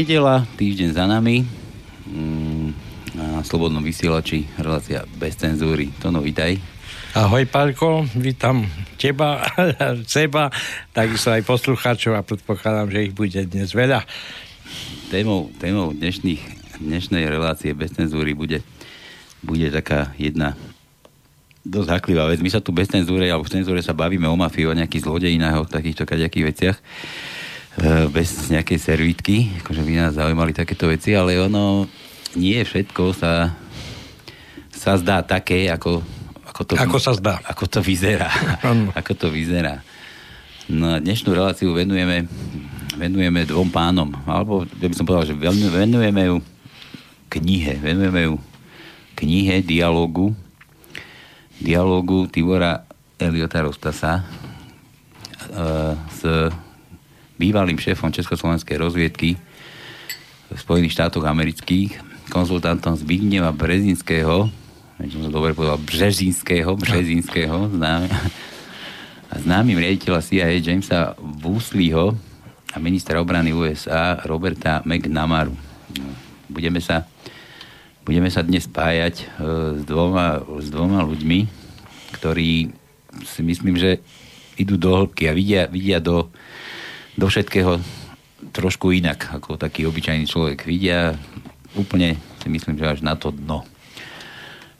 Nedela, týždeň za nami. Mm, na Slobodnom vysielači relácia bez cenzúry. Tono, vítaj. Ahoj, Pálko, vítam teba, seba, takisto aj poslucháčov a predpokladám, že ich bude dnes veľa. Témou, témou dnešných, dnešnej relácie bez cenzúry bude, bude taká jedna dosť haklivá vec. My sa tu bez cenzúre, alebo v cenzúre sa bavíme o mafii, o nejakých zlodejinách, o takýchto kaďakých veciach bez nejakej servítky, akože by nás zaujímali takéto veci, ale ono nie všetko sa, sa zdá také, ako, ako, to, ako sa zdá. Ako to vyzerá. ako to vyzerá. No, dnešnú reláciu venujeme, venujeme dvom pánom, alebo ja by som povedal, že venujeme ju knihe, venujeme ju knihe, dialogu, dialogu Tibora Eliota Rostasa e, s bývalým šéfom Československej rozviedky v Spojených štátoch amerických, konzultantom Zbigneva Brezinského, som to dobre povedal, Břežinského, Březinského, známy, a známym riaditeľa CIA Jamesa Woosleyho a ministra obrany USA Roberta McNamaru. Budeme sa budeme sa dnes spájať e, s dvoma, s dvoma ľuďmi, ktorí si myslím, že idú do hĺbky a vidia, vidia do, do všetkého trošku inak, ako taký obyčajný človek. Vidia úplne, si myslím, že až na to dno.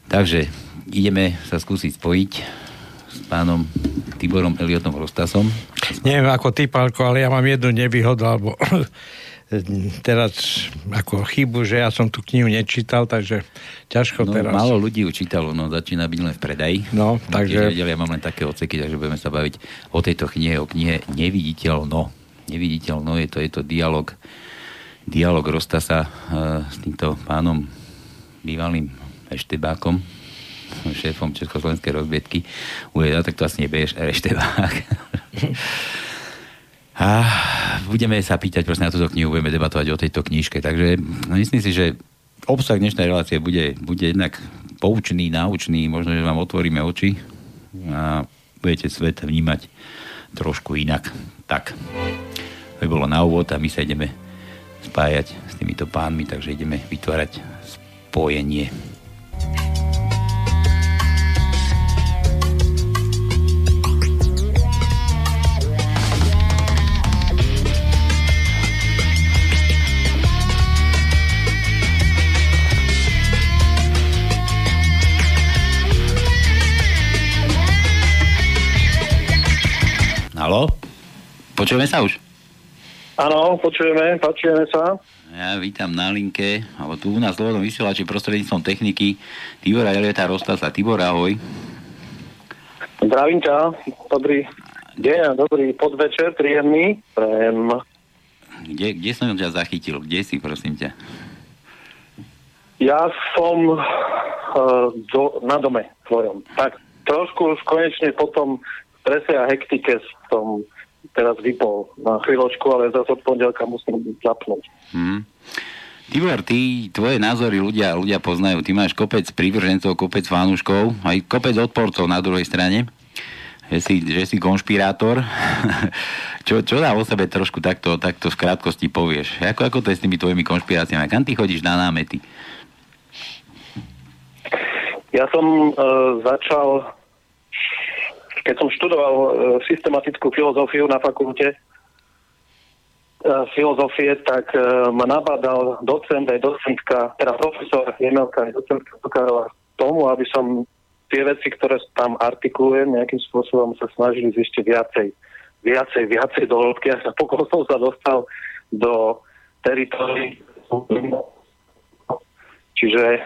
Takže ideme sa skúsiť spojiť s pánom Tiborom Eliotom Rostasom. Neviem ako ty, Pálko, ale ja mám jednu nevýhodu, alebo teraz ako chybu, že ja som tú knihu nečítal, takže ťažko no, teraz. Málo ľudí ju čítalo, no začína byť len v predaji. No, takže... ja mám len také oceky, takže budeme sa baviť o tejto knihe, o knihe Neviditeľno. Neviditeľno je to, je to dialog, dialog Rostasa uh, s týmto pánom bývalým Eštebákom, šéfom Československej rozviedky. Ujeda, tak to asi nebeješ Eštebák. A budeme sa pýtať prosím na túto knihu, budeme debatovať o tejto knižke. Takže no, myslím si, že obsah dnešnej relácie bude, bude jednak poučný, náučný, možno, že vám otvoríme oči a budete svet vnímať trošku inak. Tak, to by bolo na úvod a my sa ideme spájať s týmito pánmi, takže ideme vytvárať spojenie. Halo? Počujeme sa už? Áno, počujeme, počujeme sa. Ja vítam na linke, alebo tu u nás Slobodnom vysielači prostredníctvom techniky Tibora Elieta Rostasa. Tibor, ahoj. Zdravím ťa, dobrý deň a dobrý podvečer, príjemný. Prajem. Kde, kde som ťa zachytil? Kde si, prosím ťa? Ja som uh, do, na dome tvojom. Tak trošku už konečne potom strese a hektike som teraz vypol na chvíľočku, ale zase od pondelka musím zapnúť. Hmm. Tibor, ty, tvoje názory ľudia, ľudia poznajú. Ty máš kopec prívržencov, kopec fanúškov, aj kopec odporcov na druhej strane. Že si, že si konšpirátor. čo, čo dá o sebe trošku takto, takto v krátkosti povieš? Ako, ako to je s tými tvojimi konšpiráciami? Kam ty chodíš na námety? Ja som uh, začal keď som študoval e, systematickú filozofiu na fakulte e, filozofie, tak e, ma nabádal docent aj docentka, teda profesor Jemelka aj docentka Tokárová tomu, aby som tie veci, ktoré tam artikulujem, nejakým spôsobom sa snažili ešte viacej, viacej, viacej do hĺbky. Ja sa pokon som sa dostal do teritorií. Čiže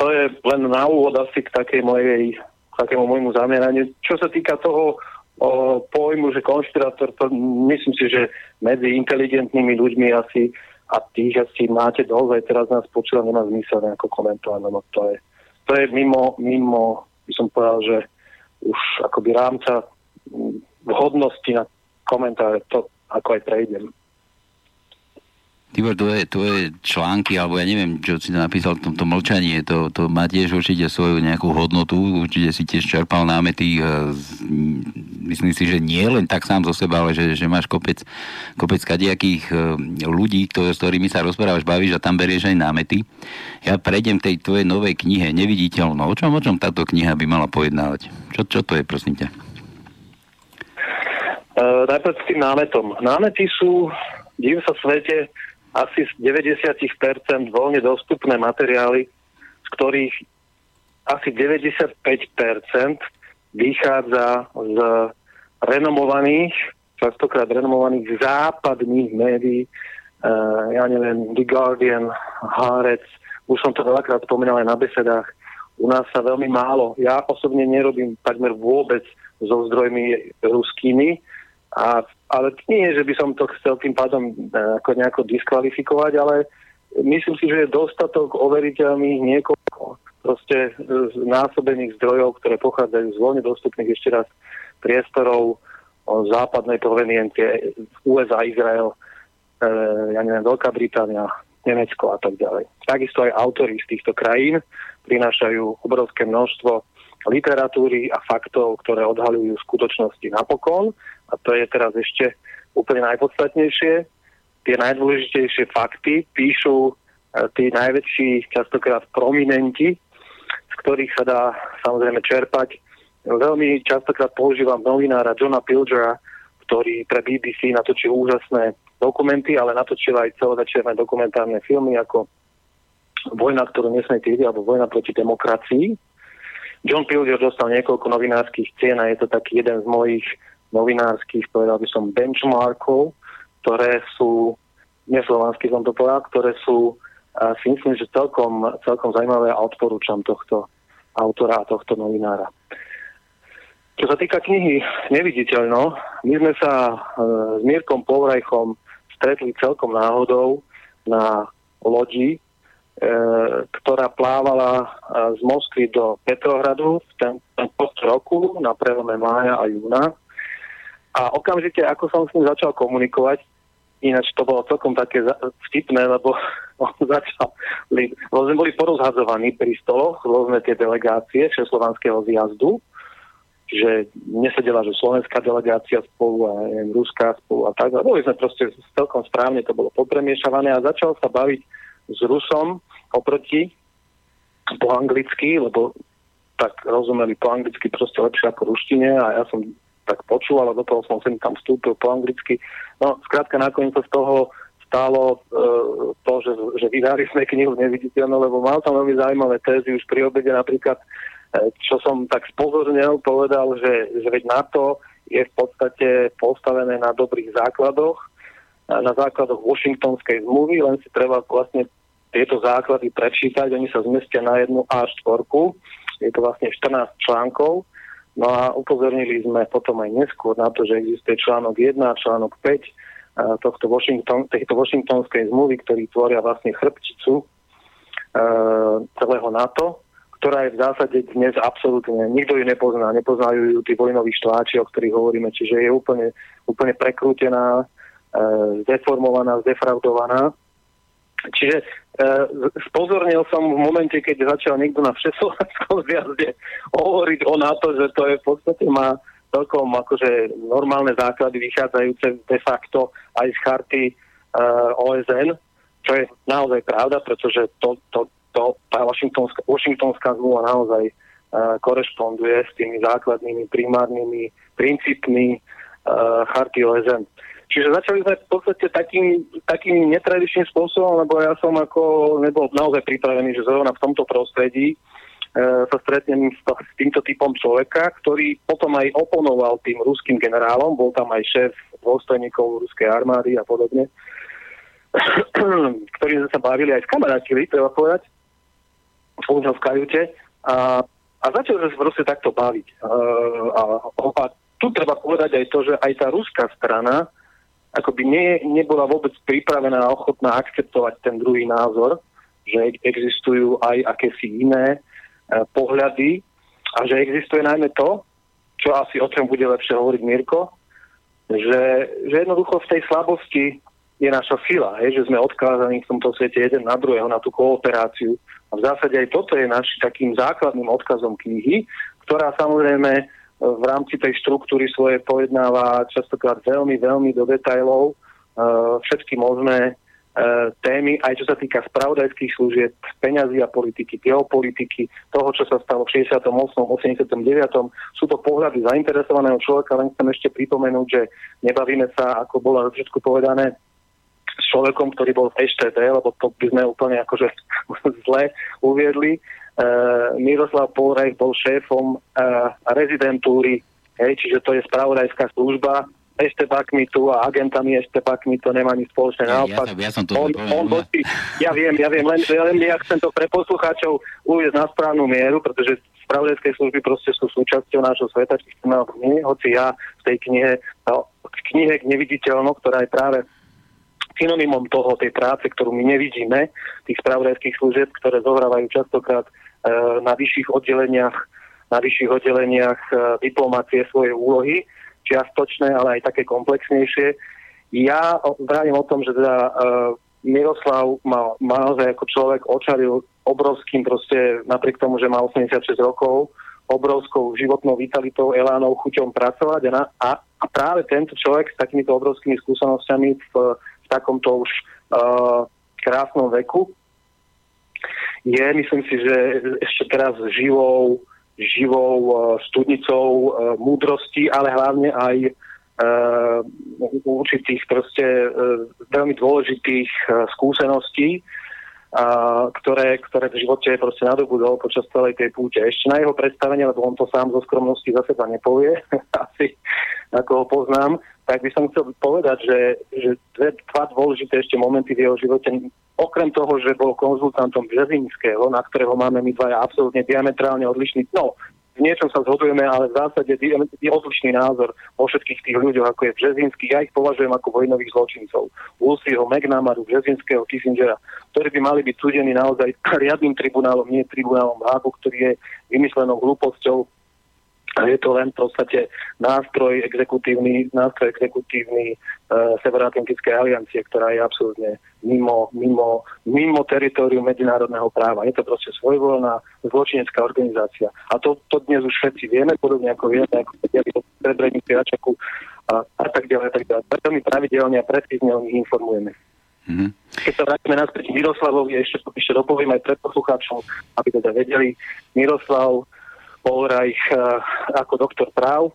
to je len na úvod asi k takej mojej takému môjmu zameraniu. Čo sa týka toho o, pojmu, že konšpirátor, to myslím si, že medzi inteligentnými ľuďmi asi a tých asi máte dosť, aj teraz nás počúva, nemá zmysel nejako komentovať, lebo to je, to je mimo, mimo, by som povedal, že už akoby rámca vhodnosti na komentáre, to ako aj prejdem. Tibor, tvoje, tvoje články, alebo ja neviem, čo si to napísal v tomto mlčanie, to, to má tiež určite svoju nejakú hodnotu, určite si tiež čerpal námety e, myslím si, že nie len tak sám zo seba, ale že, že máš kopec, kopec kadejakých e, ľudí, kto, s ktorými sa rozprávaš, bavíš a tam berieš aj námety. Ja prejdem tej tvojej novej knihe, Neviditeľno. O čom, o čom táto kniha by mala pojednávať? Čo, čo to je, prosím ťa? Uh, najprv s tým námetom. Námety sú, div sa svete, asi z 90% voľne dostupné materiály, z ktorých asi 95% vychádza z renomovaných, častokrát renomovaných západných médií, uh, ja neviem, The Guardian, Haaretz, už som to veľakrát spomínal aj na besedách, u nás sa veľmi málo, ja osobne nerobím takmer vôbec so zdrojmi ruskými, a, ale nie že by som to chcel tým pádom uh, ako nejako diskvalifikovať, ale myslím si, že je dostatok overiteľných niekoľko proste z násobených zdrojov, ktoré pochádzajú z voľne dostupných ešte raz priestorov o západnej proveniencie USA, Izrael, e, ja neviem, Veľká Británia, Nemecko a tak ďalej. Takisto aj autory z týchto krajín prinášajú obrovské množstvo literatúry a faktov, ktoré odhalujú skutočnosti napokon. A to je teraz ešte úplne najpodstatnejšie. Tie najdôležitejšie fakty píšu e, tí najväčší, častokrát prominenti ktorých sa dá samozrejme čerpať. Veľmi častokrát používam novinára Johna Pilgera, ktorý pre BBC natočil úžasné dokumenty, ale natočil aj celovečerné dokumentárne filmy ako Vojna, ktorú nesmiete vidieť, alebo Vojna proti demokracii. John Pilger dostal niekoľko novinárskych cien a je to taký jeden z mojich novinárskych, povedal by som, benchmarkov, ktoré sú, neslovanský som to povedal, ktoré sú si myslím, že celkom, celkom zaujímavé a odporúčam tohto autora a tohto novinára. Čo sa týka knihy Neviditeľno, my sme sa e, s Mírkom Povrajchom stretli celkom náhodou na lodi, e, ktorá plávala e, z Moskvy do Petrohradu v ten, ten roku na prelome mája a júna. A okamžite, ako som s ním začal komunikovať, Ináč to bolo celkom také vtipné, lebo on začal, lebo sme boli porozhadzovaní pri stoloch, rôzne tie delegácie Všeslovanského zjazdu, že nesedela, že slovenská delegácia spolu a neviem, ruská spolu a tak. A boli sme proste celkom správne, to bolo popremiešavané a začal sa baviť s Rusom oproti po anglicky, lebo tak rozumeli po anglicky proste lepšie ako ruštine a ja som tak počul, ale do toho som sem tam vstúpil po anglicky. No, skrátka nakoniec sa z toho stálo e, to, že, že vydali sme knihu neviditeľnú, lebo mal tam veľmi zaujímavé tézy už pri obede. Napríklad, e, čo som tak spozornil, povedal, že, že veď NATO je v podstate postavené na dobrých základoch, na základoch Washingtonskej zmluvy, len si treba vlastne tieto základy prečítať, oni sa zmestia na jednu A4, je to vlastne 14 článkov, No a upozornili sme potom aj neskôr na to, že existuje článok 1 a článok 5 tohto Washington, tejto Washingtonskej zmluvy, ktorí tvoria vlastne chrbčicu e, celého NATO, ktorá je v zásade dnes absolútne, nikto ju nepozná, nepoznajú ju tí vojnoví štváči, o ktorých hovoríme, čiže je úplne, úplne prekrútená, e, zdeformovaná, zdefraudovaná. Čiže Uh, spozornil som v momente, keď začal niekto na Všeslovenskom zjazde hovoriť o NATO, že to je v podstate má celkom akože normálne základy vychádzajúce de facto aj z charty uh, OSN, čo je naozaj pravda, pretože to, to, to tá Washingtonská, Washingtonská zmluva naozaj uh, korešponduje s tými základnými primárnymi princípmi uh, charty OSN. Čiže začali sme v podstate takým, takým netradičným spôsobom, lebo ja som ako nebol naozaj pripravený, že zrovna v tomto prostredí e, sa stretnem s, s týmto typom človeka, ktorý potom aj oponoval tým ruským generálom, bol tam aj šéf dôstojníkov ruskej armády a podobne, ktorí sme sa bavili aj s kamarátili, treba povedať, u v kajute a, a začali sme sa proste takto baviť. E, a, a tu treba povedať aj to, že aj tá ruská strana akoby nie, nebola vôbec pripravená a ochotná akceptovať ten druhý názor, že existujú aj akési iné e, pohľady a že existuje najmä to, čo asi o čom bude lepšie hovoriť Mirko, že, že jednoducho v tej slabosti je naša sila, je, že sme odkázaní v tomto svete jeden na druhého, na tú kooperáciu. A v zásade aj toto je našim takým základným odkazom knihy, ktorá samozrejme v rámci tej štruktúry svoje pojednáva častokrát veľmi, veľmi do detajlov uh, všetky možné uh, témy, aj čo sa týka spravodajských služieb, peňazí a politiky, geopolitiky, toho, čo sa stalo v 68. 89. Sú to pohľady zainteresovaného človeka, len chcem ešte pripomenúť, že nebavíme sa, ako bolo všetko povedané, s človekom, ktorý bol v EŠTD, lebo to by sme úplne akože zle uviedli. Uh, Miroslav Polrajch bol šéfom uh, rezidentúry, hej, čiže to je spravodajská služba, eštebakmi tu a agentami eštebakmi to nemá nič spoločné. Ja, ja, ja som to on, on voči, ja viem, ja viem, len, len ja chcem to pre poslucháčov uvieť na správnu mieru, pretože spravodajské služby proste sú súčasťou nášho sveta, či chceme nie, hoci ja v tej knihe, no, v knihe Neviditeľno, ktorá je práve synonymom toho, tej práce, ktorú my nevidíme, tých spravodajských služieb, ktoré zohrávajú častokrát na vyšších oddeleniach, na vyšších oddeleniach e, diplomácie svoje úlohy, čiastočné, ale aj také komplexnejšie. Ja vravím o tom, že teda e, Miroslav ma, ma naozaj ako človek očaril obrovským proste, napriek tomu, že má 86 rokov, obrovskou životnou vitalitou, elánou, chuťom pracovať a, na, a, a práve tento človek s takýmito obrovskými skúsenosťami v v takomto už uh, krásnom veku. Je, myslím si, že ešte teraz živou, živou uh, studnicou uh, múdrosti, ale hlavne aj uh, určitých proste veľmi dôležitých skúseností, ktoré, ktoré v živote proste nadobudol počas celej tej púte. Ešte na jeho predstavenie, lebo on to sám zo skromnosti za seba nepovie, asi ako ho poznám, tak by som chcel povedať, že, že dve, dva dôležité ešte momenty v jeho živote, okrem toho, že bol konzultantom Březínského, na ktorého máme my dvaja absolútne diametrálne odlišný, no, v niečom sa zhodujeme, ale v zásade je odlišný názor vo všetkých tých ľuďoch, ako je Březínsky. Ja ich považujem ako vojnových zločincov. Woolseyho, McNamaru, Březínskeho, Kissingera, ktorí by mali byť súdení naozaj riadnym tribunálom, nie tribunálom Hágu, ktorý je vymyslenou hlúposťou je to len v podstate nástroj exekutívny, nástroj exekutívny e, Severoatlantickej aliancie, ktorá je absolútne mimo, mimo, mimo teritorium medzinárodného práva. Je to proste svojvoľná zločinecká organizácia. A to, to dnes už všetci vieme, podobne ako vieme, ako vedeli o Srebrenici, Ačaku a, a tak ďalej, a tak ďalej. Veľmi pravidelne a precízne o nich informujeme. Mm-hmm. Keď sa vrátime naspäť Miroslavovi, ešte, ešte dopoviem aj pred poslucháčom, aby teda vedeli, Miroslav Polreich eh, ako doktor práv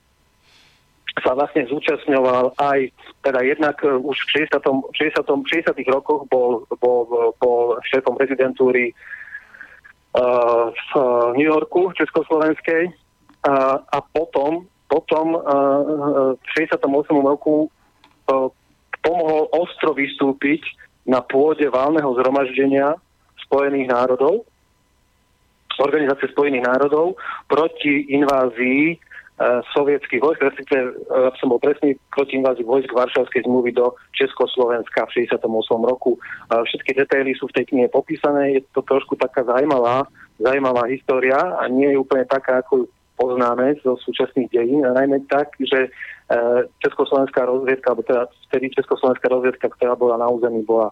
sa vlastne zúčastňoval aj, teda jednak eh, už v 60. 60. 60. rokoch bol, bol, bol šéfom rezidentúry uh, v New Yorku, Československej uh, a potom, potom uh, v 68. roku uh, pomohol ostro vystúpiť na pôde válneho zhromaždenia Spojených národov Organizácie spojených národov proti invázii e, sovietských vojsk, respektíve, ak som bol presný, proti invázii vojsk Varšavskej zmluvy do Československa v 68. roku. E, všetky detaily sú v tej knihe popísané, je to trošku taká zaujímavá, zaujímavá história a nie je úplne taká, ako ju poznáme zo súčasných dejín, a najmä tak, že e, Československá rozviedka, alebo teda vtedy Československá rozviedka, ktorá bola na území, bola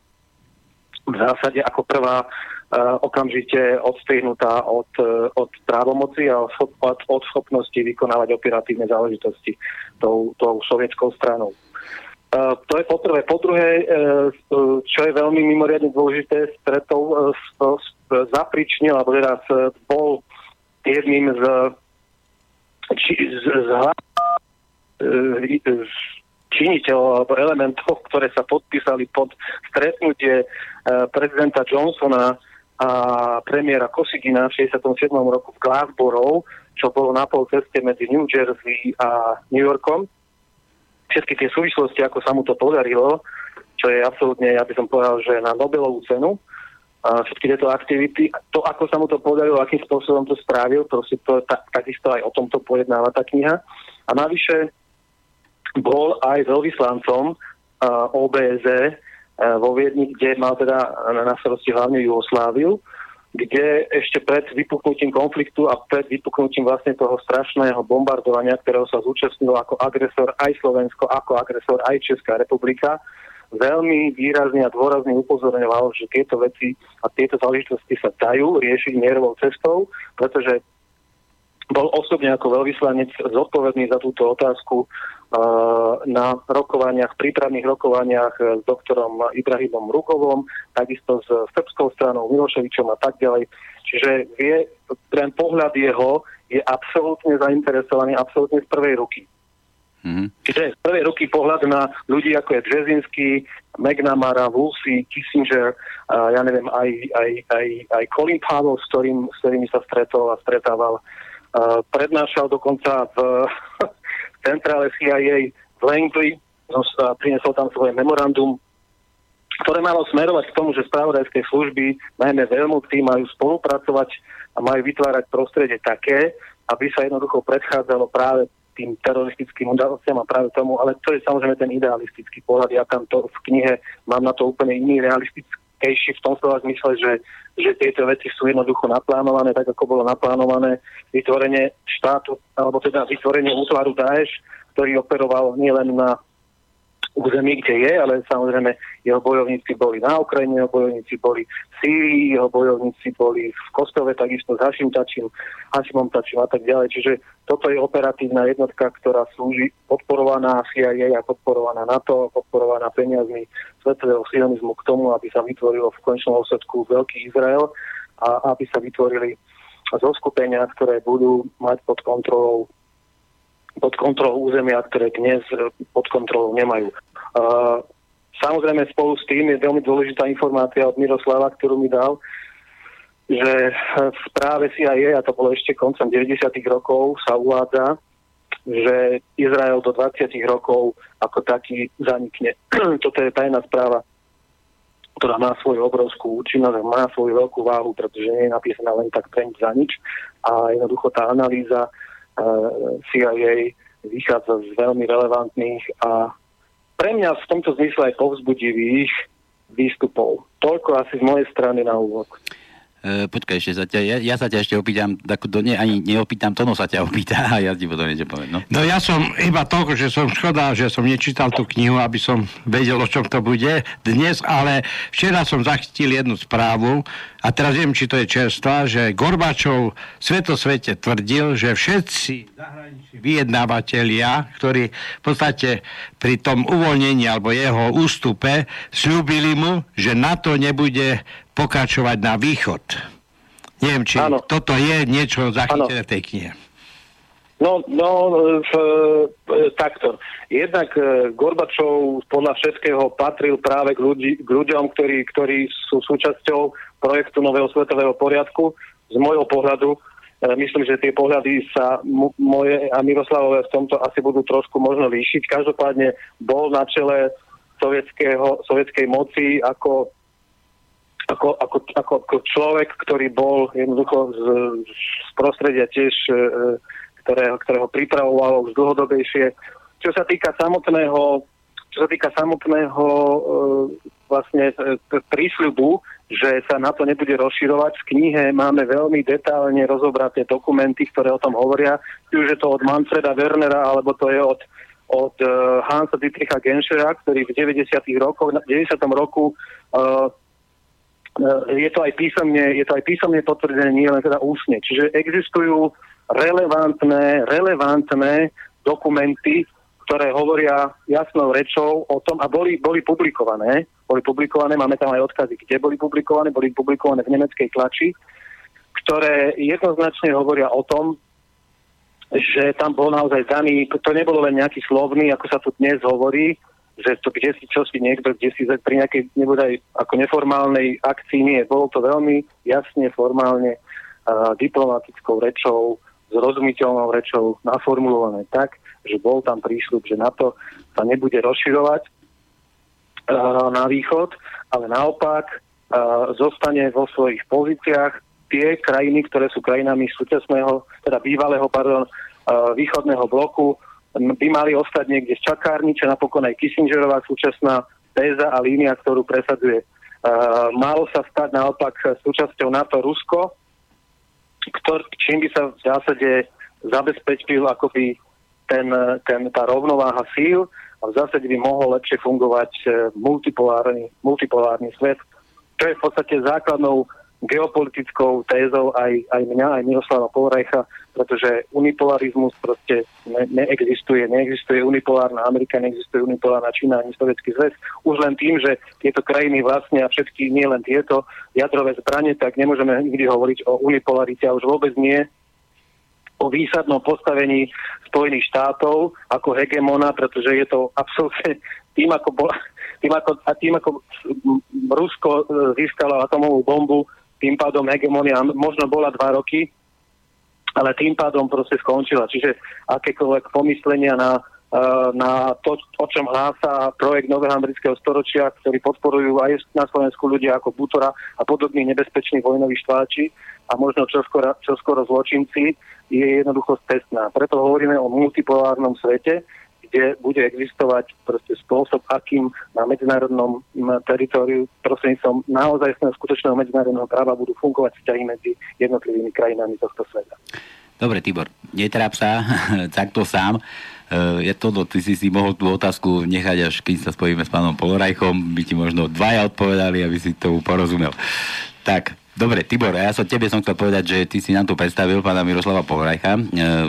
v zásade ako prvá Eh, okamžite odstrihnutá od, eh, od právomoci a od, od schopnosti vykonávať operatívne záležitosti tou, tou sovietskou stranou. Uh, to je po prvé. Po druhé, uh, čo je veľmi mimoriadne dôležité, stretol, uh, zapričnil, alebo teda bol jedným z, či, z, z, z činiteľov alebo elementov, ktoré sa podpísali pod stretnutie prezidenta Johnsona a premiéra Kosigina v 67. roku v Glassboro, čo bolo na pol ceste medzi New Jersey a New Yorkom. Všetky tie súvislosti, ako sa mu to podarilo, čo je absolútne, ja by som povedal, že na Nobelovú cenu, a všetky tieto aktivity, to, ako sa mu to podarilo, akým spôsobom to spravil, proste to, tak, takisto aj o tomto pojednáva tá kniha. A navyše bol aj veľvyslancom uh, OBZ vo Viedni, kde mal teda na starosti hlavne Jugosláviu, kde ešte pred vypuknutím konfliktu a pred vypuknutím vlastne toho strašného bombardovania, ktorého sa zúčastnilo ako agresor aj Slovensko, ako agresor aj Česká republika, veľmi výrazne a dôrazne upozorňoval, že tieto veci a tieto záležitosti sa dajú riešiť mierovou cestou, pretože bol osobne ako veľvyslanec zodpovedný za túto otázku na rokovaniach, prípravných rokovaniach s doktorom Ibrahimom Rukovom, takisto s srbskou stranou Miloševičom a tak ďalej. Čiže vie, ten pohľad jeho je absolútne zainteresovaný, absolútne z prvej ruky. Mm-hmm. Čiže z prvej ruky pohľad na ľudí ako je Džezinský, McNamara, Woolsey, Kissinger, uh, ja neviem, aj, aj, aj, aj Colin Powell, s, ktorým, s ktorými sa stretol a stretával. Uh, prednášal dokonca v centrále CIA v Langley, priniesol tam svoje memorandum, ktoré malo smerovať k tomu, že spravodajské služby, najmä veľmoci, majú spolupracovať a majú vytvárať prostredie také, aby sa jednoducho predchádzalo práve tým teroristickým udalostiam a práve tomu, ale to je samozrejme ten idealistický pohľad. Ja tam to v knihe mám na to úplne iný realistickejší v tom slova zmysle, že, že tieto veci sú jednoducho naplánované, tak ako bolo naplánované. Vytvorenie štátu, alebo teda vytvorenie útvaru Daesh, ktorý operoval nielen na území, kde je, ale samozrejme jeho bojovníci boli na Ukrajine, jeho bojovníci boli v Sýrii, jeho bojovníci boli v Kostove, takisto s Hašim Tačím, Hašimom Tačím a tak ďalej. Čiže toto je operatívna jednotka, ktorá slúži podporovaná CIA a podporovaná NATO, podporovaná peniazmi svetového sionizmu k tomu, aby sa vytvorilo v končnom osledku veľký Izrael a aby sa vytvorili zoskupenia, ktoré budú mať pod kontrolou pod kontrolou územia, ktoré dnes pod kontrolou nemajú. Samozrejme spolu s tým je veľmi dôležitá informácia od Miroslava, ktorú mi dal, že v správe CIA, a to bolo ešte koncom 90. rokov, sa uvádza, že Izrael do 20 rokov ako taký zanikne. Toto je tajná správa, ktorá má svoju obrovskú účinnosť, má svoju veľkú váhu, pretože nie je napísaná len tak pre za nič. A jednoducho tá analýza CIA vychádza z veľmi relevantných a pre mňa v tomto zmysle aj povzbudivých výstupov. Toľko asi z mojej strany na úvod. E, počkaj, ešte sa ťa, ja, ja sa ťa ešte opýtam, tak to nie, ani neopýtam, to no sa ťa opýta a ja ti potom niečo poviem. No. no ja som iba toľko, že som škoda, že som nečítal tú knihu, aby som vedel, o čom to bude dnes, ale včera som zachytil jednu správu a teraz viem, či to je čerstva, že Gorbačov svetosvete tvrdil, že všetci zahraniční vyjednávateľia, ktorí v podstate pri tom uvoľnení alebo jeho ústupe slúbili mu, že NATO nebude pokračovať na východ. Neviem, či ano. toto je niečo zachytené v tej knihe. No, no v, e, takto. Jednak e, Gorbačov podľa všetkého patril práve k, ľudí, k ľuďom, ktorí, ktorí sú súčasťou projektu Nového svetového poriadku. Z môjho pohľadu, e, myslím, že tie pohľady sa m- moje a Miroslavové v tomto asi budú trošku možno líšiť. Každopádne bol na čele sovietskej moci ako ako, ako, ako, človek, ktorý bol jednoducho z, z prostredia tiež, e, ktorého, ktorého pripravovalo už dlhodobejšie. Čo sa týka samotného, čo sa týka samotného e, vlastne e, prísľubu, že sa na to nebude rozširovať. V knihe máme veľmi detálne rozobraté dokumenty, ktoré o tom hovoria. Či už je to od Manfreda Wernera, alebo to je od, od Hansa Dietricha Genschera, ktorý v 90. rokoch, 90. roku uh, je to aj písomne, je to aj písomne potvrdené, nie len teda ústne. Čiže existujú relevantné, relevantné dokumenty, ktoré hovoria jasnou rečou o tom a boli, boli publikované. Boli publikované, máme tam aj odkazy, kde boli publikované, boli publikované v nemeckej tlači, ktoré jednoznačne hovoria o tom, že tam bol naozaj daný, to nebolo len nejaký slovný, ako sa tu dnes hovorí, že to kde si čo si niekto, kde si pri nejakej nebodaj ako neformálnej akcii nie. Bolo to veľmi jasne, formálne, uh, diplomatickou rečou, zrozumiteľnou rečou naformulované tak, že bol tam prísľub, že na to sa nebude rozširovať uh, na východ, ale naopak uh, zostane vo svojich pozíciách tie krajiny, ktoré sú krajinami súčasného, teda bývalého, pardon, východného bloku, by mali ostať niekde z čakárni, čo napokon aj Kissingerová súčasná téza a línia, ktorú presadzuje. Uh, malo sa stať naopak súčasťou NATO Rusko, ktor, čím by sa v zásade zabezpečil akoby ten, ten, tá rovnováha síl a v zásade by mohol lepšie fungovať multipolárny, multipolárny svet, čo je v podstate základnou geopolitickou tézou aj, aj mňa, aj Miroslava Polrajcha, pretože unipolarizmus proste ne, neexistuje. Neexistuje unipolárna Amerika, neexistuje unipolárna Čína ani Sovietský zväz. Už len tým, že tieto krajiny vlastnia všetky, nie len tieto jadrové zbranie, tak nemôžeme nikdy hovoriť o unipolarite a už vôbec nie o výsadnom postavení Spojených štátov ako hegemona, pretože je to absolútne tým, ako, bola, tým, ako, a tým, ako Rusko e, získalo atomovú bombu, tým pádom hegemonia možno bola dva roky, ale tým pádom proste skončila. Čiže akékoľvek pomyslenia na, e, na to, o čom hlása projekt Nového amerického storočia, ktorý podporujú aj na Slovensku ľudia ako Butora a podobní nebezpeční vojnoví štváči a možno čoskoro, čoskoro zločinci, je jednoducho cestná. Preto hovoríme o multipolárnom svete, kde bude existovať proste spôsob, akým na medzinárodnom teritoriu prostredníctvom naozaj skutočného medzinárodného práva budú fungovať vzťahy medzi jednotlivými krajinami tohto sveta. Dobre, Tibor, netráp sa, takto sám. Ja to, ty si si mohol tú otázku nechať, až keď sa spojíme s pánom Polorajchom, by ti možno dvaja odpovedali, aby si to porozumel. Tak, Dobre, Tibor, ja som tebe som chcel povedať, že ty si nám tu predstavil pána Miroslava Povrajcha e,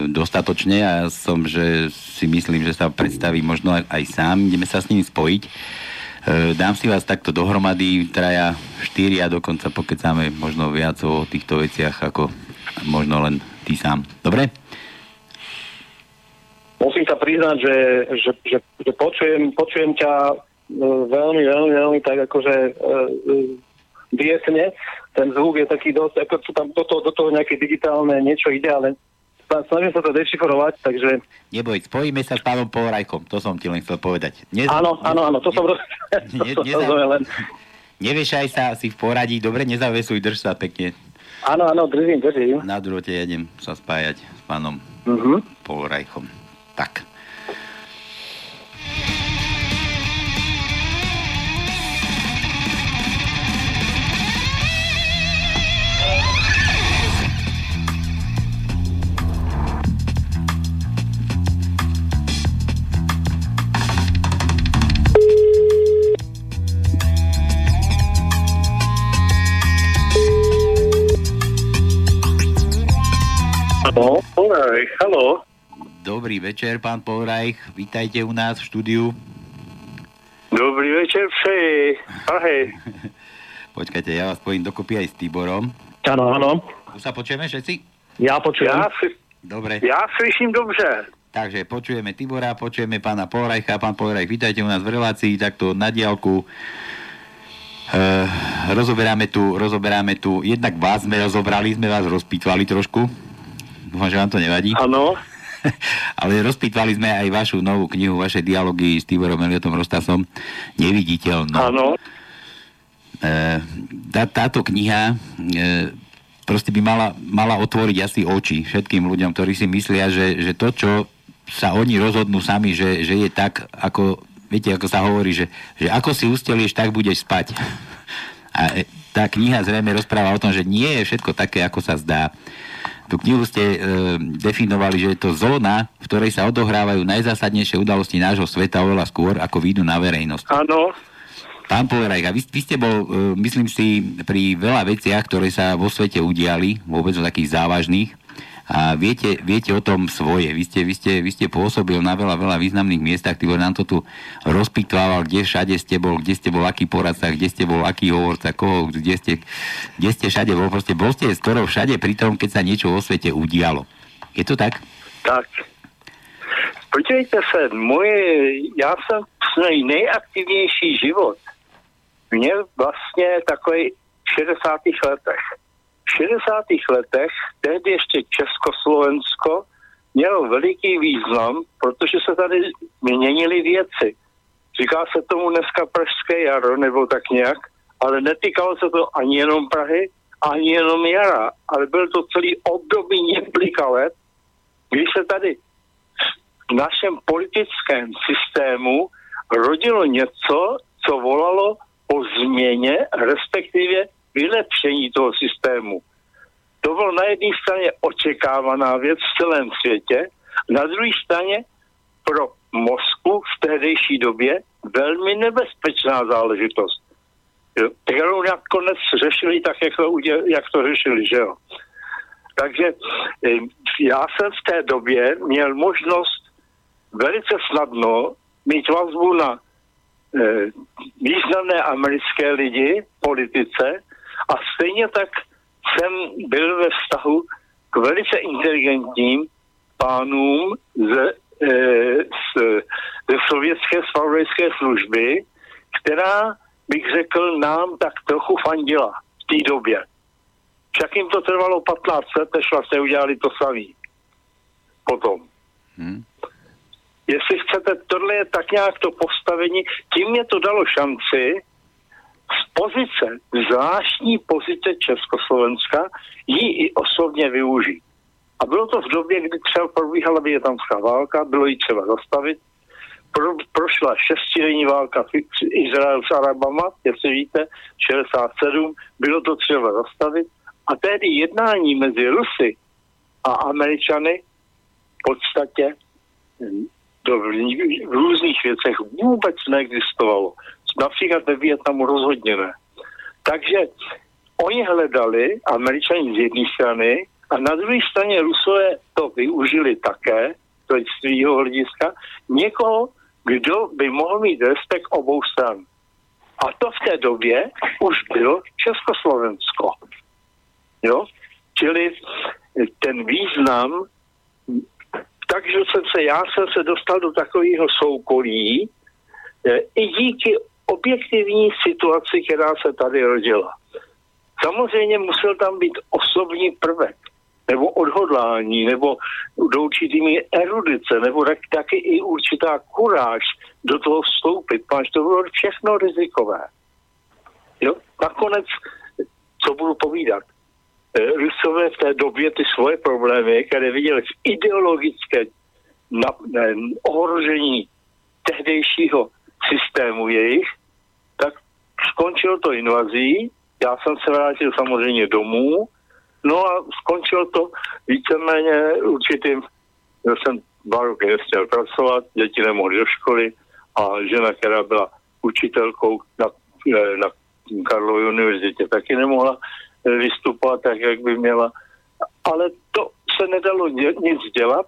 dostatočne a ja som, že si myslím, že sa predstaví možno aj, sám. Ideme sa s ním spojiť. E, dám si vás takto dohromady, traja, štyria, dokonca pokecáme možno viac o týchto veciach, ako možno len ty sám. Dobre? Musím sa priznať, že, že, že, že počujem, počujem ťa e, veľmi, veľmi, veľmi tak akože e, e biesne. Ten zvuk je taký dosť, ako sú tam do toho, do toho nejaké digitálne niečo ide, ale snažím sa to dešifrovať, takže... Neboj, spojíme sa s pánom Povrajkom, to som ti len chcel povedať. Nez... Áno, áno, áno, to som, roz... ne, to neza... len... Neviešaj sa si v poradí, dobre, nezavesuj, drž sa pekne. Áno, áno, držím, držím. Na druhote jedem sa spájať s pánom uh-huh. Povrajkom. Tak. No, Polreich, halo. Dobrý večer, pán Polreich. Vítajte u nás v štúdiu. Dobrý večer, přeji. Ahoj. Počkajte, ja vás spojím dokopy aj s Tiborom. Áno, áno. Tu sa počujeme všetci? Ja počujem. Ja. Dobre. Ja slyším dobře. Takže počujeme Tibora, počujeme pána Polrajcha. Pán Polrajch, vítajte u nás v relácii, takto na diálku. Uh, rozoberáme tu, rozoberáme tu, jednak vás sme rozobrali, sme vás rozpýtvali trošku, Dúfam, že vám to nevadí. Áno. Ale rozpýtvali sme aj vašu novú knihu, vaše dialógy s Tiborom Eliotom Rostasom. Neviditeľno. Áno. E, tá, táto kniha e, proste by mala, mala otvoriť asi oči všetkým ľuďom, ktorí si myslia, že, že to, čo sa oni rozhodnú sami, že, že je tak, ako, viete, ako sa hovorí, že, že ako si ustelieš, tak budeš spať. A e, tá kniha zrejme rozpráva o tom, že nie je všetko také, ako sa zdá. Tú knihu ste e, definovali, že je to zóna, v ktorej sa odohrávajú najzásadnejšie udalosti nášho sveta oveľa skôr, ako výjdu na verejnosť. Áno. Pán Poverajka, vy, vy ste bol, e, myslím si, pri veľa veciach, ktoré sa vo svete udiali, vôbec takých závažných, a viete, viete o tom svoje. Vy ste, vy, ste, vy ste pôsobil na veľa, veľa významných miestach, ty nám to tu rozpitvával, kde všade ste bol, kde ste bol aký poradca, kde ste bol aký hovorca, koho, kde ste, kde ste všade bol. Proste bol ste skoro všade pri tom, keď sa niečo vo svete udialo. Je to tak? Tak. Podívejte se, moje, já jsem svůj nejaktivnější život měl vlastně takový v 60. letech. 60. letech tehdy ještě Československo mělo veliký význam, protože se tady měnily věci. Říká se tomu dneska Pražské jaro, nebo tak nějak, ale netýkalo se to ani jenom Prahy, ani jenom jara, ale byl to celý období několika let, kdy se tady v našem politickém systému rodilo něco, co volalo o změně, respektive vylepšení toho systému. To bylo na jedné straně očekávaná věc v celém světě, na druhé straně pro Moskvu v tehdejší době velmi nebezpečná záležitost. kterou nakonec řešili tak, jak to, jak to řešili, že jo. Takže eh, já jsem v té době měl možnost velice snadno mít vazbu na e, významné americké lidi politice a stejně tak jsem byl ve vztahu k velice inteligentním pánům z, e, z, ze sovětské spravodajské služby, která, bych řekl, nám tak trochu fandila v té době. Však jim to trvalo 15 let, než vlastně udělali to samý. Potom. Hmm. Jestli chcete, tohle je tak nějak to postavení, tím mě to dalo šanci z pozice, zvláštní pozice Československa, ji i osobně využít. A bylo to v době, kdy třeba probíhala větnamská válka, bylo ji třeba zastavit. Pro, prošla šestidenní válka Izrael s Arabama, jestli víte, 67, bylo to třeba zastavit. A tedy jednání mezi Rusy a Američany v podstatě to v, v různých věcech vůbec neexistovalo. Například ve Větnamu rozhodně ne. Takže oni hledali, američani z jedné strany, a na druhé straně Rusové to využili také, to je z svého hlediska, někoho, kdo by mohl mít respekt obou stran. A to v té době už bylo Československo. Jo? Čili ten význam, takže jsem se, já jsem se dostal do takového soukolí, e, i díky objektivní situaci, která se tady rodila. Samozřejmě musel tam být osobní prvek nebo odhodlání, nebo do určitý erudice, nebo tak, taky i určitá kuráž do toho vstoupit. Páč, to bylo všechno rizikové. Jo? Nakonec, co budu povídat, eh, Rusové v té době ty svoje problémy, které viděli v ideologické na, ne, ohrožení tehdejšího systému jejich, skončilo to invazí. Já jsem se vrátil samozřejmě domů, No a skončilo to víceméně určitým, že jsem dva roky nesměl pracovat, děti nemohly do školy a žena, která byla učitelkou na, na Karlově univerzitě, taky nemohla vystupovat tak, jak by měla. Ale to se nedalo nic dělat.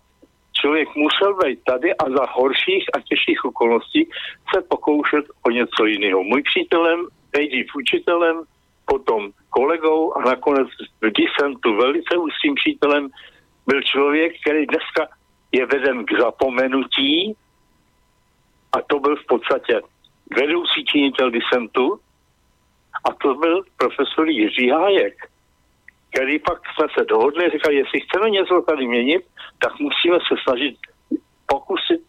Člověk musel být tady a za horších a těžších okolností se pokoušet o něco jiného. Můj přítelem, nejdřív učitelem, potom kolegou a nakonec vždy jsem tu velice úzkým přítelem byl člověk, který dneska je veden k zapomenutí a to byl v podstatě vedoucí činitel disentu a to byl profesor Jiří Hájek, který pak jsme se dohodli, říkali, jestli chceme něco tady měnit, tak musíme se snažit pokusit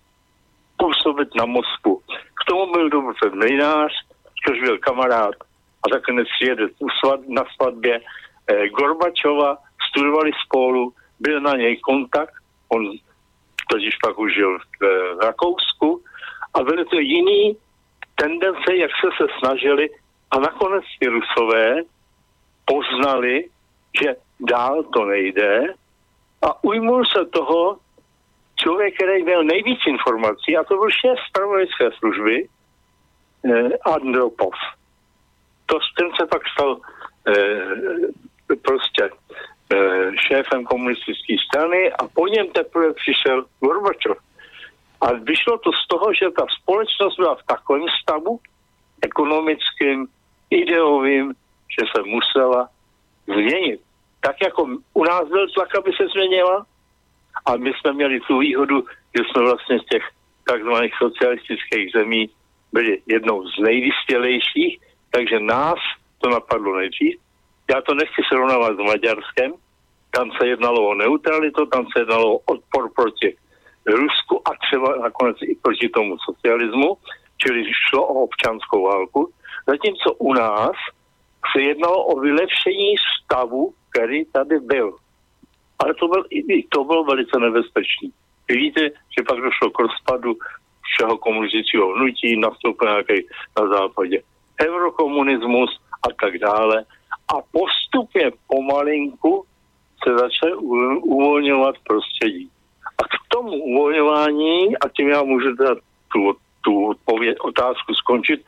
působit na Moskvu. K tomu byl dobře Mlinář, což byl kamarád a nakonec jede na svatbě. Eh, Gorbačova, studovali spolu, byl na něj kontakt, on totiž pak už žil v, eh, v Rakousku. A byly to jiný tendence, jak se se snažili a nakonec ty Rusové poznali, že dál to nejde a ujmul se toho člověk, který měl nejvíc informací, a to byl šéf spravodajské služby, Andropov to, ten se pak stal e, prostě e, šéfem komunistické strany a po něm teprve přišel Gorbačov. A vyšlo to z toho, že ta společnost byla v takovém stavu ekonomickým, ideovým, že se musela změnit. Tak jako u nás byl tlak, aby se změnila, a my jsme měli tu výhodu, že jsme vlastně z těch takzvaných socialistických zemí byli jednou z nejvyspělejších, takže nás to napadlo nejdřív. Já to nechci srovnávat s Maďarskem. Tam se jednalo o neutralitu, tam se jednalo o odpor proti Rusku a třeba nakonec i proti tomu socialismu, čili šlo o občanskou válku. Zatímco u nás se jednalo o vylepšení stavu, který tady byl. Ale to, byl, to bylo velice nebezpečné. Vy víte, že pak došlo k rozpadu všeho komunistického hnutí, nějaký na západě eurokomunismus a tak dále. A postupně pomalinku se začne uvolňovat prostředí. A k tomu uvolňování, a tím já můžu dát tu, tu odpověd, otázku skončit,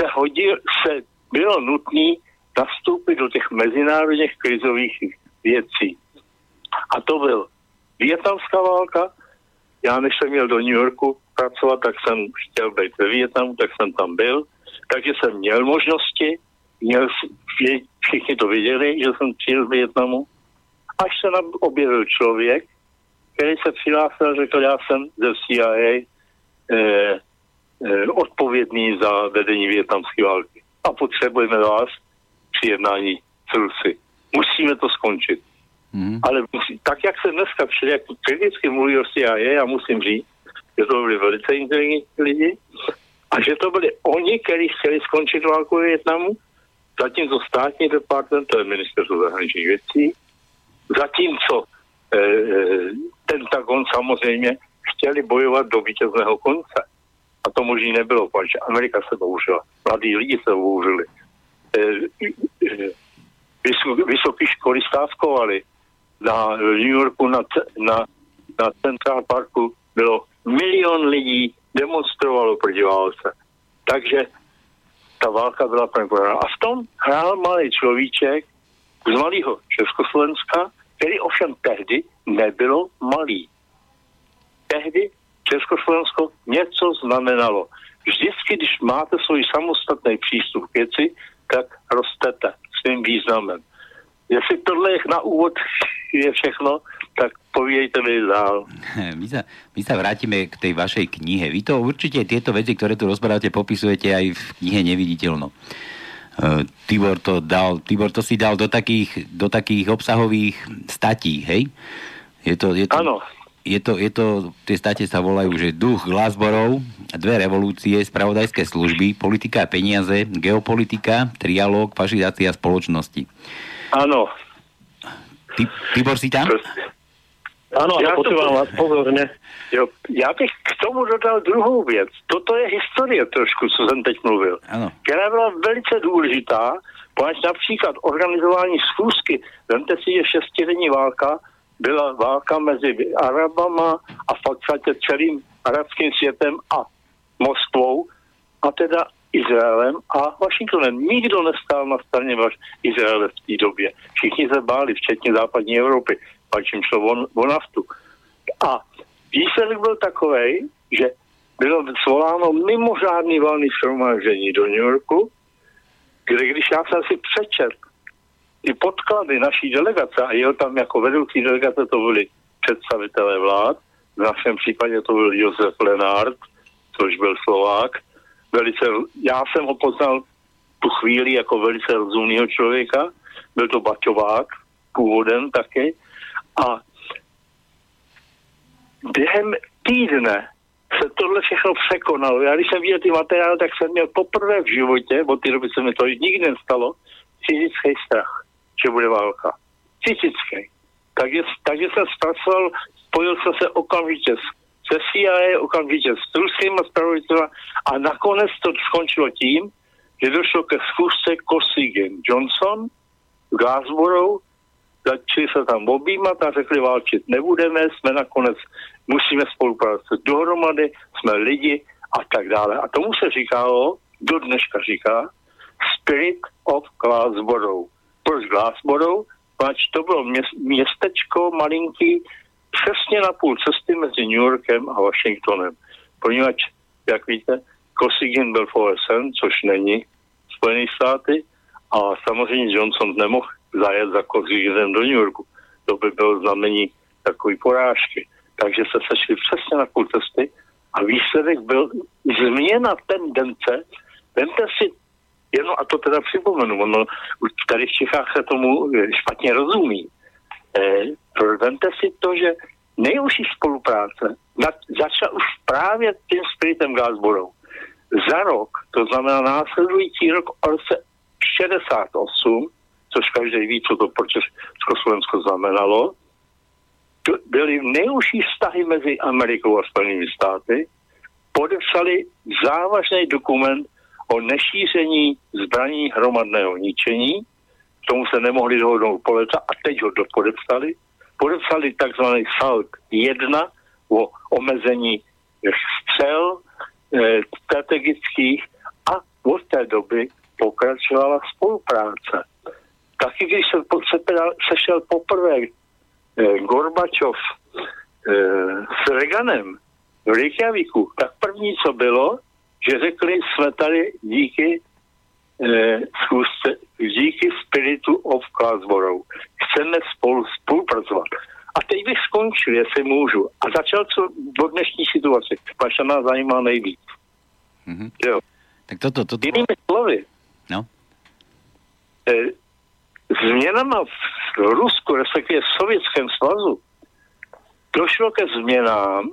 se hodil, se bylo nutné nastoupit do těch mezinárodních krizových věcí. A to byl Větnamská válka. Já než jsem měl do New Yorku pracovat, tak jsem chtěl být ve Větnamu, tak jsem tam byl. Takže jsem měl možnosti, měl, všichni to viděli, že jsem přijel z Větnamu. Až se nám objevil člověk, který se přihlásil a řekl, já jsem ze CIA eh, eh, odpovědný za vedení větnamské války. A potřebujeme vás při jednání s Rusy. Musíme to skončit. Mm. Ale musí, tak, jak se dneska všelijak kriticky mluví o CIA, já musím říct, že to byli velice inteligentní lidi a že to byli oni, kteří chtěli skončit válku v Větnamu, zatímco státní department, to je ministerstvo zahraničních věcí, zatímco e, Pentagon samozřejmě chtěli bojovat do vítězného konce. A to možný nebylo, protože Amerika se bouřila, mladí lidi se bouřili. E, e, vysoké školy stávkovali. Na New Yorku na, na, na Central Parku bylo milion lidí, demonstrovalo proti válce. Takže ta válka byla prohrána. A v tom hrál malý človíček z malého Československa, který ovšem tehdy nebylo malý. Tehdy Československo něco znamenalo. Vždycky, když máte svůj samostatný přístup k věci, tak rostete svým významem. Jestli tohle je na úvod je všechno, tak povídejte mi dál. My sa, my sa vrátime k tej vašej knihe. Vy to určite tieto veci, ktoré tu rozprávate, popisujete aj v knihe Neviditeľno. Uh, Tibor to, dal, Tibor to si dal do takých, do takých obsahových statí, hej? Je to, je to. Je to, je to, tie state sa volajú, že duch Glasborov, dve revolúcie, spravodajské služby, politika a peniaze, geopolitika, trialóg, fašizácia spoločnosti. Áno. Ty, Tibor si tam? Áno, ja počúvam vás pozorne. Jo, já bych k tomu dodal druhou věc. Toto je historie trošku, co jsem teď mluvil. Ano. Která byla velice důležitá, poněvadž například organizování schůzky, vemte si, že šestidenní válka byla válka mezi Arabama a v podstatě celým arabským světem a Moskvou a teda Izraelem a Washingtonem. Nikdo nestál na straně Izraele v té době. Všichni se báli, včetně západní Evropy, pačím šlo o, naftu. A výsledek byl takový, že bylo svoláno mimořádný valný shromáždění do New Yorku, kde když já jsem si přečet ty podklady naší delegace, a jel tam jako vedoucí delegace, to byli představitelé vlád, v našem případě to byl Josef Lenard, což byl Slovák. Velice, já jsem ho poznal tu chvíli jako velice rozumného člověka, byl to Baťovák, původem taky, a během týdne se tohle všechno překonalo. Já když jsem viděl ty materiály, tak jsem měl poprvé v životě, od té doby se mi to nikdy nestalo, fyzický strach že bude válka. Fyzický. Takže, takže jsem zpracoval, spojil jsem se okamžitě s, se CIA, okamžitě s ruskými spravodajství a nakonec to skončilo tím, že došlo ke schůzce Kosygin Johnson v Glasgow, začali se tam objímat a řekli, válčit nebudeme, jsme nakonec, musíme spolupracovat dohromady, jsme lidi a tak dále. A tomu se říkalo, do dneška říká, Spirit of Glasgow proč Glassboro, pač to bylo městečko malinký, přesně na půl cesty mezi New Yorkem a Washingtonem. Poněvadž, jak víte, Kosygin byl v OSN, což není Spojené státy, a samozřejmě Johnson nemohl zajet za Kosyginem do New Yorku. To by bylo znamení takové porážky. Takže se sešli přesně na půl cesty a výsledek byl změna tendence. Vemte si Jenom a to teda připomenu, ono tady v Čechách se tomu špatně rozumí. Eh, vemte si to, že nejužší spolupráce začala už právě tím spiritem Gázborou. Za rok, to znamená následující rok v roce 68, což každý ví, co to pro Československo znamenalo, byly nejužší vztahy mezi Amerikou a Spojenými státy, podepsali závažný dokument o nešíření zbraní hromadného ničení. K tomu se nemohli dohodnout po leta a teď ho podepsali. Podepsali takzvaný SALT 1 o omezení střel e, strategických a od té doby pokračovala spolupráce. Taky když se, se sešel poprvé e, Gorbačov e, s Reganem v Reykjavíku, tak první, co bylo, že řekli, jsme tady díky e, schůzce, díky spiritu of Klasborou. Chceme spolu spolupracovat. A teď bych skončil, jestli můžu. A začal co do dnešní situace. Paša nás zajímá nejvíc. Mm-hmm. Jo. Tak toto, toto... Jinými slovy, no? e, změnama v Rusku, respektive v Sovětském svazu, došlo ke změnám,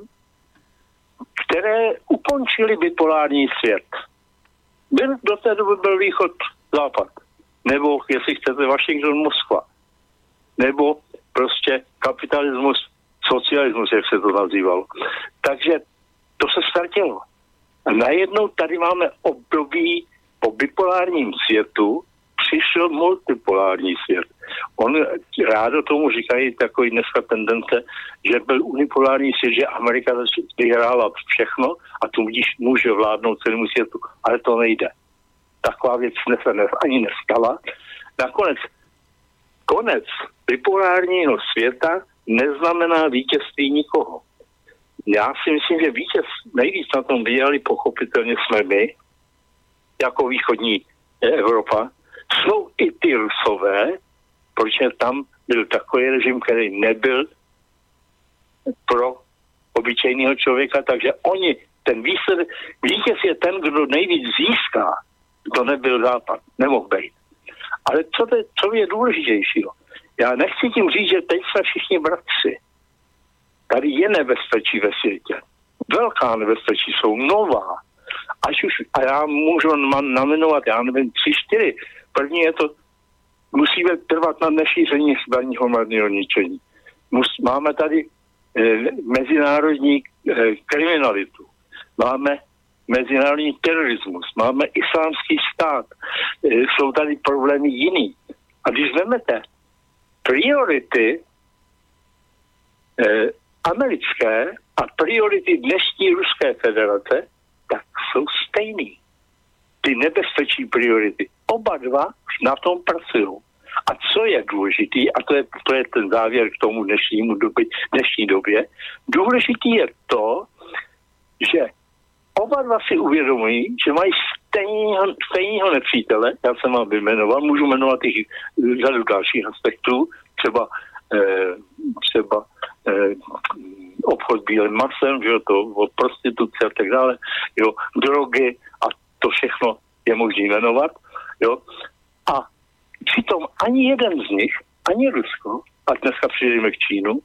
které ukončily bipolární svět. Byl, do té doby byl východ západ. Nebo, jestli chcete, Washington, Moskva. Nebo prostě kapitalismus, socialismus, jak se to nazývalo. Takže to se ztratilo. A najednou tady máme období po bipolárním světu, přišel multipolární svět. On rádo tomu říkají takový dneska tendence, že byl unipolární svět, že Amerika vyhrála všechno a tu vidíš může vládnout celému světu. Ale to nejde. Taková věc se ani nestala. Nakonec konec bipolárního světa neznamená vítězství nikoho. Já si myslím, že vítěz nejvíc na tom vyjeli pochopitelně jsme my, jako východní Evropa. Jsou i ty Rusové, protože tam byl takový režim, který nebyl pro obyčejného člověka, takže oni, ten výsledek, vítěz je ten, kdo nejvíc získá, to nebyl západ, nemohl být. Ale co, to, co je důležitějšího? Já nechci tím říct, že teď jsme všichni bratři. Tady je nebezpečí ve světě. Velká nebezpečí jsou nová. Až už, a já můžu namenovat, já nevím, tři, čtyři. První je to, musíme trvat na nešíření zbraní hromadného ničení. Mus, máme tady e, mezinárodní e, kriminalitu. Máme mezinárodní terorismus, máme islámský stát, e, jsou tady problémy jiný. A když vezmete priority e, americké a priority dnešní Ruské federace, tak jsou stejný. Ty nebezpečí priority. Oba dva na tom pracují. A co je důležitý, a to je, to je ten závěr k tomu dnešnímu doby, dnešní době, důležitý je to, že oba dva si uvědomují, že mají stejného, stejného nepřítele, já jsem vám vyjmenoval, můžu jmenovat i řadu dalších aspektů, třeba, eh, třeba eh, obchod bílým masem, že to prostituce a tak dále, jo, drogy to všechno je možné jmenovat, jo. A přitom ani jeden z nich, ani Rusko, a dneska přijdeme k Čínu,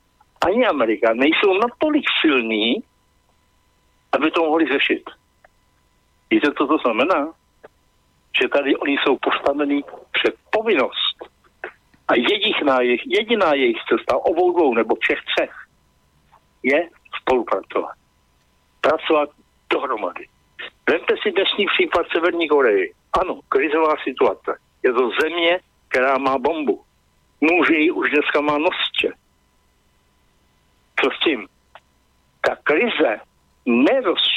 ani Amerika nejsou natolik silní, aby to mohli řešit. Víte, co to znamená? Že tady oni jsou postavení před povinnost. A jediná jejich, jediná jejich cesta, obou dvou nebo všech třech, je spolupracovat. Pracovat dohromady. Vemte si dnešní případ Severní Koreji. Ano, krizová situace. Je to země, která má bombu. Může ji už dneska má nosče. Co s tím? Ta krize neroz,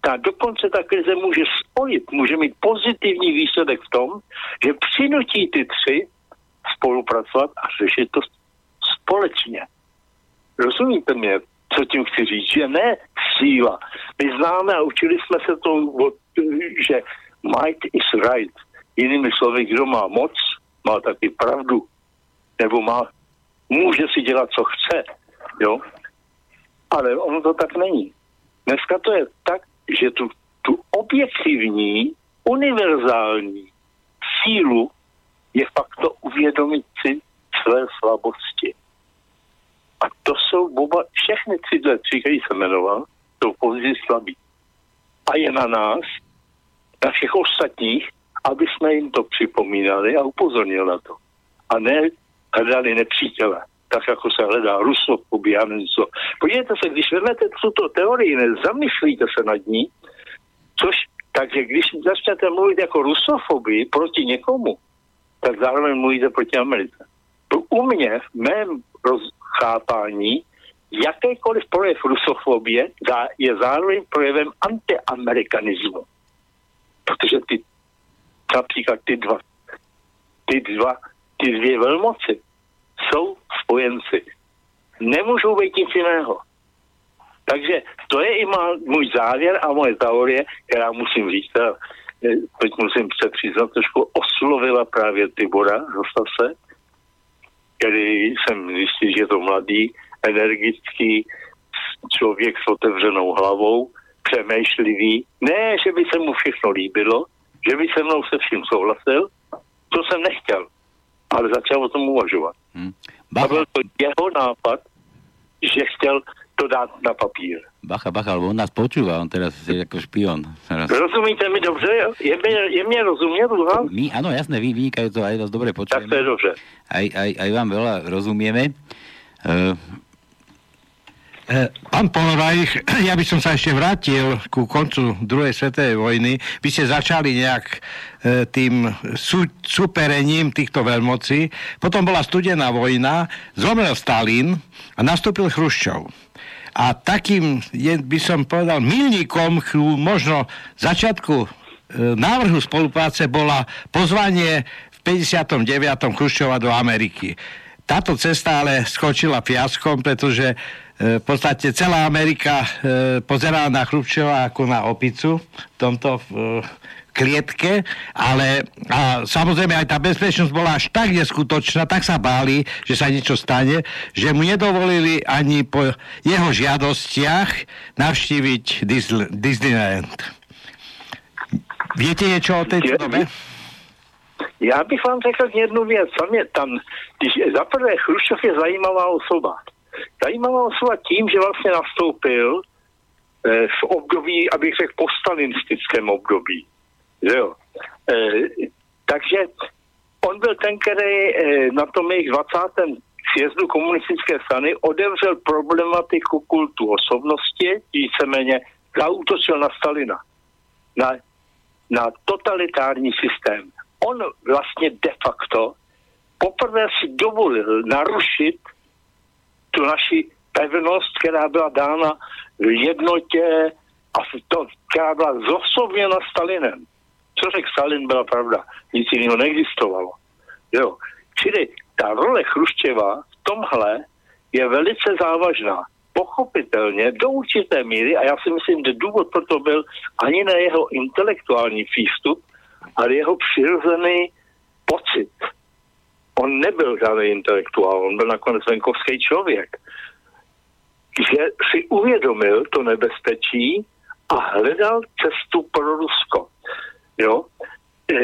ta dokonce ta krize může spojit, může mít pozitivní výsledek v tom, že přinutí ty tři spolupracovat a řešit to společně. Rozumíte mě, co tím chci říct? Že ne síla. My známe a učili jsme se to, že might is right. Jinými slovy, kdo má moc, má taky pravdu. Nebo má, může si dělat, co chce. Jo? Ale ono to tak není. Dneska to je tak, že tu, tu objektivní, univerzální sílu je fakt to uvědomit si své slabosti. A to jsou oba, všechny tři, tři, který jsem jmenoval, jsou pozici slabí. A je na nás, na všech ostatních, aby jsme jim to připomínali a upozornili na to. A ne hledali nepřítele tak jako se hledá rusofobie a něco. Podívejte se, když vezmete tuto teorii, zamyslíte se nad ní, což, takže když začnete mluvit jako rusofobii proti někomu, tak zároveň mluvíte proti Americe. U mě, v mém rozchápání, jakýkoliv projev rusofobie je zároveň projevem antiamerikanismu. Protože ty, například ty dva, ty dva, ty dvě velmoci jsou spojenci. Nemůžou být nic jiného. Takže to je i má, můj závěr a moje teorie, která musím říct, teda, teď musím se přiznat, trošku oslovila právě Tibora zase, který jsem zjistil, že je to mladý, energický člověk s otevřenou hlavou, přemýšlivý. Ne, že by se mu všechno líbilo, že by se mnou se vším souhlasil, to jsem nechtěl, ale začal o tom uvažovat. Hmm. A byl to jeho nápad, že chtěl to dát na papír. Bacha, bacha, lebo on nás počúva, on teraz je ako špion. Rozumíte mi dobře? Je, je mne rozumieť? My, áno, jasné, vy to aj vás dobre počujeme. Tak to je dobře. Aj, aj, aj vám veľa rozumieme. Uh, Pán Polorajch, ja by som sa ešte vrátil ku koncu druhej svetovej vojny. Vy ste začali nejak e, tým sú, superením týchto veľmocí. Potom bola studená vojna, zomrel Stalin a nastúpil Chruščov. A takým, by som povedal, milníkom možno začiatku e, návrhu spolupráce bola pozvanie v 59. Chruščova do Ameriky. Táto cesta ale skočila fiaskom, pretože E, v podstate celá Amerika e, pozerala na Chrupčova ako na opicu v tomto klietke, ale a samozrejme aj tá bezpečnosť bola až tak neskutočná, tak sa báli, že sa niečo stane, že mu nedovolili ani po jeho žiadostiach navštíviť Disneyland. Viete niečo o tejto dobe? Já bych vám řekl jednu věc. Tam je tam, když za prvé Chruščov je zajímavá osoba. Zajímavá osoba tím, že vlastně nastoupil eh, v období, abych řekl, postalistickém období. Že jo? Eh, takže on byl ten, který eh, na tom jejich 20. sjezdu komunistické strany odevřel problematiku kultu osobnosti, víceméně zautočil na Stalina, na, na totalitární systém. On vlastně de facto poprvé si dovolil narušit tu naši pevnost, která byla dána v jednotě a to, která byla zosobněna Stalinem. Co řekl Stalin, byla pravda. Nic jiného neexistovalo. Jo. Čili ta role Chruščeva v tomhle je velice závažná. Pochopitelně do určité míry, a já si myslím, že důvod pro to byl ani na jeho intelektuální přístup, ale jeho přirozený pocit on nebyl žádný intelektuál, on byl nakonec venkovský člověk, že si uvědomil to nebezpečí a hledal cestu pro Rusko. Jo? E,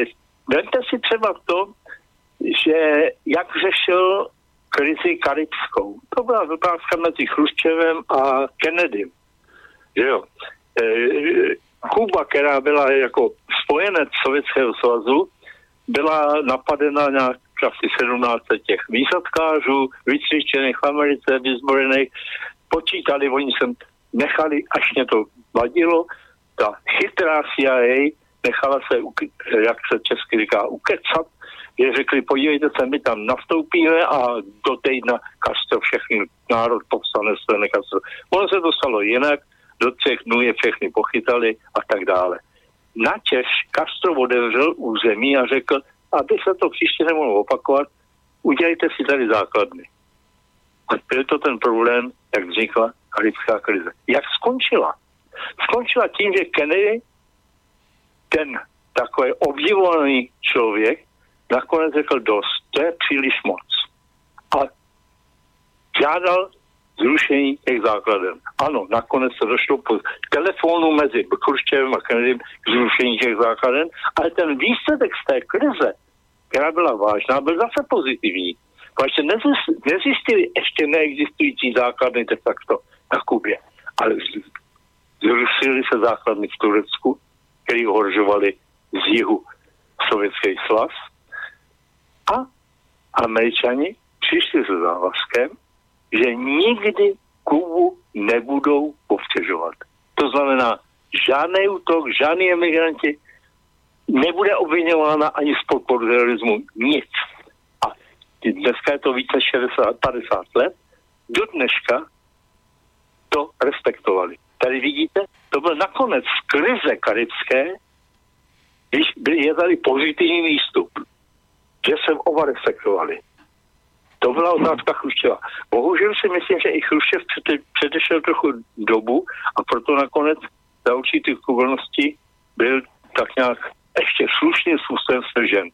vemte si třeba to, že jak řešil krizi karibskou. To byla otázka mezi Chruščevem a Kennedym. Jo. E, Kuba, která byla jako spojenec Sovětského svazu, byla napadena nějak asi 17 těch výsadkářů, vycvičených v Americe, vyzbrojených, počítali, oni sem nechali, až mě to vadilo, ta chytrá CIA nechala se, jak se česky říká, ukecat, je řekli, podívejte se, my tam nastoupíme a do týdna Castro všechny národ povstane se Castro. Ono se to stalo jinak, do třech dnů je všechny pochytali a tak dále. Načež Castro odevřel území a řekl, aby se to příště nemohlo opakovat, udělejte si tady základny. A byl to ten problém, jak vznikla karibská krize. Jak skončila? Skončila tím, že Kennedy, ten takový obdivovaný člověk, nakonec řekl dost, to je příliš moc. A žádal zrušení těch základem. Ano, nakonec se došlo po telefonu mezi Khruščevem a Kennedym k zrušení těch základem, ale ten výsledek z té krize která byla vážná, byl zase pozitivní. Protože nezjistili ještě neexistující základny de facto na Kubě, ale zrušili se základny v Turecku, který ohrožovali z jihu Sovětský svaz a američani přišli se závazkem, že nikdy Kubu nebudou povstěžovat. To znamená, žádný útok, žádný emigranti, nebude obvinována ani z podporu terorismu nic. A dneska je to více 60, 50 let, do dneška to respektovali. Tady vidíte, to byl nakonec krize karibské, když je tady pozitivní výstup, že se oba respektovali. To byla otázka Chruščeva. Bohužel si myslím, že i Chruščev předešel trochu dobu a proto nakonec za určitých okolností byl tak nějak ještě slušným způsobem stržen.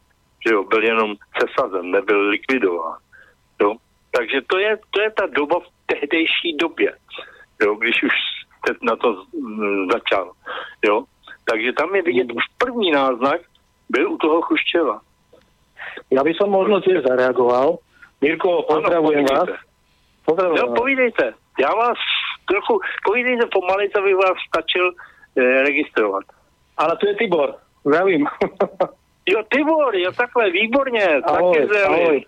Že jo, byl jenom sesazen, nebyl likvidován. Jo. Takže to je, to je ta doba v tehdejší době, jo, když už na to začal. Jo. Takže tam je vidět už první náznak, byl u toho Chruščeva. Ja by som možno tiež zareagoval. Mirko, pozdravujem ano, vás. Pozdravujem no, vás. povídejte. Já vás trochu, povídejte pomaly, aby vás stačil e, registrovat. Ale to je Tibor. Zdravím. jo, Tibor, jo, takhle, výborně. Ahoj, taky zdravím. ahoj.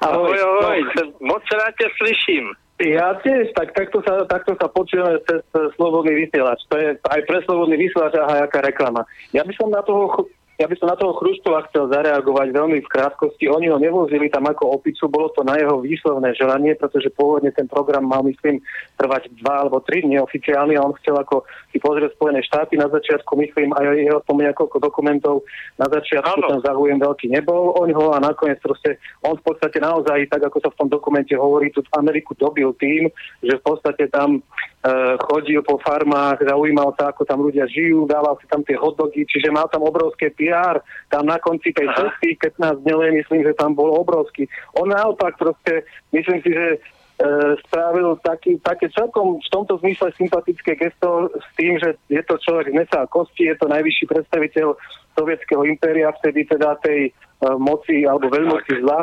Ahoj, ahoj, ahoj. No. moc rád tě slyším. Ja tiež, tak takto sa, takto sa počujeme cez slobodný vysielač. To je aj pre slobodný vysielač a jaká reklama. Ja by som na toho ja by som na toho Chruštova chcel zareagovať veľmi v krátkosti. Oni ho nevozili tam ako opicu, bolo to na jeho výslovné želanie, pretože pôvodne ten program mal, myslím, trvať dva alebo tri dní oficiálny a on chcel ako si pozrieť Spojené štáty na začiatku, myslím, aj jeho tom niekoľko dokumentov na začiatku ano. ten záujem veľký nebol oň ho a nakoniec proste on v podstate naozaj, tak ako sa v tom dokumente hovorí, tu Ameriku dobil tým, že v podstate tam e, chodil po farmách, zaujímal sa, ako tam ľudia žijú, dával si tam tie hotdogy, čiže mal tam obrovské PR. Tam na konci tej cesty 15 dňovej, myslím, že tam bol obrovský. On naopak proste, myslím si, že e, spravil taký, také celkom v tomto zmysle sympatické gesto s tým, že je to človek z mesa a kosti, je to najvyšší predstaviteľ sovietského impéria, vtedy teda tej e, moci alebo veľmoci zla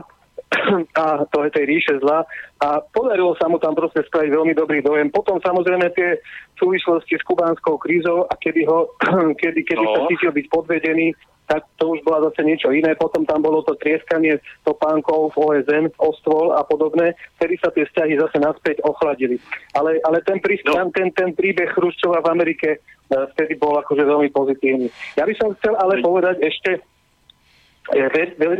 a to je tej ríše zla a podarilo sa mu tam proste spraviť veľmi dobrý dojem. Potom samozrejme tie súvislosti s kubánskou krízou a kedy, ho, kedy, kedy no. sa cítil byť podvedený, tak to už bola zase niečo iné. Potom tam bolo to trieskanie topánkov v OSN, Ostvol a podobné, vtedy sa tie vzťahy zase naspäť ochladili. Ale, ale ten, prí, no. ten, ten príbeh Chruščova v Amerike e, vtedy bol akože veľmi pozitívny. Ja by som chcel ale povedať ešte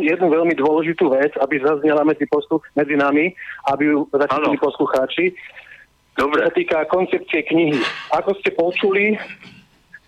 jednu veľmi dôležitú vec, aby zaznela medzi, poslu, medzi nami, aby ju začali poslucháči. Dobre. Čo sa týka koncepcie knihy. Ako ste počuli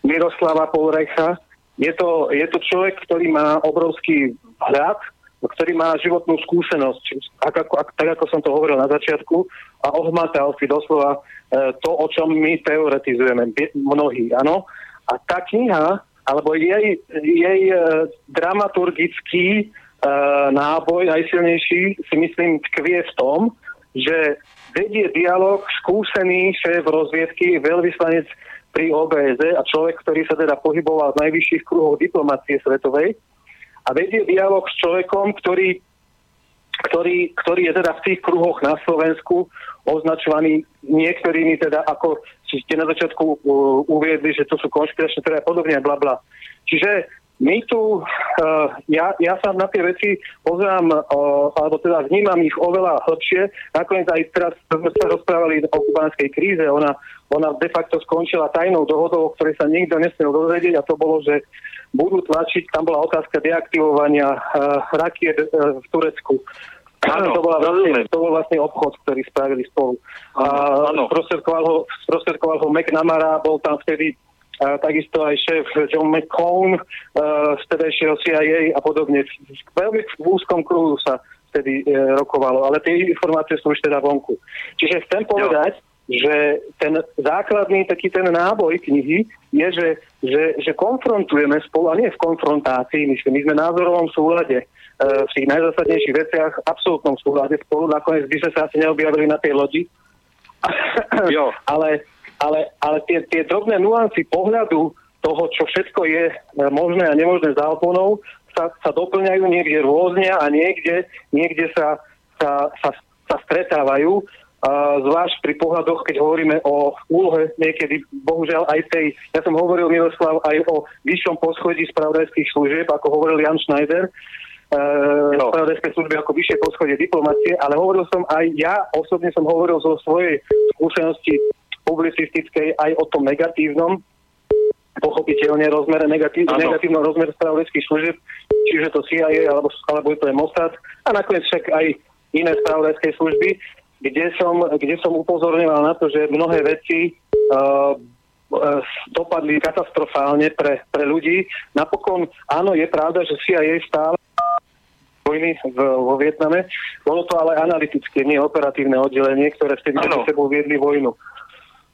Miroslava Polrecha, je to, je to človek, ktorý má obrovský hľad, ktorý má životnú skúsenosť, ak, ako, ak, tak ako som to hovoril na začiatku, a ohmatal si doslova e, to, o čom my teoretizujeme, mnohí, áno. A tá kniha alebo jej, jej uh, dramaturgický uh, náboj najsilnejší si myslím tkvie v tom, že vedie dialog skúsený šéf rozviedky, veľvyslanec pri OBZ a človek, ktorý sa teda pohyboval z najvyšších kruhov diplomácie svetovej a vedie dialog s človekom, ktorý, ktorý, ktorý je teda v tých kruhoch na Slovensku označovaný niektorými teda ako ste na začiatku uh, uviedli, že to sú konšpiračné teda podobne, bla bla. Čiže my tu, uh, ja, ja sa na tie veci pozerám, uh, alebo teda vnímam ich oveľa hlbšie. Nakoniec aj teraz sme sa rozprávali o kubánskej kríze. Ona, ona de facto skončila tajnou dohodou, o ktorej sa nikto nesmiel dozvedieť a to bolo, že budú tlačiť, tam bola otázka deaktivovania uh, rakiet uh, v Turecku. Áno, to, bola vlastne, to bol vlastne obchod, ktorý spravili spolu. Áno, sprostredkoval ho, sprostredkoval ho McNamara, bol tam vtedy a takisto aj šéf John McCone uh, z tedajšieho CIA a podobne. Veľmi v úzkom kruhu sa vtedy uh, rokovalo, ale tie informácie sú už teda vonku. Čiže chcem povedať, jo. Že ten základný taký ten náboj knihy je, že, že, že konfrontujeme spolu, a nie v konfrontácii, my, my sme názorovom súlade v tých najzásadnejších veciach v absolútnom súhľade spolu. Nakoniec by sme sa asi neobjavili na tej lodi. Jo. ale ale, ale tie, tie drobné nuancy pohľadu toho, čo všetko je e, možné a nemožné zákonou, sa, sa doplňajú niekde rôzne a niekde, niekde sa, sa, sa, sa stretávajú. Zvlášť pri pohľadoch, keď hovoríme o úlohe niekedy, bohužiaľ aj tej, ja som hovoril Miroslav aj o vyššom poschodí spravodajských služieb, ako hovoril Jan Schneider, uh, spravodajské služby ako vyššie poschodie diplomácie, ale hovoril som aj ja, osobne som hovoril zo svojej skúsenosti publicistickej aj o tom negatívnom, pochopiteľne rozmer, negatív, negatívnom rozmer spravodajských služieb, čiže to CIA alebo, alebo je to je Mossad a nakoniec však aj iné spravodajské služby, kde som, kde som upozorňoval na to, že mnohé veci uh, dopadli katastrofálne pre, pre ľudí. Napokon, áno, je pravda, že CIA stále vojny v, vo Vietname. Bolo to ale analytické, nie operatívne oddelenie, ktoré vtedy medzi sebou viedli vojnu.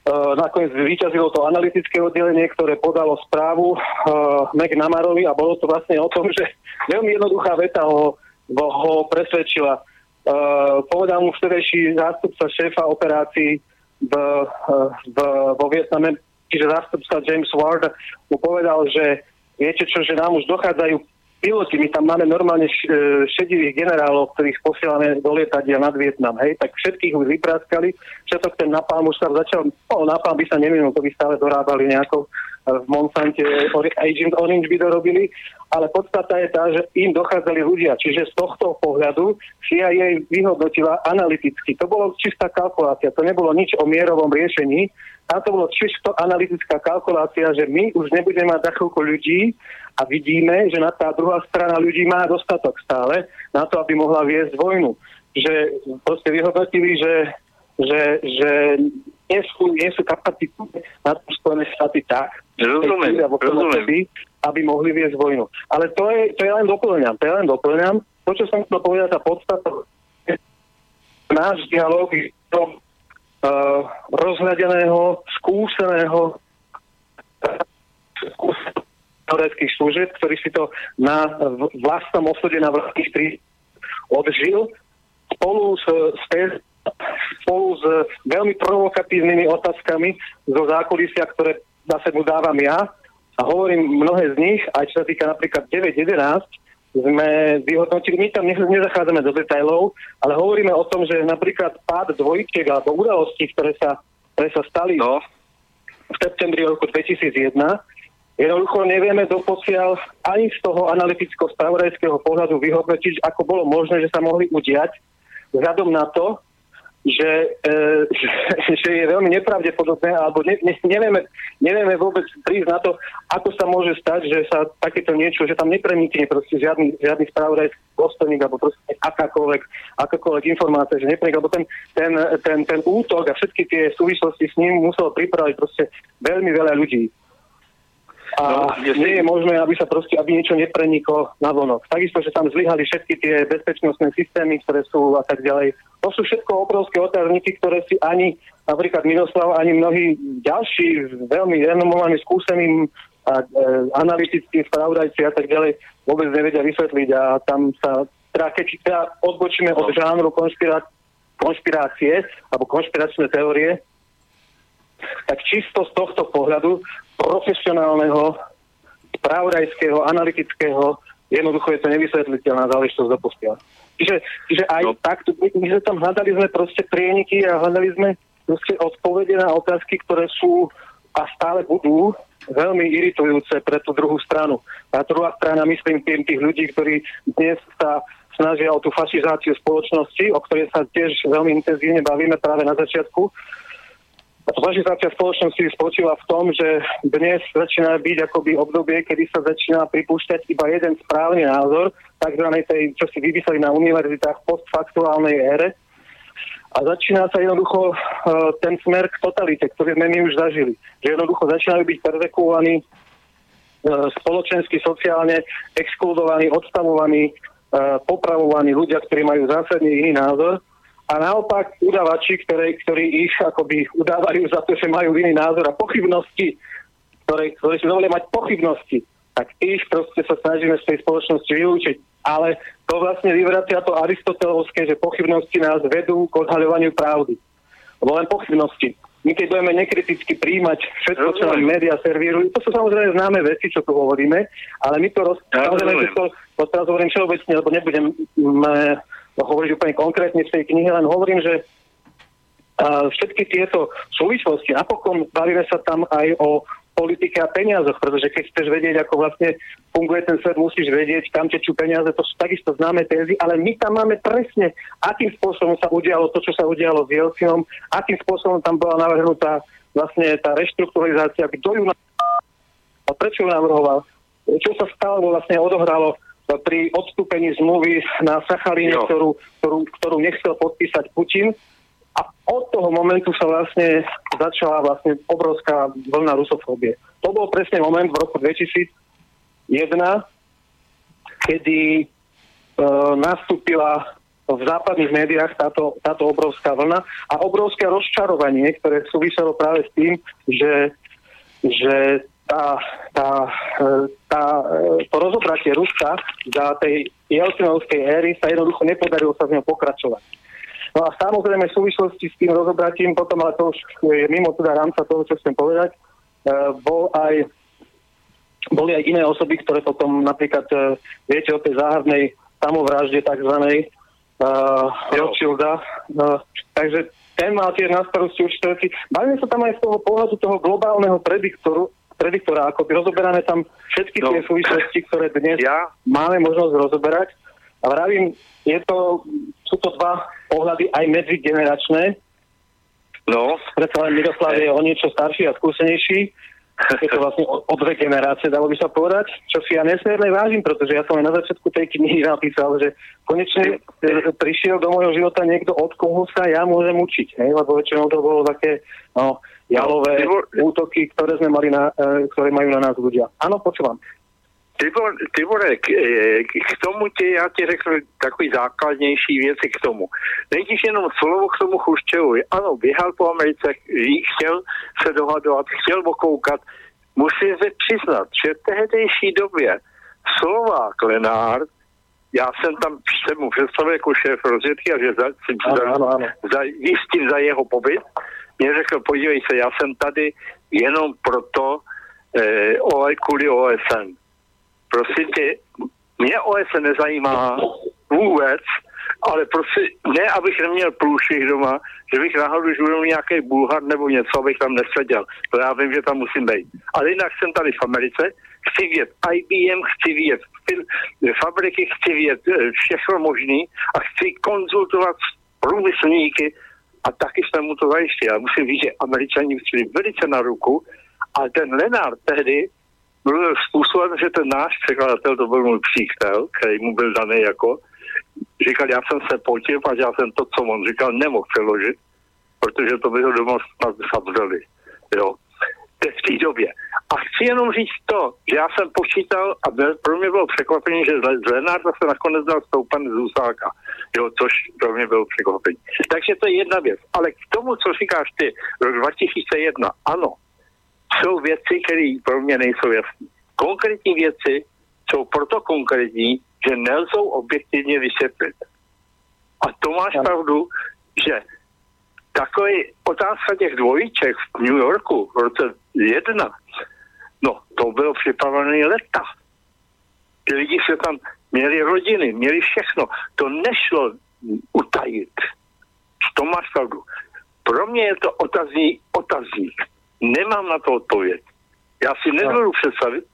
Uh, nakoniec vyťazilo to analytické oddelenie, ktoré podalo správu uh, McNamarovi a bolo to vlastne o tom, že veľmi jednoduchá veta ho, ho presvedčila. Uh, povedal mu vtedejší zástupca šéfa operácií v, uh, v, vo Vietname, čiže zástupca James Ward, mu povedal, že viete čo, že nám už dochádzajú piloti, my tam máme normálne e, šedivých generálov, ktorých posielame do lietadia nad Vietnam, hej, tak všetkých už vypráskali, všetok ten napálm už sa začal, no napálm by sa neminul, to by stále dorábali nejako. e, v Monsante, Agent Orange by dorobili, ale podstata je tá, že im dochádzali ľudia, čiže z tohto pohľadu CIA vyhodnotila analyticky. To bolo čistá kalkulácia, to nebolo nič o mierovom riešení, a to bolo čisto analytická kalkulácia, že my už nebudeme mať za ľudí, a vidíme, že na tá druhá strana ľudí má dostatok stále na to, aby mohla viesť vojnu. Že proste vyhodnotili, že, že, že nie sú, nie sú kapacity na to Spojené štáty tak, rozumiem, rozumiem. aby mohli viesť vojnu. Ale to je, to je len doplňam, to je len doplňam. To, čo som chcel povedať, tá podstata, náš dialog je to uh, rozhľadeného, skúseného, teoretických služieb, ktorý si to na vlastnom osude na vlastných tri odžil spolu s, s spolu s veľmi provokatívnymi otázkami zo zákulisia, ktoré zase mu dávam ja a hovorím mnohé z nich, aj čo sa týka napríklad 9.11, sme vyhodnotili, my tam nezachádzame do detajlov, ale hovoríme o tom, že napríklad pád dvojčiek alebo udalosti, ktoré sa, ktoré sa stali no. v septembri roku 2001, Jednoducho nevieme doposiaľ ani z toho analyticko-spravodajského pohľadu vyhodnotiť, ako bolo možné, že sa mohli udiať, vzhľadom na to, že, e, že, je veľmi nepravdepodobné, alebo ne, ne, nevieme, nevieme vôbec prísť na to, ako sa môže stať, že sa takéto niečo, že tam neprenikne proste žiadny, žiadny spravodajský dôstojník, alebo proste akákoľvek, akákoľvek informácia, že neprenikne, lebo ten, ten, ten, ten útok a všetky tie súvislosti s ním muselo pripraviť proste veľmi veľa ľudí. A no, nie je možné, aby sa proste, aby niečo nepreniklo na vonok. Takisto, že tam zlyhali všetky tie bezpečnostné systémy, ktoré sú a tak ďalej. To sú všetko obrovské otázniky, ktoré si ani napríklad Miroslav, ani mnohí ďalší veľmi renomovaní, skúsení a, e, analytickí spravodajci a tak ďalej vôbec nevedia vysvetliť a tam sa teda keď teda odbočíme od no. žánru konšpirá- konšpirácie alebo konšpiračné teórie, tak čisto z tohto pohľadu profesionálneho, spravodajského, analytického, jednoducho je to nevysvetliteľná záležitosť do postiaľ. Čiže, čiže aj no. takto, my sme tam hľadali sme proste prieniky a hľadali sme proste odpovede na otázky, ktoré sú a stále budú veľmi iritujúce pre tú druhú stranu. A druhá strana, myslím tým tých ľudí, ktorí dnes sa snažia o tú fašizáciu spoločnosti, o ktorej sa tiež veľmi intenzívne bavíme práve na začiatku, Fašizácia spoločnosti spočíva v tom, že dnes začína byť akoby obdobie, kedy sa začína pripúšťať iba jeden správny názor, tzv. tej, čo si vypísali na univerzitách postfaktuálnej ére. A začína sa jednoducho uh, ten smer k totalite, ktorý sme my už zažili. Že jednoducho začínajú byť perzekuovaní uh, spoločensky, sociálne exkludovaní, odstavovaní, uh, popravovaní ľudia, ktorí majú zásadne iný názor a naopak udavači, ktoré, ktorí ich akoby udávajú za to, že majú iný názor a pochybnosti, ktoré, ktoré si dovolia mať pochybnosti, tak ich proste sa snažíme z tej spoločnosti vylúčiť. Ale to vlastne vyvracia to aristotelovské, že pochybnosti nás vedú k odhaľovaniu pravdy. Lebo len pochybnosti. My keď budeme nekriticky príjmať všetko, čo nám médiá servírujú, to sú samozrejme známe veci, čo tu hovoríme, ale my to roz... Samozrejme, to, to teraz hovorím všeobecne, lebo nebudem m, hovoriť úplne konkrétne v tej knihe, len hovorím, že všetky tieto súvislosti, napokon bavíme sa tam aj o politike a peniazoch, pretože keď chceš vedieť, ako vlastne funguje ten svet, musíš vedieť, kam tečú peniaze, to sú takisto známe tézy, ale my tam máme presne, akým spôsobom sa udialo to, čo sa udialo s Jelcinom, akým spôsobom tam bola navrhnutá vlastne tá reštrukturalizácia, kto ju a prečo ju navrhoval, čo sa stalo, vlastne odohralo pri odstúpení zmluvy na Sacharíne, ktorú, ktorú, ktorú nechcel podpísať Putin. A od toho momentu sa vlastne začala vlastne obrovská vlna rusofóbie. To bol presne moment v roku 2001, kedy e, nastúpila v západných médiách táto, táto obrovská vlna a obrovské rozčarovanie, ktoré súviselo práve s tým, že, že tá, tá, tá, to rozobratie Ruska za tej Jelcinovskej éry sa jednoducho nepodarilo sa z ňou pokračovať. No a samozrejme v súvislosti s tým rozobratím, potom ale to už je mimo teda rámca toho, čo chcem povedať, e, bol aj, boli aj iné osoby, ktoré potom napríklad, e, viete o tej záhadnej samovražde uh, Rothschilda. Uh, takže ten mal tiež na starosti určité veci. Bavíme sa tam aj z toho pohľadu toho globálneho prediktoru, prediktora, ako by rozoberané tam všetky no. tie súvislosti, ktoré dnes ja? máme možnosť rozoberať. A vravím, je to, sú to dva pohľady aj medzigeneračné. No. Preto len Miroslav je o niečo starší a skúsenejší. Je to vlastne o, o dve generácie, dalo by sa povedať, čo si ja nesmierne vážim, pretože ja som aj na začiatku tej knihy napísal, že konečne e, prišiel do môjho života niekto, od koho sa ja môžem učiť, hej? lebo väčšinou to bolo také no, jalové útoky, ktoré, sme mali na, e, ktoré majú na nás ľudia. Áno, počúvam. Ty vole, k, e, k tomu tě, já ti řeknu takový základnější věci k tomu. Nejdřív jenom slovo k tomu Chruščevovi. Ano, běhal po Americe, chtěl se dohadovat, chtěl okoukat. Musím se přiznat, že v tehdejší době Slovák Lenár, já jsem tam se mu představil jako šéf rozvědky a že za, ano, ano, ano. za, jistím za jeho pobyt, mě řekl, podívej se, já jsem tady jenom proto, eh, kvůli OSN Prosím tě, mě OSN nezajímá vůbec, ale prostě ne, abych neměl průšvih doma, že bych náhodou žil nějaký Bulhar nebo něco, abych tam neseděl. To já vím, že tam musím být. Ale jinak jsem tady v Americe, chci vidět IBM, chci vidět fabriky, chci vidět eh, všechno možný a chci konzultovat průmyslníky a taky jsme mu to zajistili. Já musím říct, že američani šli velice na ruku a ten Lenard tehdy byl způsoben, že ten náš překladatel, to byl můj přítel, který mu byl daný jako, říkal, já jsem se potil a já jsem to, co on říkal, nemohl přeložit, protože to by ho doma snad zavřeli. Jo. V té době. A chci jenom říct to, že já jsem počítal a pro mě bylo překvapení, že z Lenarda se nakonec dal stoupan z Úsáka. Jo, což pro mě bylo překvapení. Takže to je jedna věc. Ale k tomu, co říkáš ty, rok 2001, ano, jsou věci, které pro mě nejsou jasné. Konkrétní věci jsou proto konkrétní, že nelzou objektivně vysvětlit. A to máš pravdu, že takový otázka těch dvojíček v New Yorku v roce jedna, no to bylo připravené leta. Ty lidi se tam měli rodiny, měli všechno. To nešlo utajit. To máš pravdu. Pro mě je to otazník, otazník. Nemám na to odpověď. Já si nedovedu představit,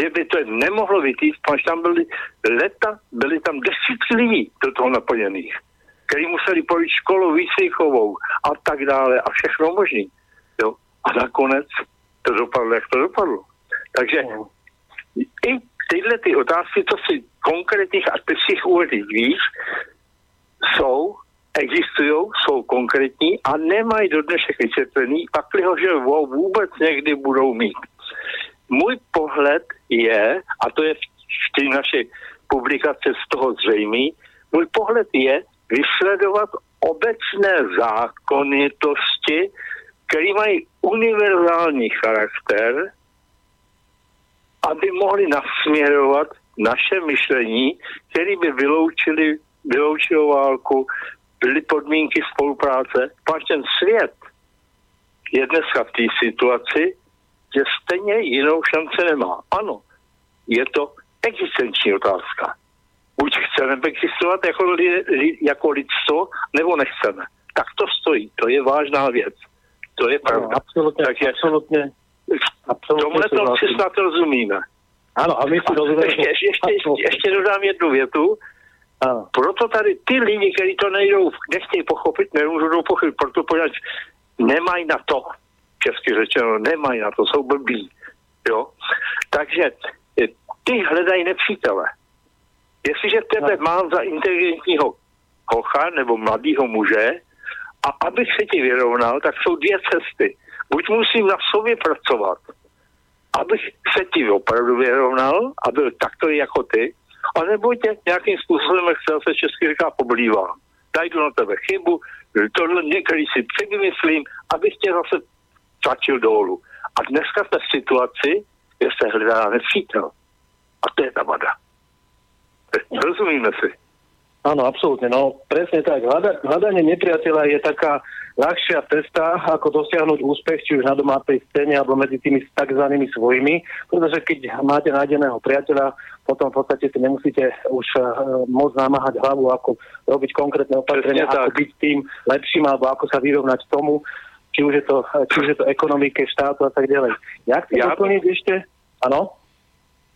že by to nemohlo vytýct, až tam byly leta, byly tam desítky lidí do toho naplněných, kteří museli projít školu výcvikovou a tak dále a všechno možný. Jo? A nakonec to dopadlo, jak to dopadlo. Takže no. i tyhle ty otázky, co si konkrétních a ty si jich víš, jsou existují, jsou konkrétní a nemají do dnešek vysvětlený, pak ho, že vůbec někdy budou mít. Můj pohled je, a to je v té naší publikace z toho zřejmý, můj pohled je vysledovat obecné zákonitosti, které mají univerzální charakter, aby mohli nasměrovat naše myšlení, které by vyloučili, vyloučilo válku, byly podmínky spolupráce. Pak ten svět je dneska v té situaci, že stejně jinou šanci nemá. Ano, je to existenční otázka. Buď chceme existovat jako, li, jako lidstvo, nebo nechceme. Tak to stojí, to je vážná věc. To je pravda. No, absolutně, Takže absolutně, absolutně tomhle to si snad rozumíme. Ano, a my si rozumíme. Ještě, ještě, ještě, ještě dodám jednu větu. Ano. Proto tady ty lidi, kteří to nejdou, nechtějí pochopit, nemůžou pochopit, proto poněvadž nemají na to, česky řečeno, nemají na to, jsou blbí. Jo? Takže eh, ty hledají nepřítele. Jestliže tebe no. mám za inteligentního hocha nebo mladého muže A abych se ti vyrovnal, tak jsou dvě cesty. Buď musím na sobě pracovat, abych se ti opravdu vyrovnal a byl takový jako ty, anebo tě nějakým způsobem, jak se česky říká, poblívám. Najdu na tebe chybu, tohle někdy si převymyslím, abych tě zase tlačil dolů. A dneska jsme v situaci, kde se hledá nepřítel. A to je ta vada. Rozumíme si. Áno, absolútne. No, presne tak. Hľada, hľadanie nepriateľa je taká ľahšia cesta, ako dosiahnuť úspech, či už na domácej scéne, alebo medzi tými tzv. svojimi. Pretože keď máte nájdeného priateľa, potom v podstate si nemusíte už uh, môcť namáhať hlavu, ako robiť konkrétne opatrenia, ako byť tým lepším, alebo ako sa vyrovnať tomu, či už je to, či už je to ekonomike štátu a tak ďalej. Jak chcem ja doplniť ešte? Áno?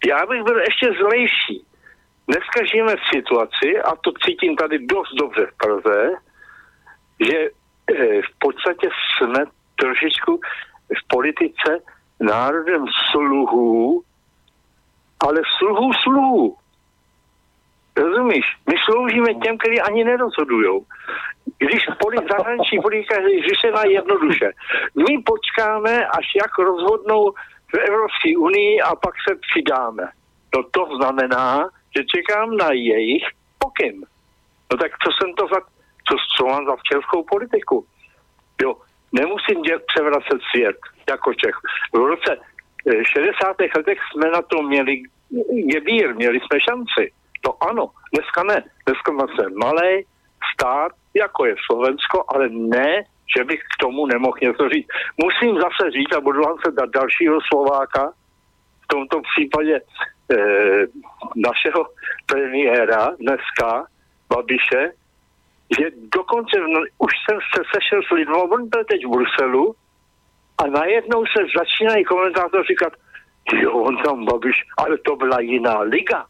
Já bych byl ještě zlejší. Dneska žijeme v situaci, a to cítím tady dost dobře v Praze, že e, v podstatě jsme trošičku v politice národem sluhů, ale sluhů sluhů. Rozumíš? My sloužíme těm, kteří ani nerozhodují. Když polit, zahraniční politika je řešená jednoduše. My počkáme, až jak rozhodnou v Evropské unii a pak se přidáme. No to znamená, že čekám na jejich pokyn. No tak co jsem to za, co, co mám za českou politiku? Jo, nemusím dělat převracet svět jako Čech. V roce 60. Eh, letech jsme na to měli gebír, měli jsme šanci. To ano, dneska ne. Dneska jsme malý stát, jako je Slovensko, ale ne, že bych k tomu nemohl něco říct. Musím zase říct, a budu vám se dát dalšího Slováka, v tomto případě našeho premiéra dneska, Babiše, že dokonce v, už jsem se sešel s lidmi, on byl teď v Bruselu a najednou se začínají komentátoři říkat, jo, on tam Babiš, ale to byla jiná liga.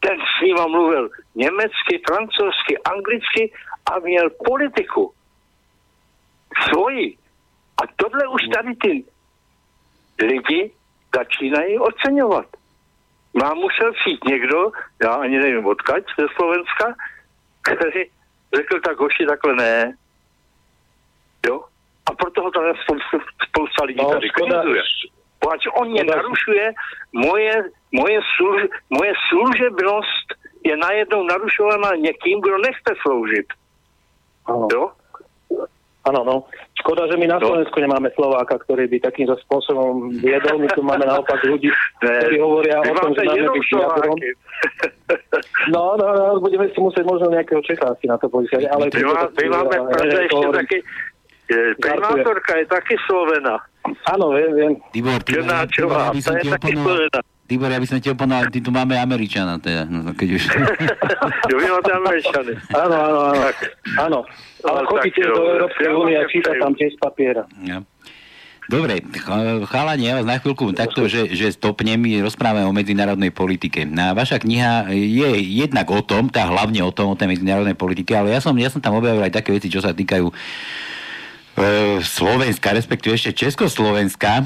Ten s ním mluvil německy, francouzsky, anglicky a měl politiku svoji. A tohle už tady ty lidi začínají oceňovat. Mám musel přijít někdo, já ani nevím odkaď, ze Slovenska, který řekl tak hoši, takhle ne. Jo? A proto ho tady spousta, spousta lidí no, tady kritizuje. Páč on mě narušuje, moje, moje, služ, moje služebnost je najednou narušovaná někým, kdo nechce sloužit. Ano. Jo? Áno, no. Škoda, že my na no. Slovensku nemáme Slováka, ktorý by takýmto spôsobom viedol. My tu máme naopak ľudí, ktorí hovoria o tom, že máme byť náborom. No, no, no, budeme si musieť možno nejakého Čecha asi na to povedať. Ale my, má, my máme ešte taký, primátorka je taky Slovena. Áno, viem, viem. Tibor, Tibor, Tibor, to je taky Slovena. Tibor, ja by som ti oponoval, ty tu máme Američana, teda, no, keď už... jo, vy máte Američany. Áno, áno, áno. Áno, ale chodíte do Európskej únie a číta tam tiež papiera. Ja. Dobre, chalani, ja vás na chvíľku takto, že, že stopnem, rozprávame o medzinárodnej politike. Na vaša kniha je jednak o tom, tá hlavne o tom, o tej medzinárodnej politike, ale ja som, ja som tam objavil aj také veci, čo sa týkajú e, Slovenska, respektíve ešte Československa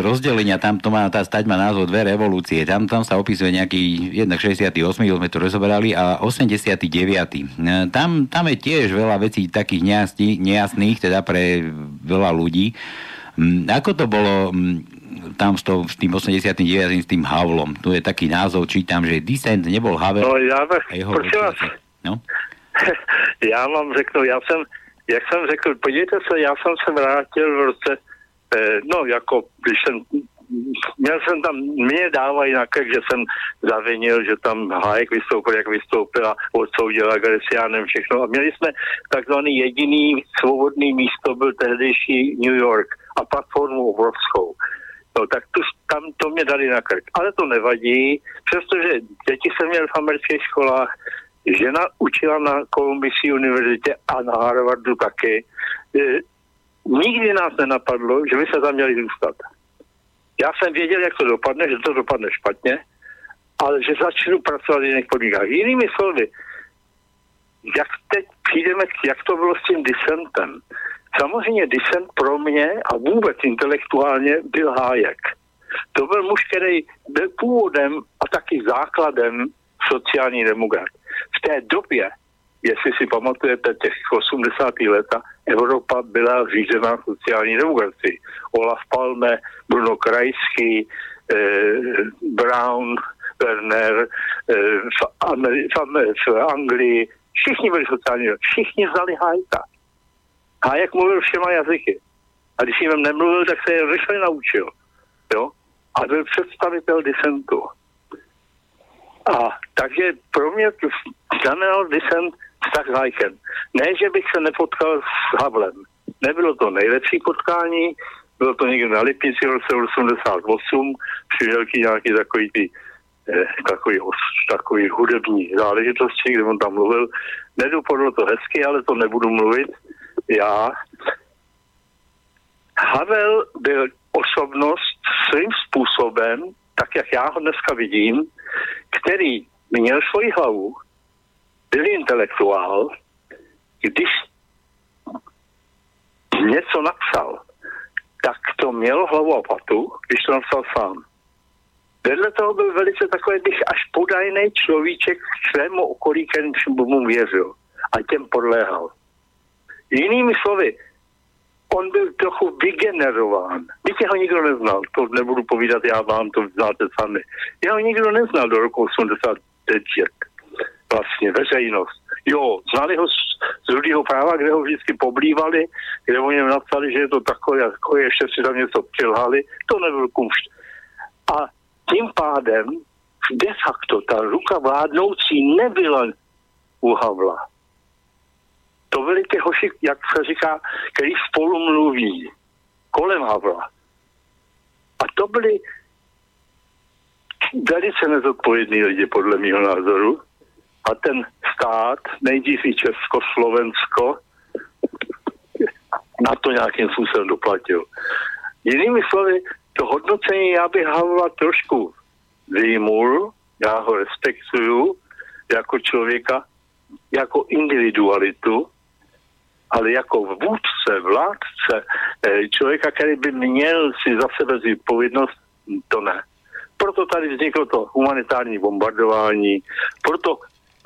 rozdelenia, tam to má, tá stať má názov dve revolúcie. Tam, tam sa opisuje nejaký jednak 68, sme to rozoberali, a 89. Tam, tam je tiež veľa vecí takých nejasných, nejasných teda pre veľa ľudí. Mm, ako to bolo mm, tam s, to, s tým 89. s tým Havlom? Tu je taký názov, čítam, že Dissent nebol Havel. No já, prosím vás, no? já vám řeknu, já jsem, jak jsem řekl, podívejte se, já jsem se vrátil v roce Eh, no jako, když jsem měl jsem tam, mě dávají na že jsem zavinil, že tam Hájek vystoupil, jak vystoupil a odsoudil Agresiánem všechno. A měli jsme takzvaný jediný svobodný místo, byl tehdejší New York a platformu obrovskou. No tak tu, tam to mě dali na krk. Ale to nevadí, přestože děti jsem měl v amerických školách, žena učila na Columbia univerzitě a na Harvardu taky. Eh, nikdy nás nenapadlo, že by se tam měli zůstat. Já jsem věděl, jak to dopadne, že to dopadne špatně, ale že začnu pracovat v jiných podmínkách. Jinými slovy, jak teď přijdeme, jak to bylo s tím disentem. Samozřejmě disent pro mě a vůbec intelektuálně byl Hájek. To byl muž, který byl původem a taky základem sociální demokrat. V té době, jestli si pamatujete těch 80. leta, Evropa byla řízená sociální demokracii. Olaf Palme, Bruno Krajský, eh, Brown, Werner, eh, v, Ameri- v, Anglii, všichni byli sociální, všichni znali Hajka. Hájek mluvil všema jazyky. A když jim nemluvil, tak se je rychle naučil. Jo? A byl představitel disentu. A takže pro mě to znamenal disent vztah s Hajkem. Ne, že bych se nepotkal s Havlem. Nebylo to nejlepší potkání, bylo to někde na Lipnici v roce 88, přišelky nějaký takový ty eh, takový, takový hudební záležitosti, kde on tam mluvil. Nedopadlo to hezky, ale to nebudu mluvit já. Havel byl osobnost svým způsobem, tak jak já ho dneska vidím, který měl svoji hlavu, byl intelektuál, když něco napsal, tak to mělo hlavu a patu, když to napsal sám. Vedle toho byl velice takový bych až podajný človíček svému okolí, kterým mu věřil a těm podléhal. Jinými slovy, on byl trochu vygenerován. Víte, ho nikdo neznal, to nebudu povídat, já vám to znáte sami. Já ho nikdo neznal do roku 89. Vlastně veřejnost. Jo, znali ho z, z rudého práva, kde ho vždycky poblívali, kde o něm napsali, že je to takové, jako ještě si tam něco přilhali. To nebyl kumšt. A tím pádem de facto ta ruka vládnoucí nebyla u Havla to byli ty hoši, jak se říká, který spolu mluví kolem Havla. A to byli velice nezodpovědní lidi, podle mého názoru. A ten stát, nejdřív i Česko, Slovensko, na to nějakým způsobem doplatil. Jinými slovy, to hodnocení já bych Havla trošku vyjmul, já ho respektuju jako člověka, jako individualitu, ale jako vůdce, vládce, eh, člověka, který by měl si za sebe zodpovědnost, to ne. Proto tady vzniklo to humanitární bombardování, proto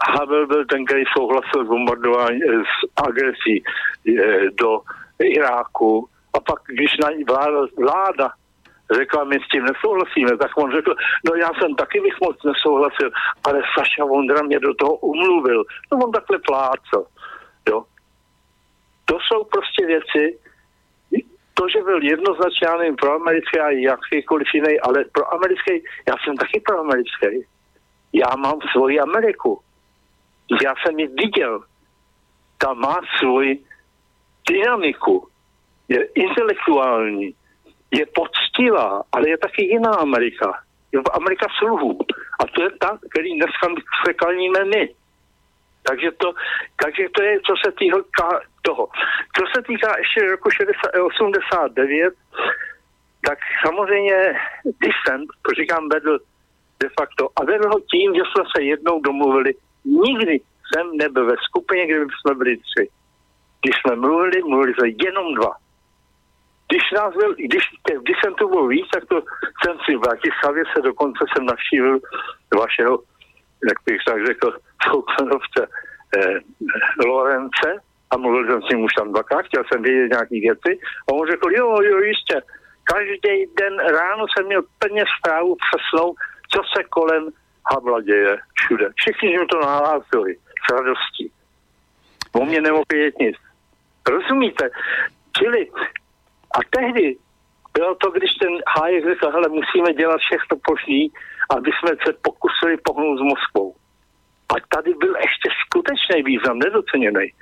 Havel byl ten, který souhlasil s bombardování, eh, s agresí eh, do Iráku a pak, když na vláda, vláda řekla, my s tím nesouhlasíme, tak on řekl, no já jsem taky bych moc nesouhlasil, ale Saša Vondra mě do toho umluvil. No on takhle plácel. Jo. To jsou prostě věci, to, že byl jednoznačně, nevím, pro americký a jakýkoliv jiný, ale pro americký, já jsem taky pro americký. Já mám svoji Ameriku. Já jsem ji viděl. Ta má svoji dynamiku. Je intelektuální, je poctivá, ale je taky jiná Amerika. Je Amerika sluhů. A to je ta, který dneska překalníme my. Takže to, takže to je, co se týká toho. Co se týká ještě roku 60, 89, tak samozřejmě dissent, říkám, vedl de facto. A vedl ho tím, že jsme se jednou domluvili. Nikdy jsem nebyl ve skupině, kde jsme byli tři. Když jsme mluvili, mluvili jsme jenom dva. Když nás byl, když, když jsem tu byl víc, tak to jsem si v Bratislavě se dokonce jsem navštívil vašeho, jak bych tak řekl, soukmenovce eh, Lorence a mluvil jsem s ním už tam dvakrát, chtěl jsem vědět nějaký věci a on řekl, jo, jo, jistě, každý den ráno jsem měl plně zprávu přesnou, co se kolem Havla děje všude. Všichni mi to nahlásili s radostí. O mě nemohl vědět nic. Rozumíte? Čili a tehdy bylo to, když ten Hájek řekl, hele, musíme dělat všechno možný, aby jsme se pokusili pohnout s Moskvou. A tady byl ještě skutečný význam, nedoceněný.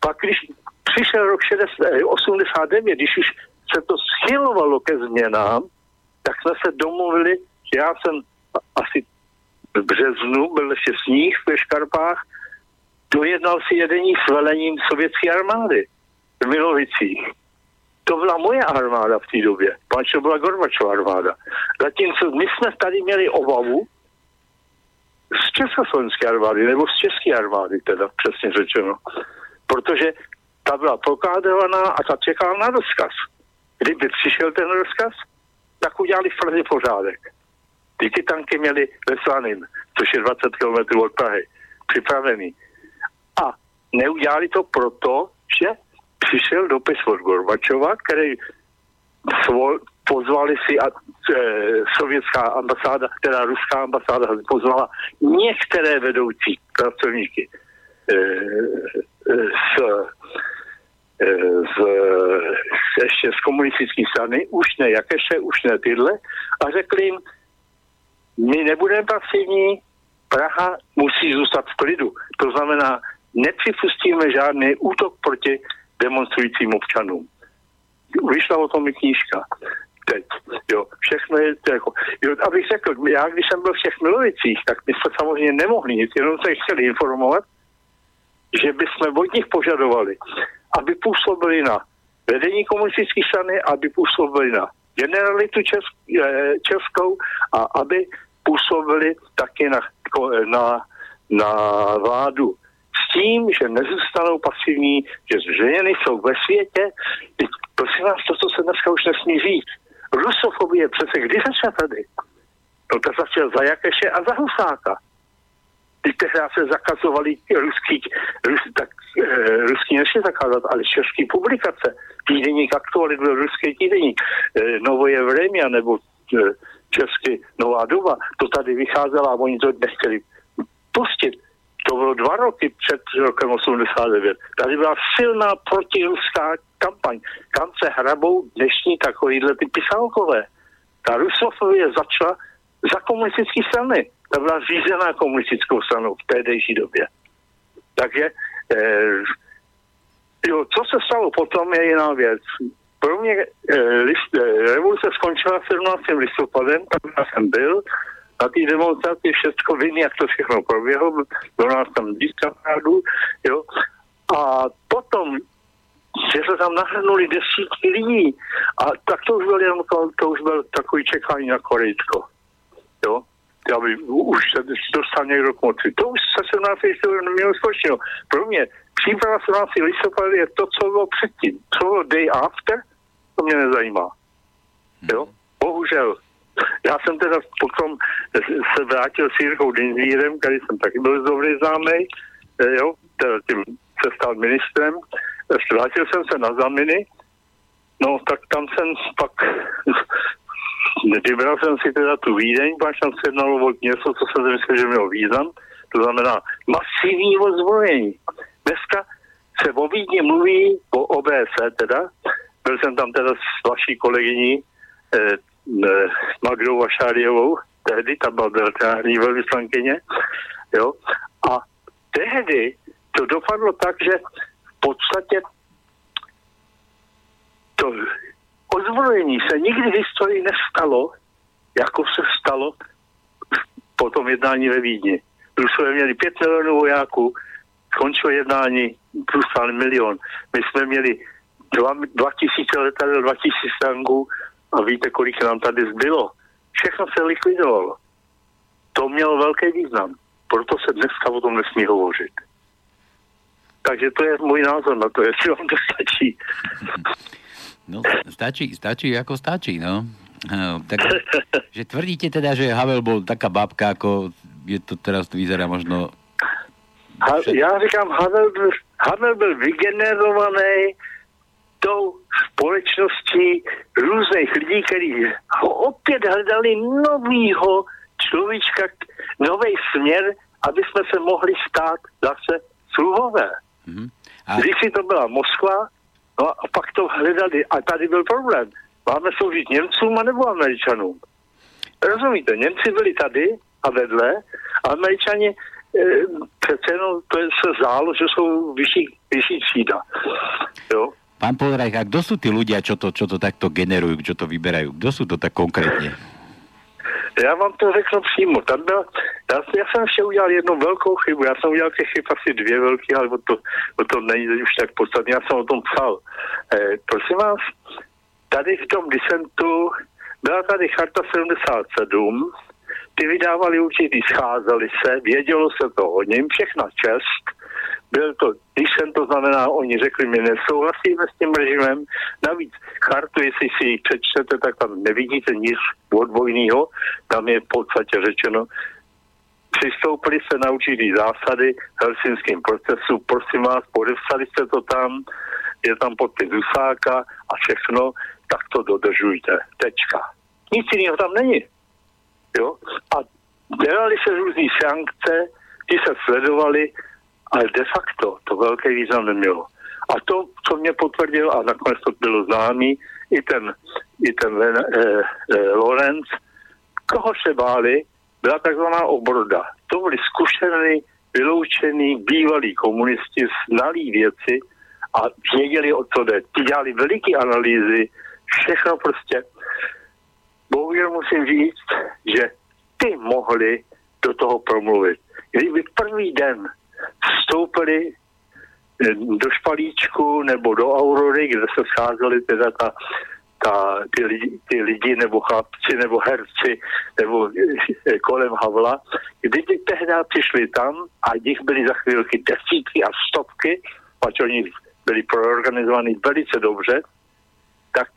Pak když přišel rok 60, 89, když už se to schylovalo ke změnám, tak jsme se domluvili, že já jsem asi v březnu, byl ještě sníh ve Škarpách, dojednal si jedení s velením sovětské armády v Milovicích. To byla moje armáda v té době, pač to byla Gorbačova armáda. Zatímco my jsme tady měli obavu z československé armády, nebo z české armády teda, přesně řečeno. Protože ta byla prokádovaná a ta čekala na rozkaz. Kdyby přišel ten rozkaz, tak udělali v pořádek. Ty, ty tanky měli ve Slanin, což je 20 km od Prahy, připravený. A neudělali to proto, že přišel dopis od Gorbačova, který svol, pozvali si a, e, sovětská ambasáda, teda ruská ambasáda pozvala některé vedoucí pracovníky e, e, z, e, z, ještě z komunistické strany, už ne jakéže, už ne tyhle, a řekli jim, my nebudeme pasivní, Praha musí zůstat v klidu. To znamená, nepřipustíme žádný útok proti demonstrujícím občanům. Vyšla o tom i knížka. Teď, jo, všechno je to jako, jo, abych řekl, já když jsem byl v těch Milovicích, tak my jsme samozřejmě nemohli nic, jenom se chtěli informovat, že bychom od nich požadovali, aby působili na vedení komunistické strany, aby působili na generalitu Česk, eh, Českou a aby působili taky na, na, na vládu s tím, že nezůstanou pasivní, že ženy jsou ve světě. Prosím vás, to, co se dneska už nesmí říct. Rusofobie přece kdy začala tady? No to začal za Jakeše a za Husáka. Teď tehdy se zakazovali ruský, rus, tak, e, ruský nešli zakázat, ale český publikace. Týdeník aktualit byl ruský týdeník. E, Novoje vremia nebo e, česky Nová doba, to tady vycházelo a oni to nechtěli pustit. To bylo dva roky před rokem 89. Tady byla silná protiruská kampaň, kam se hrabou dnešní takovýhle ty pisálkové. Ta rusofobie začala za komunistické strany. Ta byla řízená komunistickou stranou v tehdejší době. Takže eh, jo, co se stalo potom je jiná věc pro mě e, list, e, revoluce skončila 17. listopadem, tam já jsem byl, na té demonstraci všechno vím, jak to všechno proběhlo, bylo nás tam víc kamarádů, jo. A potom, že se tam nahrnuli desítky lidí, a tak to už byl jenom to, to už byl takový čekání na Korejsko, jo aby už se dostal někdo k moci. To už se 17. listopadu nemělo společného. Pro mě příprava 17. listopadu je to, co bylo předtím. Co bylo day after, to mě nezajímá. Jo? Bohužel. Já jsem teda potom se vrátil s Jirkou Dinzírem, který jsem taky byl dobrý známý, eh, jo, teda tím se stal ministrem. Vrátil jsem se na zaminy, no tak tam jsem pak vybral jsem si teda tu Vídeň, pak jsem se jednalo o něco, co jsem myslel, že mělo význam, to znamená masivní ozbrojení. Dneska se o Vídni mluví o OBS, teda, byl jsem tam teda s vaší kolegyní eh, eh, Magdou Vašáriovou, tehdy, ta byla veletární velvyslankyně, jo. A tehdy to dopadlo tak, že v podstatě to ozbrojení se nikdy v historii nestalo, jako se stalo po tom jednání ve Vídni. Rusové měli pět milionů vojáků, skončilo jednání, plus milion. My jsme měli 2000 letadel, 2000 tanků a víte, kolik nám tady zbylo. Všechno se likvidovalo. To mělo velký význam. Proto se dneska o tom nesmí hovořit. Takže to je můj názor na to, jestli vám to stačí. No, stačí, stačí ako stačí, no. no tak, že tvrdíte teda, že Havel bol taká babka, ako je to teraz vyzerá možno... Ha, já říkám, Havel Havel byl vygenerovaný tou společností různých lidí, kteří ho opět hledali novýho človíčka, nový směr, aby jsme se mohli stát zase sluhové. Mm-hmm. A... Když si to byla Moskva, no a pak to hledali. A tady byl problém. Máme sloužit Němcům a nebo Američanům. Rozumíte, Němci byli tady a vedle, a Američani e, přece jenom to je, se zdálo, že jsou vyšší, vyšší třída. Jo? Pán Polrajch, a kto sú tí ľudia, čo to, čo to takto generujú, čo to vyberajú? Kto sú to tak konkrétně? Já vám to řeknu přímo. Tam byl, já, já jsem ještě udělal jednu velkou chybu. Já jsem udělal těch chyb asi dvě velké, ale o to, o to není už tak podstatné. Já jsem o tom psal. Eh, prosím vás, tady v tom disentu byla tady charta 77, ty vydávali určitý, scházeli se, vědělo se to o něm, všechna čest, byl to jsem to znamená, oni řekli, my nesouhlasíme s tím režimem. Navíc chartu, jestli si ji přečtete, tak tam nevidíte nic odbojného. Tam je v podstatě řečeno, přistoupili se na určitý zásady helsinským procesu, prosím vás, podepsali jste to tam, je tam podpis Husáka a všechno, tak to dodržujte. Tečka. Nic jiného tam není. Jo? A dělali se různé sankce, ty se sledovali, ale de facto to velký význam nemělo. A to, co mě potvrdil, a nakonec to bylo známý, i ten, i ten eh, eh, Lorenz, koho se báli, byla takzvaná obroda. To byli zkušený, vyloučený bývalí komunisti, znalí věci a věděli, o co jde. Ti dělali veliké analýzy, všechno prostě. Bohužel musím říct, že ty mohli do toho promluvit. Kdyby první den vstoupili eh, do špalíčku nebo do Aurory, kde se scházeli teda ta ta, ty, lidi, ty lidi nebo chlapci nebo herci nebo eh, kolem Havla, kdy tehdy přišli tam a nich byly za chvílky desítky a stovky, pač oni byli proorganizovaní velice dobře, tak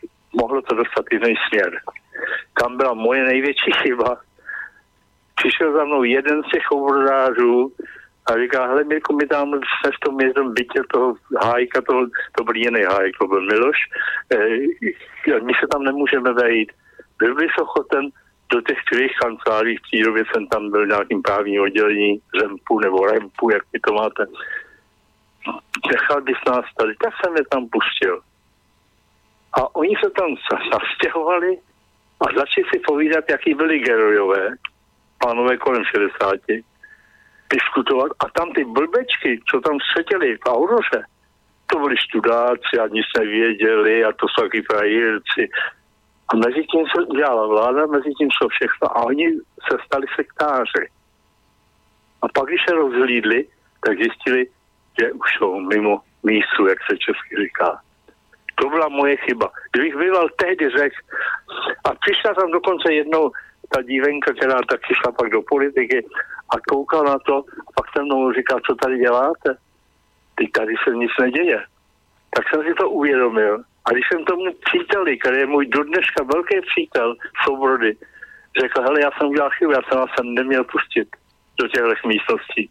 mohlo to dostat jiný směr. Tam byla moje největší chyba. Přišel za mnou jeden z těch obrodářů, a říká, hele Mirko, my tam jsme v tom jednom bytě toho hájka, toho, to byl jiný hájek, to byl Miloš, e, my se tam nemůžeme vejít. Byl bys ochoten do těch tvých kanceláří, v době jsem tam byl v nějakým právním oddělení Řempu nebo Rempu, jak ty to máte. Nechal bys nás tady, tak jsem je tam pustil. A oni se tam zastěhovali a začali si povídat, jaký byli gerojové, pánové kolem 60 diskutovat a tam ty blbečky, co tam seděli v Auroře, to byli studáci a nic nevěděli a to jsou taky frajírci. A mezi tím se udělala vláda, mezi tím jsou všechno a oni se stali sektáři. A pak, když se rozhlídli, tak zjistili, že už jsou mimo místu, jak se česky říká. To byla moje chyba. Kdybych býval tehdy řekl, a přišla tam dokonce jednou ta dívenka, která taky šla pak do politiky a koukal na to a pak se mnou říká, co tady děláte? Teď tady se nic neděje. Tak jsem si to uvědomil. A když jsem tomu příteli, který je můj do dneška velký přítel Sobrody, řekl, hele, já jsem udělal chybu, já jsem vás neměl pustit do těchto místností.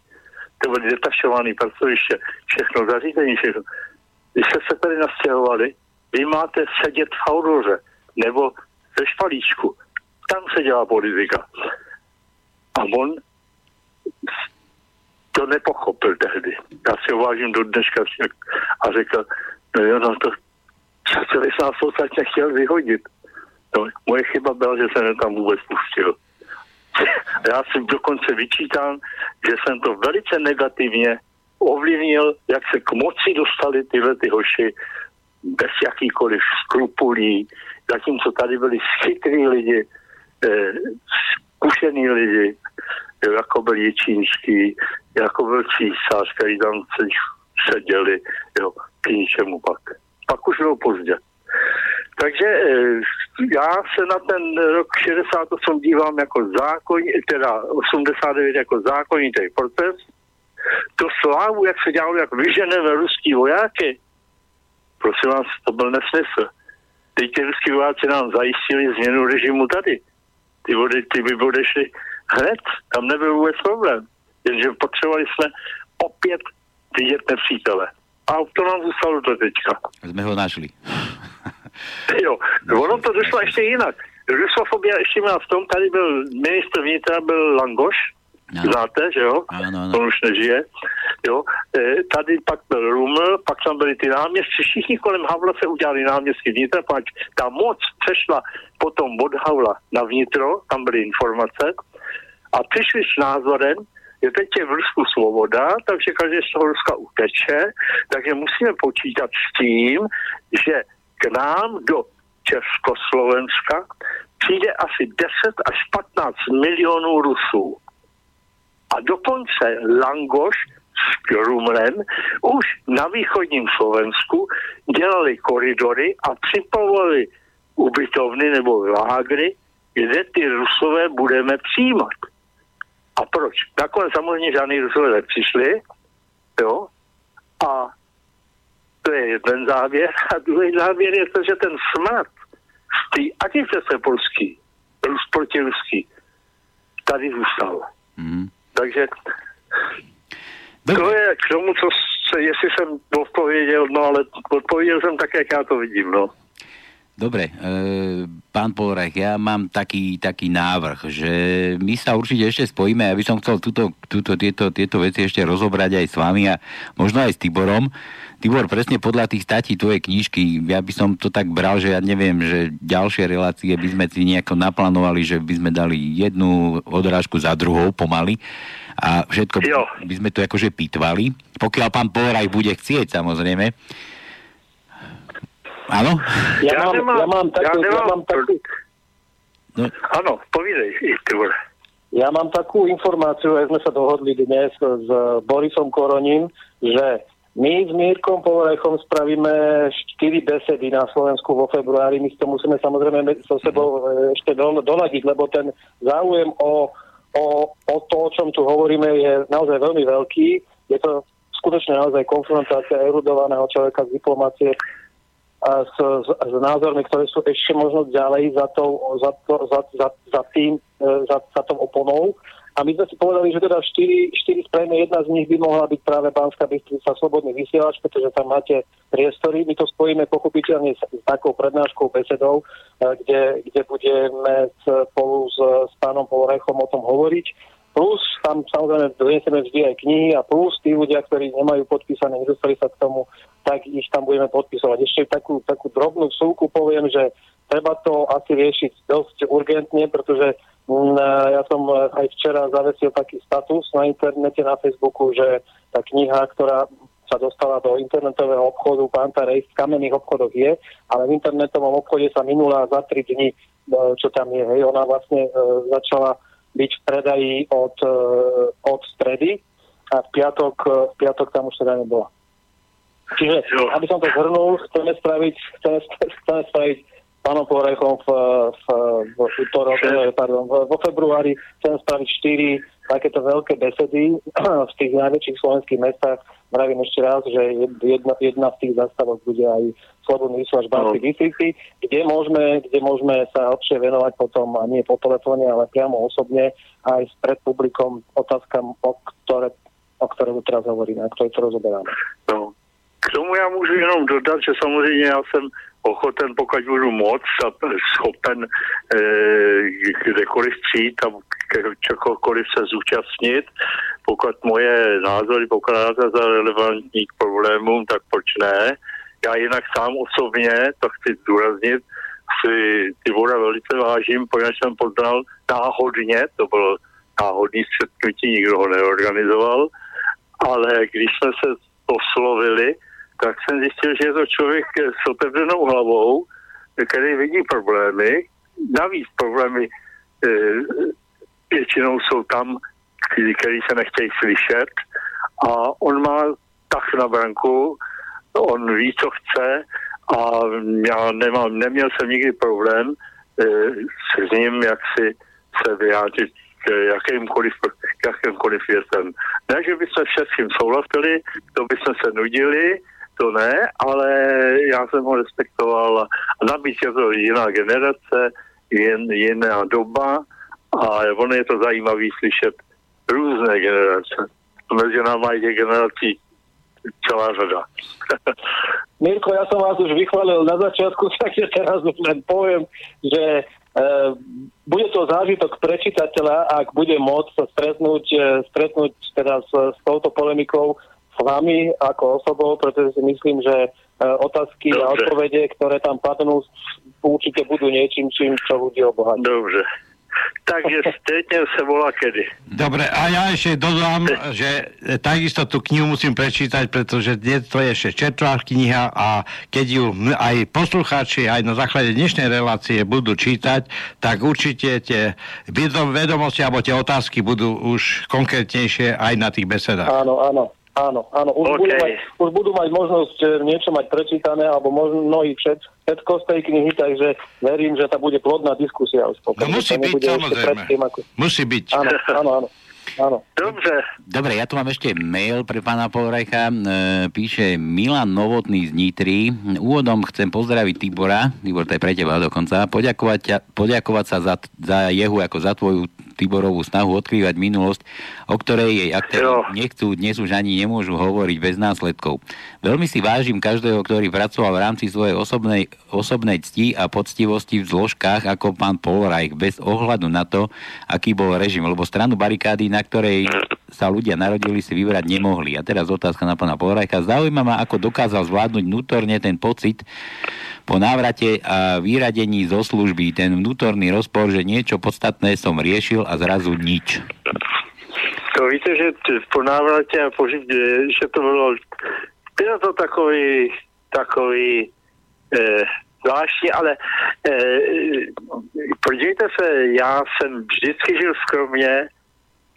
To byly detašované pracoviště, všechno zařízení, všechno. Když jste se tady nastěhovali, vy máte sedět v Auroře nebo ve špalíčku tam se dělá politika. A on to nepochopil tehdy. Já si ho vážím do dneška a řekl, no jo, no to celý jsem nás chtěl vyhodit. No, moje chyba byla, že jsem tam vůbec pustil. Já si dokonce vyčítám, že jsem to velice negativně ovlivnil, jak se k moci dostali tyhle ty hoši bez jakýkoliv skrupulí, zatímco tady byli chytrý lidi, eh, zkušený lidi, jo, jako byl Jičínský, jako byl císař, který tam seděli, jo, k ničemu pak. Pak už bylo pozdě. Takže eh, já se na ten rok 68 dívám jako zákon, teda 89 jako zákonitý proces. To slávu, jak se dělalo, jak vyženeme ruský vojáky, prosím vás, to byl nesmysl. Teď ty ruský vojáci nám zajistili změnu režimu tady ty vody, ty by odešly hned, tam nebyl vůbec problém. Jenže potřebovali jsme opět vidět nepřítele. A to nám zůstalo do teďka. Jsme ho našli. jo, ono to došlo ještě jinak. Rusofobia ještě měla v tom, tady byl ministr vnitra, byl Langoš, No. Znáte, že jo? Ano, ano. On už nežije. Jo? E, tady pak byl Ruml, pak tam byli ty náměstci, všichni kolem Havla se udělali náměstky vnitra, pak ta moc přešla potom od Havla na vnitro, tam byly informace a přišli s názorem, že teď je v Rusku svoboda, takže každý z toho Ruska uteče, takže musíme počítat s tím, že k nám do Československa přijde asi 10 až 15 milionů Rusů. A dokonce Langoš s Krumlem už na východním Slovensku dělali koridory a připravovali ubytovny nebo lágry, kde ty Rusové budeme přijímat. A proč? Nakonec samozřejmě žádný Rusové nepřišli, jo, a to je jeden závěr. A druhý závěr je to, že ten smrt z té agitace polský, proti ruský, tady zůstal. Mm. Takže Dobre. to je k tomu, co se, jestli jsem odpověděl, no ale odpověděl jsem tak, jak já to vidím, no. Dobre, e, pán Polrech, ja mám taký, taký návrh, že my sa určite ešte spojíme, aby som chcel túto, túto, tieto, tieto veci ešte rozobrať aj s vami a možno aj s Tiborom. Tibor, presne podľa tých statí tvojej knižky, ja by som to tak bral, že ja neviem, že ďalšie relácie by sme si nejako naplánovali, že by sme dali jednu odrážku za druhou pomaly a všetko jo. by sme to akože pitvali. Pokiaľ pán Polraj bude chcieť, samozrejme. Áno? Ja, ja, mám, nemám, ja mám takú... Ja, nemám, ja mám takú... No. Áno, povídej, Tibor. Ja mám takú informáciu, aj sme sa dohodli dnes s Borisom Koroním, že my s Mírkom Povorechom spravíme 4 besedy na Slovensku vo februári. My to musíme samozrejme so sebou e, ešte doladiť, lebo ten záujem o, o, o to, o čom tu hovoríme, je naozaj veľmi veľký. Je to skutočne naozaj konfrontácia erudovaného človeka z diplomácie s, s, s názormi, ktoré sú ešte možno ďalej za, to, za, to, za, za, za, tým, e, za, za tou oponou. A my sme si povedali, že teda 4, 4 sprejme, jedna z nich by mohla byť práve Pánska Bystrica Slobodný vysielač, pretože tam máte priestory. My to spojíme pochopiteľne s, s takou prednáškou besedou, eh, kde, kde budeme spolu s, s pánom Polrechom o tom hovoriť. Plus tam samozrejme donesieme vždy aj knihy a plus tí ľudia, ktorí nemajú podpísané, nedostali sa k tomu, tak ich tam budeme podpisovať. Ešte takú, takú drobnú súku poviem, že treba to asi riešiť dosť urgentne, pretože Mm, ja som e, aj včera zavesil taký status na internete, na Facebooku, že tá kniha, ktorá sa dostala do internetového obchodu Panta Rejs v kamenných obchodoch je, ale v internetovom obchode sa minula za 3 dní, e, čo tam je. Hej. Ona vlastne e, začala byť v predaji od, od stredy a v piatok, v piatok tam už teda nebola. Čiže, aby som to zhrnul, chceme spraviť, chceme, chceme spraviť pánom Porechom v, v, v, útorok, pardon, vo februári chcem spraviť štyri takéto veľké besedy v tých najväčších slovenských mestách. Vravím ešte raz, že jedna, jedna z tých zastavok bude aj Slobodný vysielač Banskej distrikty, kde môžeme, kde môžeme sa lepšie venovať potom, a nie po telefóne, ale priamo osobne, aj s pred publikom otázkam, o ktoré, o ktoré teraz hovoríme, a to rozoberáme. No. K tomu já můžu jenom dodat, že samozřejmě já jsem ochoten, pokud budu moc a schopen e, kdekoliv přijít a čokoliv se zúčastnit. Pokud moje názory pokládáte za relevantní k problémům, tak proč ne? Já jinak sám osobně, to chci zdůraznit, si ty voda velice vážím, protože jsem poznal náhodně, to bylo náhodný střetnutí, nikdo ho neorganizoval, ale když jsme se oslovili, tak jsem zjistil, že je to člověk s otevřenou hlavou, který vidí problémy. Navíc problémy e, většinou jsou tam, který se nechtějí slyšet a on má tak na branku, on ví, co chce a já nemám, neměl jsem nikdy problém e, s ním, jak si se vyjádřit jakýmkoliv, jakýmkoliv věcem. Ne, že bychom všem souhlasili, to bychom se nudili, to ne, ale já jsem ho respektoval. A navíc je to jiná generace, jen, jiná doba a ono je to zajímavý slyšet různé generace. Mezi náma je generací celá řada. Mirko, ja som vás už vychválil na začiatku, takže teraz už len poviem, že e, bude to zážitok pre čitateľa, ak bude môcť sa stretnúť, e, stretnúť teda s, s touto polemikou s vami ako osobou, pretože si myslím, že e, otázky Dobre. a odpovede, ktoré tam padnú, určite budú niečím, čím čo ľudí obohatí. Dobre. Takže stretnem sa volá kedy. Dobre, a ja ešte dodám, že takisto tú knihu musím prečítať, pretože dnes to je ešte četvrtá kniha a keď ju aj poslucháči aj na základe dnešnej relácie budú čítať, tak určite tie vedomosti alebo tie otázky budú už konkrétnejšie aj na tých besedách. Áno, áno. Áno, áno. Už, okay. budú mať, už budú mať možnosť niečo mať prečítané, alebo možno mnohí všet, všetko z tej knihy, takže verím, že tá bude plodná diskusia. Už no musí byť, samozrejme. Tým, ako... Musí byť. Áno, áno, áno. Áno. Dobre. Dobre, ja tu mám ešte mail pre pána Polrajcha. E, píše Milan Novotný z Nitry. Úvodom chcem pozdraviť Tibora, Tibor, to je pre teba dokonca, poďakovať, poďakovať sa za, za jehu ako za tvoju Tiborovú snahu odkrývať minulosť, o ktorej jej aktéri nechcú, dnes už ani nemôžu hovoriť bez následkov. Veľmi si vážim každého, ktorý pracoval v rámci svojej osobnej, osobnej cti a poctivosti v zložkách ako pán Polrajch, bez ohľadu na to, aký bol režim, lebo stranu barikády, na ktorej sa ľudia narodili, si vybrať nemohli. A teraz otázka na pána Polrajcha. Zaujíma ma, ako dokázal zvládnuť vnútorne ten pocit, po návrate a vyradení zo služby ten vnútorný rozpor, že niečo podstatné som riešil a zrazu nič. To víte, že po návrate a po že to bylo teda to takový, takový e, zvláštní, ale e, podívejte se, já jsem vždycky žil skromně,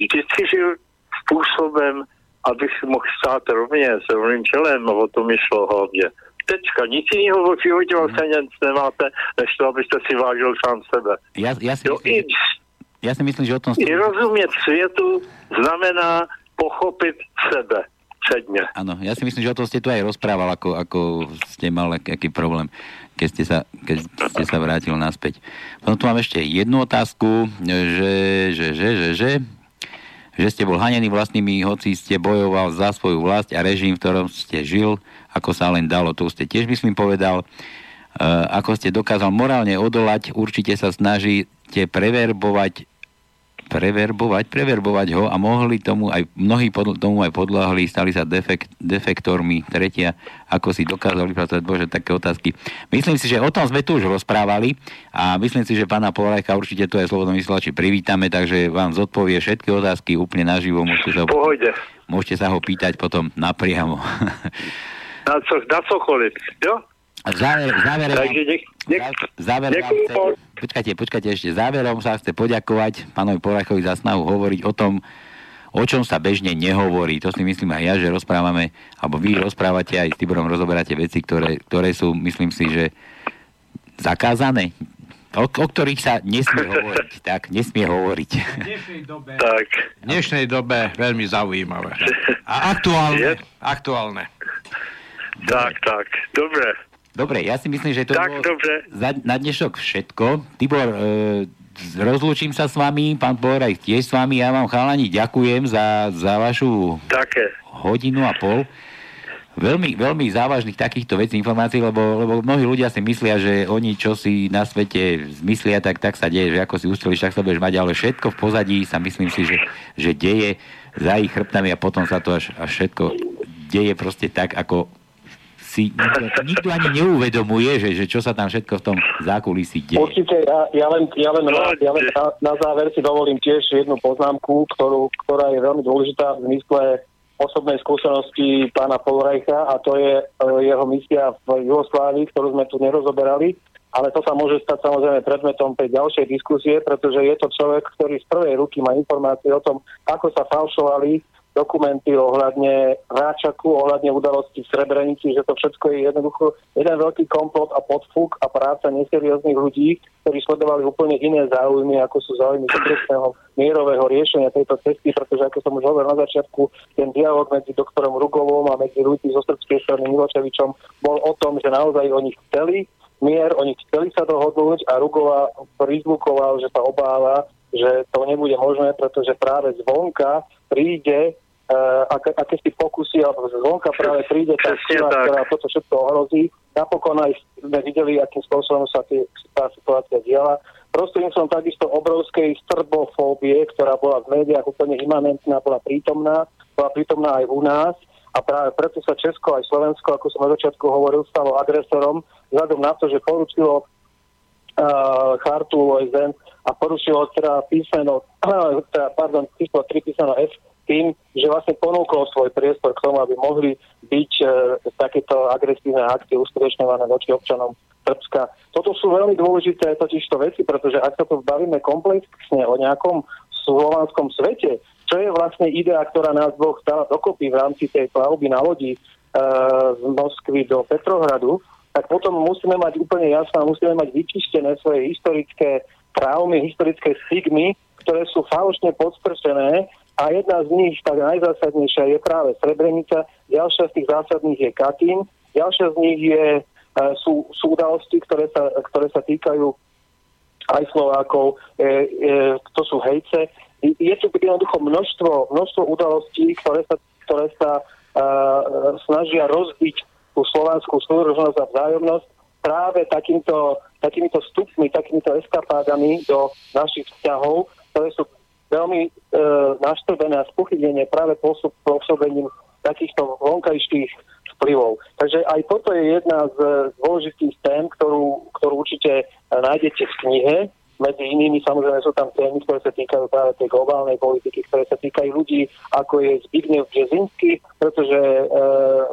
vždycky žil způsobem, abych mohl stát rovně s rovným čelem a o tom mi šlo hlavně. Tečka. Nic jiného v životě vlastně nic nemáte, než to, abyste si vážil sám sebe. Ja, ja, si myslím, že, ja si myslím, že o tom... I rozumět světu znamená pochopit sebe předně. Áno, ja si myslím, že o tom ste tu aj rozprával, ako, ako ste mal aký problém, keď ste, sa, keď ste sa vrátil naspäť. Potom tu mám ešte jednu otázku, že, že, že, že, že, že ste bol hanený vlastnými, hoci ste bojoval za svoju vlast a režim, v ktorom ste žil, ako sa len dalo. To ste tiež, myslím, povedal. Uh, ako ste dokázal morálne odolať, určite sa snažíte preverbovať preverbovať, preverbovať ho a mohli tomu aj, mnohí pod, tomu aj podľahli, stali sa defekt, defektormi. Tretia, ako si dokázali pracovať, bože, také otázky. Myslím si, že o tom sme tu už rozprávali a myslím si, že pána Polajka určite tu aj Slobodnom vysielači privítame, takže vám zodpovie všetky otázky úplne naživo. Môžete sa, môžete sa ho pýtať potom napriamo. na, co, na cokoliv, jo? Záver, záverom, Takže nech, nech, záverom nech, chce, počkajte, počkajte ešte, záverom sa chce poďakovať pánovi Porachovi za snahu hovoriť o tom, o čom sa bežne nehovorí. To si myslím aj ja, že rozprávame, alebo vy rozprávate aj s Tiborom rozoberáte veci, ktoré, ktoré sú, myslím si, že zakázané, o, o ktorých sa nesmie hovoriť. Tak, nesmie hovoriť. V dnešnej dobe, tak. V dnešnej dobe veľmi zaujímavé. A aktuálne. aktuálne. Tak, tak, dobre. Dobre, ja si myslím, že to tak, bolo dobre. Za, na dnešok všetko. Tibor, e, rozlúčim sa s vami, pán Poraj tiež s vami. Ja vám chalani ďakujem za, za vašu Také. hodinu a pol. Veľmi, veľmi závažných takýchto vecí informácií, lebo, lebo mnohí ľudia si myslia, že oni čo si na svete zmyslia, tak, tak sa deje, že ako si ustreliš, tak sa budeš mať, ale všetko v pozadí sa myslím si, že, že deje za ich chrbtami a potom sa to až, až všetko deje proste tak, ako si nikto, nikto ani neuvedomuje, že, že čo sa tam všetko v tom zákulisí deje. Určite, ja, ja len, ja len, ja len na, na záver si dovolím tiež jednu poznámku, ktorú, ktorá je veľmi dôležitá v zmysle osobnej skúsenosti pána Polrajcha a to je uh, jeho misia v Jugoslávii, ktorú sme tu nerozoberali. Ale to sa môže stať samozrejme predmetom tej ďalšej diskusie, pretože je to človek, ktorý z prvej ruky má informácie o tom, ako sa falšovali dokumenty ohľadne Ráčaku, ohľadne udalosti v Srebrenici, že to všetko je jednoducho jeden veľký komplot a podfúk a práca neserióznych ľudí, ktorí sledovali úplne iné záujmy, ako sú záujmy súčasného mierového riešenia tejto cesty, pretože ako som už hovoril na začiatku, ten dialog medzi doktorom Rugovom a medzi ľuďmi zo srbskej strany Miločevičom bol o tom, že naozaj oni chceli mier, oni chceli sa dohodnúť a Rugova prizvukoval, že sa obáva, že to nebude možné, pretože práve zvonka príde aké, aké si pokusy, alebo zvonka práve príde tá sila, ktorá toto všetko ohrozí. Napokon aj sme videli, akým spôsobom sa tý, tá situácia diala. som takisto obrovskej strbofóbie, ktorá bola v médiách úplne imanentná, bola prítomná, bola prítomná aj u nás a práve preto sa Česko aj Slovensko, ako som na začiatku hovoril, stalo agresorom, vzhľadom na to, že poručilo uh, chartu OSN a porušilo teda písmeno, teda, pardon, číslo 3 písmeno F tým, že vlastne ponúkol svoj priestor k tomu, aby mohli byť e, takéto agresívne akcie uskutočňované voči občanom Srbska. Toto sú veľmi dôležité totižto veci, pretože ak sa tu bavíme komplexne o nejakom slovanskom svete, čo je vlastne idea, ktorá nás Boh stala dokopy v rámci tej plavby na lodi e, z Moskvy do Petrohradu, tak potom musíme mať úplne jasné, musíme mať vyčistené svoje historické traumy, historické stigmy, ktoré sú falošne podstrčené a jedna z nich, tak najzásadnejšia, je práve Srebrenica, ďalšia z tých zásadných je Katín, ďalšia z nich je, e, sú, sú udalosti, ktoré sa, ktoré sa týkajú aj Slovákov, e, e, to sú hejce. Je tu jednoducho množstvo, množstvo udalostí, ktoré sa, ktoré sa e, snažia rozbiť tú slovanskú súdržnosť a vzájomnosť práve takýmto, takýmito vstupmi, takýmito eskapádami do našich vzťahov, ktoré sú veľmi e, naštrbené a spochybnenie práve pôsobením takýchto vonkajších vplyvov. Takže aj toto je jedna z dôležitých tém, ktorú, ktorú určite nájdete v knihe. Medzi inými samozrejme sú tam témy, ktoré sa týkajú práve tej globálnej politiky, ktoré sa týkajú ľudí, ako je Zbigniew Březinský, pretože e,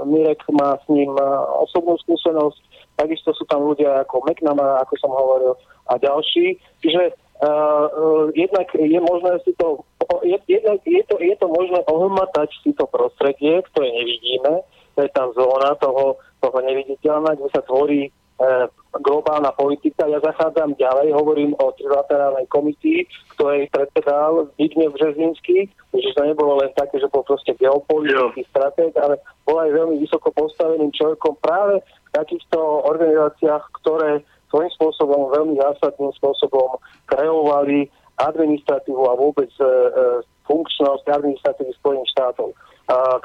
Mirek má s ním e, osobnú skúsenosť, takisto sú tam ľudia ako McNamara, ako som hovoril, a ďalší. Čiže jednak je možné si to, je, jednak je to, je to možné ohmatať si to prostredie, ktoré nevidíme, to je tá zóna toho, toho neviditeľná, kde sa tvorí e, globálna politika. Ja zachádzam ďalej, hovorím o trilaterálnej komisii, ktorej predsedal Zbigniew Březinský, že to nebolo len také, že bol proste geopolitický stratég, ale bol aj veľmi vysoko postaveným človekom práve v takýchto organizáciách, ktoré svojím spôsobom, veľmi zásadným spôsobom kreovali administratívu a vôbec e, e funkčnosť administratívy Spojených štátov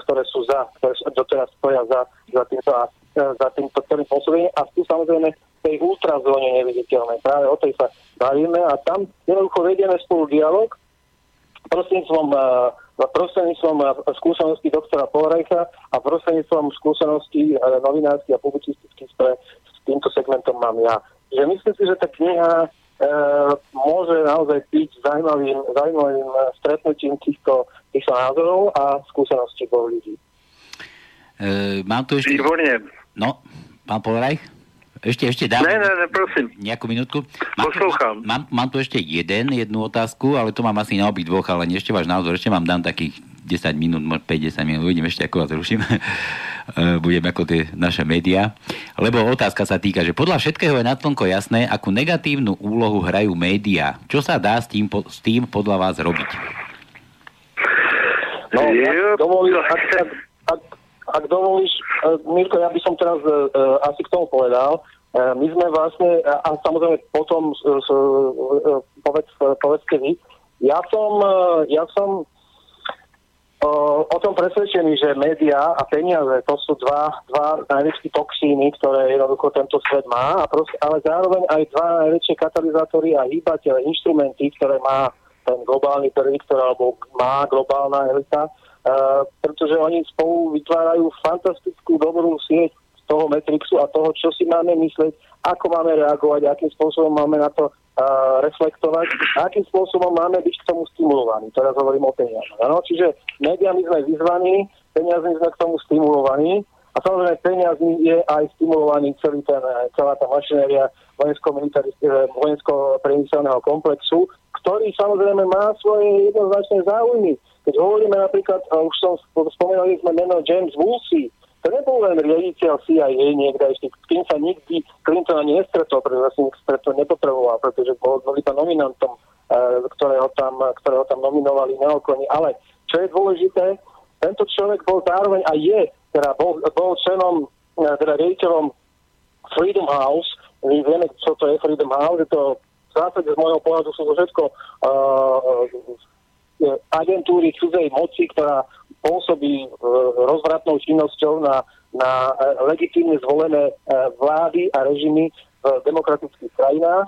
ktoré sú za, ktoré doteraz stoja za, za týmto, za týmto celým pôsobením a sú samozrejme v tej ultrazóne neviditeľnej. Práve o tej sa bavíme a tam jednoducho vedieme spolu dialog prostredníctvom, prostredníctvom skúseností doktora Polrejcha a prostredníctvom skúseností novinárskych a publicistických, s týmto segmentom mám ja. Že myslím si, že tá kniha E, môže naozaj byť zaujímavým, zaujímavým stretnutím týchto, týchto názorov a skúseností dvoch ľudí. E, mám tu ešte... Výborne. No, pán Polraj? Ešte, ešte dám... Ne, ne, ne, prosím. Nejakú minútku. Mám Poslúcham. Mám, mám tu ešte jeden, jednu otázku, ale to mám asi na obi dvoch, ale ešte váš názor, ešte vám dám takých 10 minút, 5-10 minút, uvidím ešte, ako vás ruším. E, budem ako tie naše médiá. Lebo otázka sa týka, že podľa všetkého je natlnko jasné, akú negatívnu úlohu hrajú médiá. Čo sa dá s tým, s tým podľa vás robiť? No, ak dovolíš, ak, ak, ak, ak dovolíš, e, Mirko, ja by som teraz uh, asi k tomu povedal, uh, my sme vlastne, a samozrejme potom uh, uh, povedz, povedzte vy, ja som, uh, ja som o tom presvedčený, že médiá a peniaze to sú dva, dva najväčšie toxíny, ktoré jednoducho tento svet má, a proste, ale zároveň aj dva najväčšie katalizátory a hýbateľe, inštrumenty, ktoré má ten globálny ktorá alebo má globálna elita, uh, pretože oni spolu vytvárajú fantastickú dobrú sieť toho Matrixu a toho, čo si máme myslieť, ako máme reagovať, akým spôsobom máme na to reflektovať, akým spôsobom máme byť k tomu stimulovaní. Teraz hovorím o peniazoch. No? Čiže médiami sme vyzvaní, peniazmi sme k tomu stimulovaní a samozrejme peniazmi je aj stimulovaný celý ten, celá tá mašinéria vojensko-priemyselného komplexu, ktorý samozrejme má svoje jednoznačné záujmy. Keď hovoríme napríklad, už som spomenuli sme meno James Woolsey, to nebol len riaditeľ CIA niekde ešte, s kým sa nikdy Clinton ani nestretol, pretože si stretol nepotreboval, pretože bol, bol iba nominantom, e, ktorého tam, ktorého tam nominovali neokloni. Ale čo je dôležité, tento človek bol zároveň a je, teda bol, bol členom, e, teda riaditeľom Freedom House, my vieme, čo to je Freedom House, je to v zásade z môjho pohľadu sú to všetko uh, agentúry cudzej moci, ktorá pôsobí e, rozvratnou činnosťou na, na e, legitímne zvolené e, vlády a režimy v demokratických krajinách.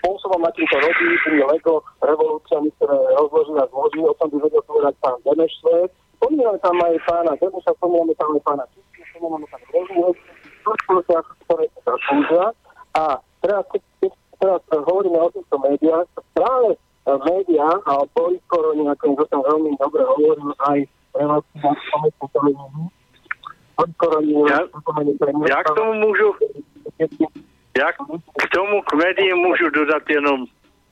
Spôsobom, akým to robí, tými Lego revolúciami, ktoré rozloží na zloží, o tom by vedel povedať pán Demeš Svet. Spomíname tam aj pána Demeša, spomíname tam aj pána Česky, spomíname tam rôzne ktoré sa slúžia. A teraz, keď teraz hovoríme o týchto médiách, práve médiá a o Boris Koroni, ako to tam veľmi dobre hovoril aj relácia pamätnú televíziu. Ja, ja k tomu můžu já k tomu k médiím můžu dodat jenom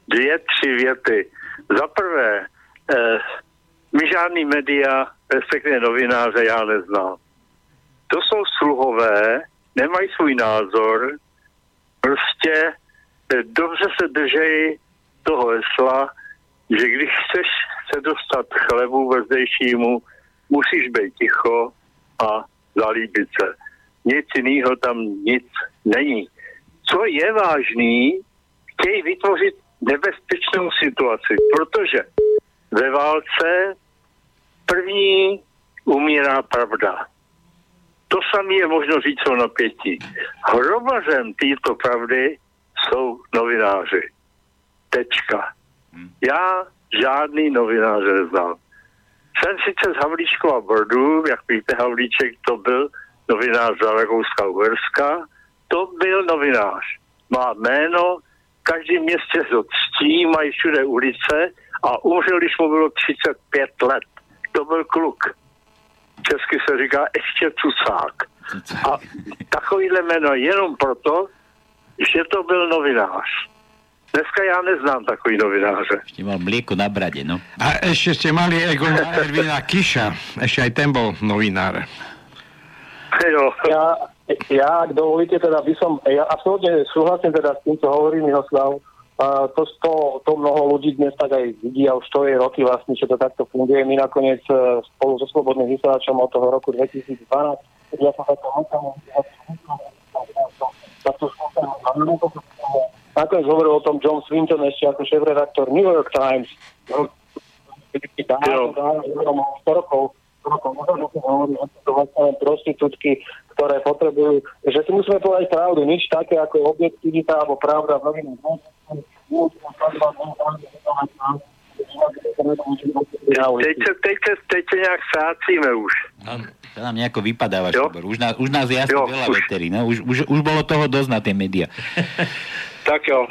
dvě, tři věty. Za prvé, eh, my žádný média, respektive novináře, já neznám. To jsou sluhové, nemají svůj názor, prostě eh, dobře se držejí toho hesla, že když chceš se dostat chlebu vezdejšímu, musíš být ticho a zalíbit se. Nic jiného tam nic není. Co je vážný, chtějí vytvořit nebezpečnou situaci, protože ve válce první umírá pravda. To samé je možno říct o napětí. Hrobařem této pravdy jsou novináři. Tečka. Já žádný novináře neznám. Jsem sice z Havlíčkova Brodu, jak víte, Havlíček to byl novinář za Rakouska Uherska, to byl novinář. Má jméno, v každém městě to ctí, mají všude ulice a umřel, když mu bylo 35 let. To byl kluk. Česky se říká ještě cucák. A takovýhle jméno jenom proto, že to byl novinář. Dneska ja neznám takový novináře. Ešte mal mlieko na brade, no. A ešte ste mali Egona Ervina Kiša. Ešte aj ten bol novinár. Jo. Ja, ja, ak dovolíte, teda by som, ja absolútne súhlasím teda s tým, čo hovorí Miroslav. To, to, to mnoho ľudí dnes tak aj vidí a už to je roky vlastne, čo to takto funguje. My nakoniec e, spolu so Slobodným vysielačom od toho roku 2012 ja som takto Nakoniec hovoril o tom John Swinton ešte ako šéf-redaktor New York Times. No, Dáno, dáno, 100 rokov prostitútky, ktoré potrebujú, že si musíme povedať pravdu, nič také ako objektivita alebo pravda v novinách. Teďte, teďte, teďte nejak sácime už. No, to nám nejako vypadáva, Štobor. Už, nás, už nás asi veľa už. veterí, no? Už, už, už bolo toho dosť na tie médiá. tak jo.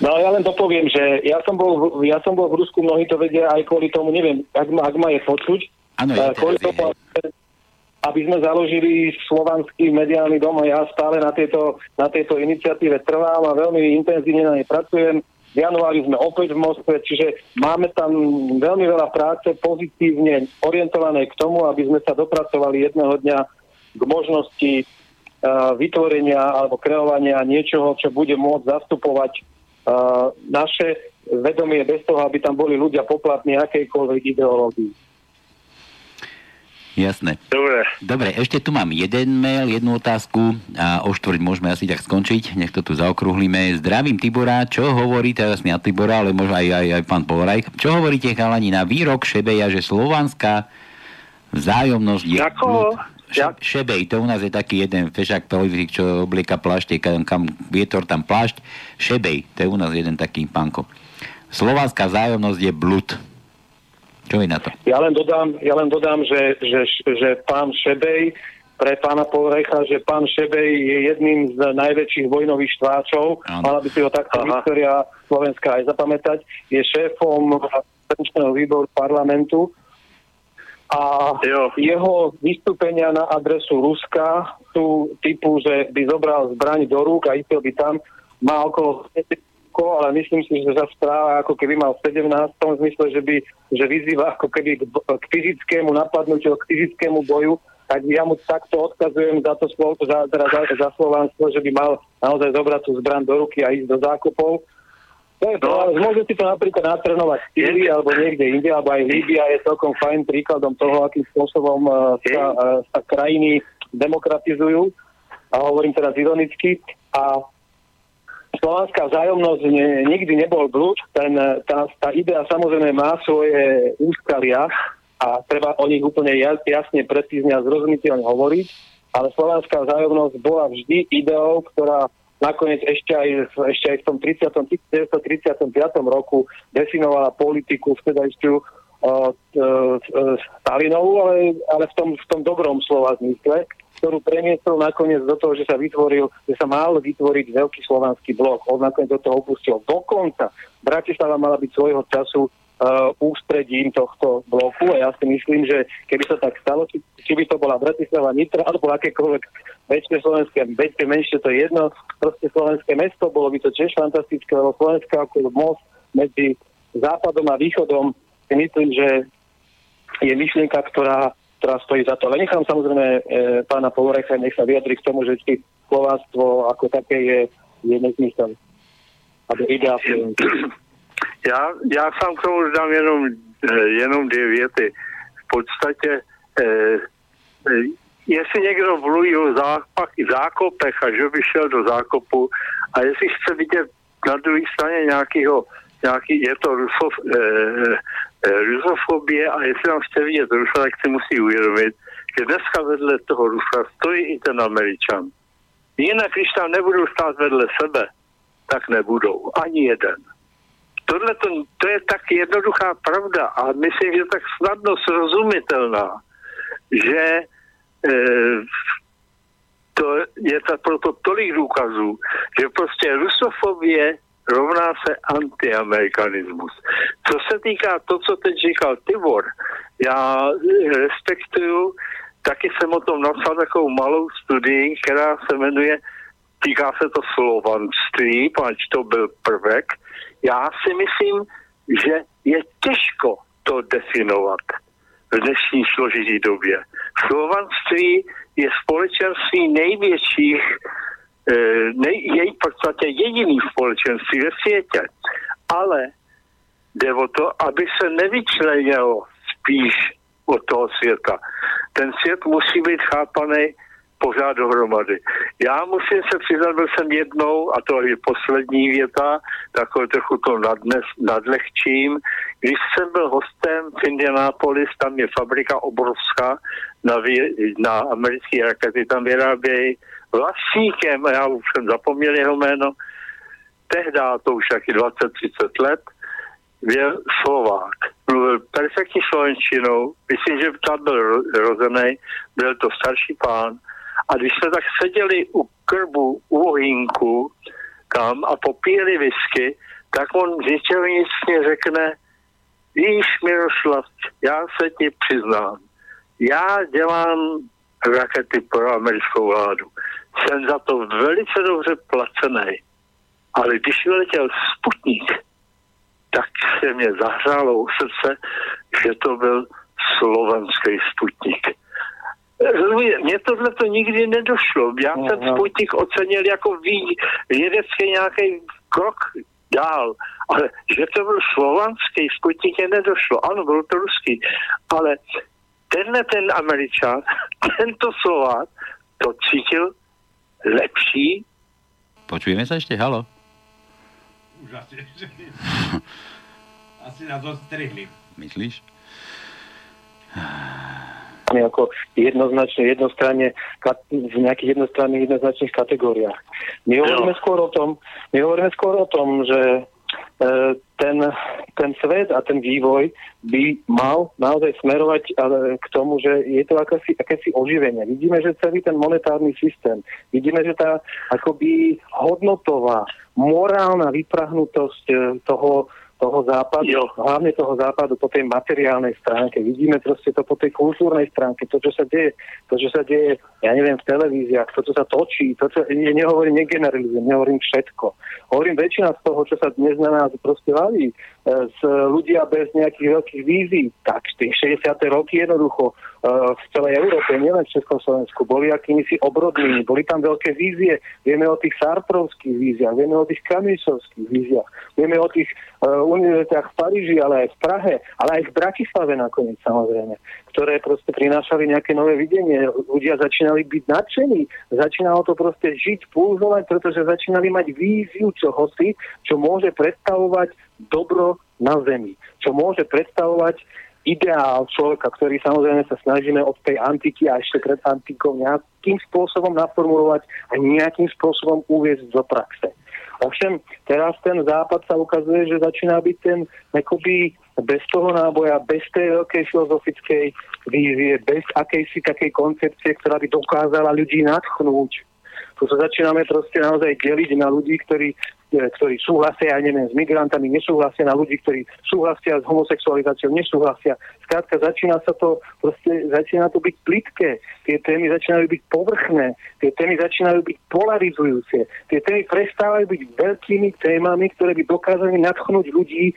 No ja len dopoviem, že ja som bol, ja som bol v Rusku, mnohí to vedia aj kvôli tomu, neviem, ak ma, ak ma je počuť, ano, ja kvôli tomu, aby sme založili slovanský mediálny dom a ja stále na tejto, na tejto iniciatíve trvám a veľmi intenzívne na nej pracujem. V januári sme opäť v Moskve, čiže máme tam veľmi veľa práce pozitívne orientované k tomu, aby sme sa dopracovali jedného dňa k možnosti vytvorenia alebo kreovania niečoho, čo bude môcť zastupovať uh, naše vedomie bez toho, aby tam boli ľudia poplatní akejkoľvek ideológii. Jasné. Dobre. Dobre, ešte tu mám jeden mail, jednu otázku a o štvrť môžeme asi tak skončiť. Nech to tu zaokrúhlime. Zdravím Tibora, čo hovorí, teraz na Tibora, ale možno aj, aj, aj pán Polraj. Čo hovoríte, chalani, na výrok Šebeja, že slovanská vzájomnosť je... Ako? Še, šebej, to u nás je taký jeden fešák politik, čo oblieka plášte, kam, kam vietor tam plášť. Šebej, to je u nás jeden taký pánko. Slovanská vzájomnosť je blud. Čo je na to? Ja len dodám, ja len dodám že, že, že pán Šebej pre pána Polrecha, že pán Šebej je jedným z najväčších vojnových štváčov, mala by si ho takto história Slovenska aj zapamätať, je šéfom výboru parlamentu a jo. jeho vystúpenia na adresu Ruska sú typu, že by zobral zbraň do rúk a išiel by tam, má okolo ale myslím si, že sa správa ako keby mal 17 v tom zmysle, že, by, že vyzýva ako keby k, k fyzickému napadnutiu, k fyzickému boju, tak ja mu takto odkazujem za to za, za, za, za Slovánstvo, že by mal naozaj zobrať tú zbran do ruky a ísť do zákopov. To je no. môže si to napríklad natrénovať v Syrii alebo niekde inde, alebo aj Líbia je celkom fajn príkladom toho, akým spôsobom uh, sa, uh, sa krajiny demokratizujú. A hovorím teraz ironicky. A slovanská vzájomnosť ne, nikdy nebol blúd. Ten, tá, tá idea samozrejme má svoje úskalia a treba o nich úplne jasne, precízne a zrozumiteľne hovoriť, ale slovanská vzájomnosť bola vždy ideou, ktorá nakoniec ešte aj, ešte aj v tom 30. 1935 roku definovala politiku vtedajšiu uh, Stalinovú, ale, ale v, tom, v tom dobrom slova zmysle ktorú premiestol nakoniec do toho, že sa vytvoril, že sa mal vytvoriť veľký slovanský blok. On nakoniec do toho opustil. Dokonca Bratislava mala byť svojho času ústredím tohto bloku a ja si myslím, že keby sa tak stalo, či, či by to bola Bratislava, Nitra alebo akékoľvek väčšie slovenské, väčšie, menšie, to je jedno, proste slovenské mesto, bolo by to tiež fantastické, lebo Slovenska ako most medzi západom a východom si myslím, že je myšlienka, ktorá ktorá stojí za to. Ale nechám samozrejme e, pána Polorecha, nech sa vyjadri k tomu, že či Slováctvo ako také je, je nezmysel. Aby idea Já, já sám k tomu dám jenom, e, jenom dvě věty. V podstatě e, jestli někdo mluví o zápak, zákopech a že by šel do zákopu a jestli chce vidět na druhé straně nějakého, nějaký, je to rusof, eh, eh, rusofobie a jestli nám chce vidět Rusa, tak si musí uvědomit, že dneska vedle toho Rusa stojí i ten Američan. Jinak, když tam nebudou stát vedle sebe, tak nebudou. Ani jeden. Tohle to, to je tak jednoduchá pravda a myslím, že tak snadno srozumitelná, že e, to je ta, proto tolik důkazů, že prostě rusofobie rovná se antiamerikanismus. Co se týká to, co teď říkal Tibor, já respektuju, taky jsem o tom napsal takovou malou studii, která se jmenuje, týká se to slovanství, pač to byl prvek. Já si myslím, že je těžko to definovat v dnešní složitý době. Slovanství je společenství největších, eh, nej, jej v podstatě jediný společenství ve světě. Ale jde o to, aby se nevyčlenilo spíš od toho světa. Ten svět musí být chápaný pořád dohromady. Já musím se přiznat, byl jsem jednou, a to je poslední věta, takové trochu to nadnes, nadlehčím. Když jsem byl hostem v Indianapolis, tam je fabrika obrovská, na, na americké rakety tam vyrábějí vlastníkem, já už jsem zapomněl jeho jméno, tehdy, to už taky 20-30 let, byl Slovák. Mluvil perfektní slovenštinou, myslím, že tam byl rozený, byl to starší pán, a když jsme tak seděli u krbu, u ohýnku tam a popíjeli whisky, tak on mě řekne, víš Miroslav, já se ti přiznám, já dělám rakety pro americkou vládu. Jsem za to velice dobře placený. Ale když vyletěl Sputnik, tak se mě zahřálo u srdce, že to byl slovenský Sputnik. Mně tohle to nikdy nedošlo. Já no, jsem no. Sputnik ocenil jako vý, vědecký nějaký krok dál. Ale že to byl slovanský Sputnik je nedošlo. Ano, bylo to ruský. Ale tenhle ten Američan, tento Slovák, to cítil lepší. Počujeme sa ešte? Halo? Už asi, asi nás odstrihli. Myslíš? ako jednoznačne, jednostranne, v nejakých jednostranných, jednoznačných kategóriách. My hovoríme skôr o tom, my hovoríme skôr o tom, že e, ten, ten svet a ten vývoj by mal naozaj smerovať k tomu, že je to akési, akési oživenie. Vidíme, že celý ten monetárny systém, vidíme, že tá akoby hodnotová, morálna vyprahnutosť e, toho toho západu, jo. hlavne toho západu po tej materiálnej stránke. Vidíme proste to po tej kultúrnej stránke, to, čo sa deje, to, čo sa deje, ja neviem, v televíziách, to, čo sa točí, to, čo, ja nehovorím, negeneralizujem, nehovorím všetko. Hovorím väčšina z toho, čo sa dnes na nás proste valí, z e, ľudia bez nejakých veľkých vízií, tak tých 60. roky jednoducho uh, v celej Európe, nielen v Československu, boli akými si obrodnými, boli tam veľké vízie, vieme o tých Sartrovských víziách, vieme o tých Kamisovských víziách, vieme o tých uh, univerzitách v Paríži, ale aj v Prahe, ale aj v Bratislave nakoniec samozrejme, ktoré proste prinášali nejaké nové videnie. Ľudia začínali byť nadšení, začínalo to proste žiť, pulzovať, pretože začínali mať víziu čohosi, čo môže predstavovať dobro na Zemi, čo môže predstavovať ideál človeka, ktorý samozrejme sa snažíme od tej antiky a ešte pred antikou nejakým spôsobom naformulovať a nejakým spôsobom uviezť do praxe. Ovšem, teraz ten západ sa ukazuje, že začína byť ten akoby bez toho náboja, bez tej veľkej filozofickej vízie, bez akejsi takej koncepcie, ktorá by dokázala ľudí nadchnúť. Tu sa začíname proste naozaj deliť na ľudí, ktorí ktorí súhlasia, ja neviem, s migrantami, nesúhlasia na ľudí, ktorí súhlasia s homosexualizáciou, nesúhlasia. Skrátka, začína sa to, proste, začína to byť plitké. Tie témy začínajú byť povrchné, tie témy začínajú byť polarizujúce. Tie témy prestávajú byť veľkými témami, ktoré by dokázali nadchnúť ľudí, e,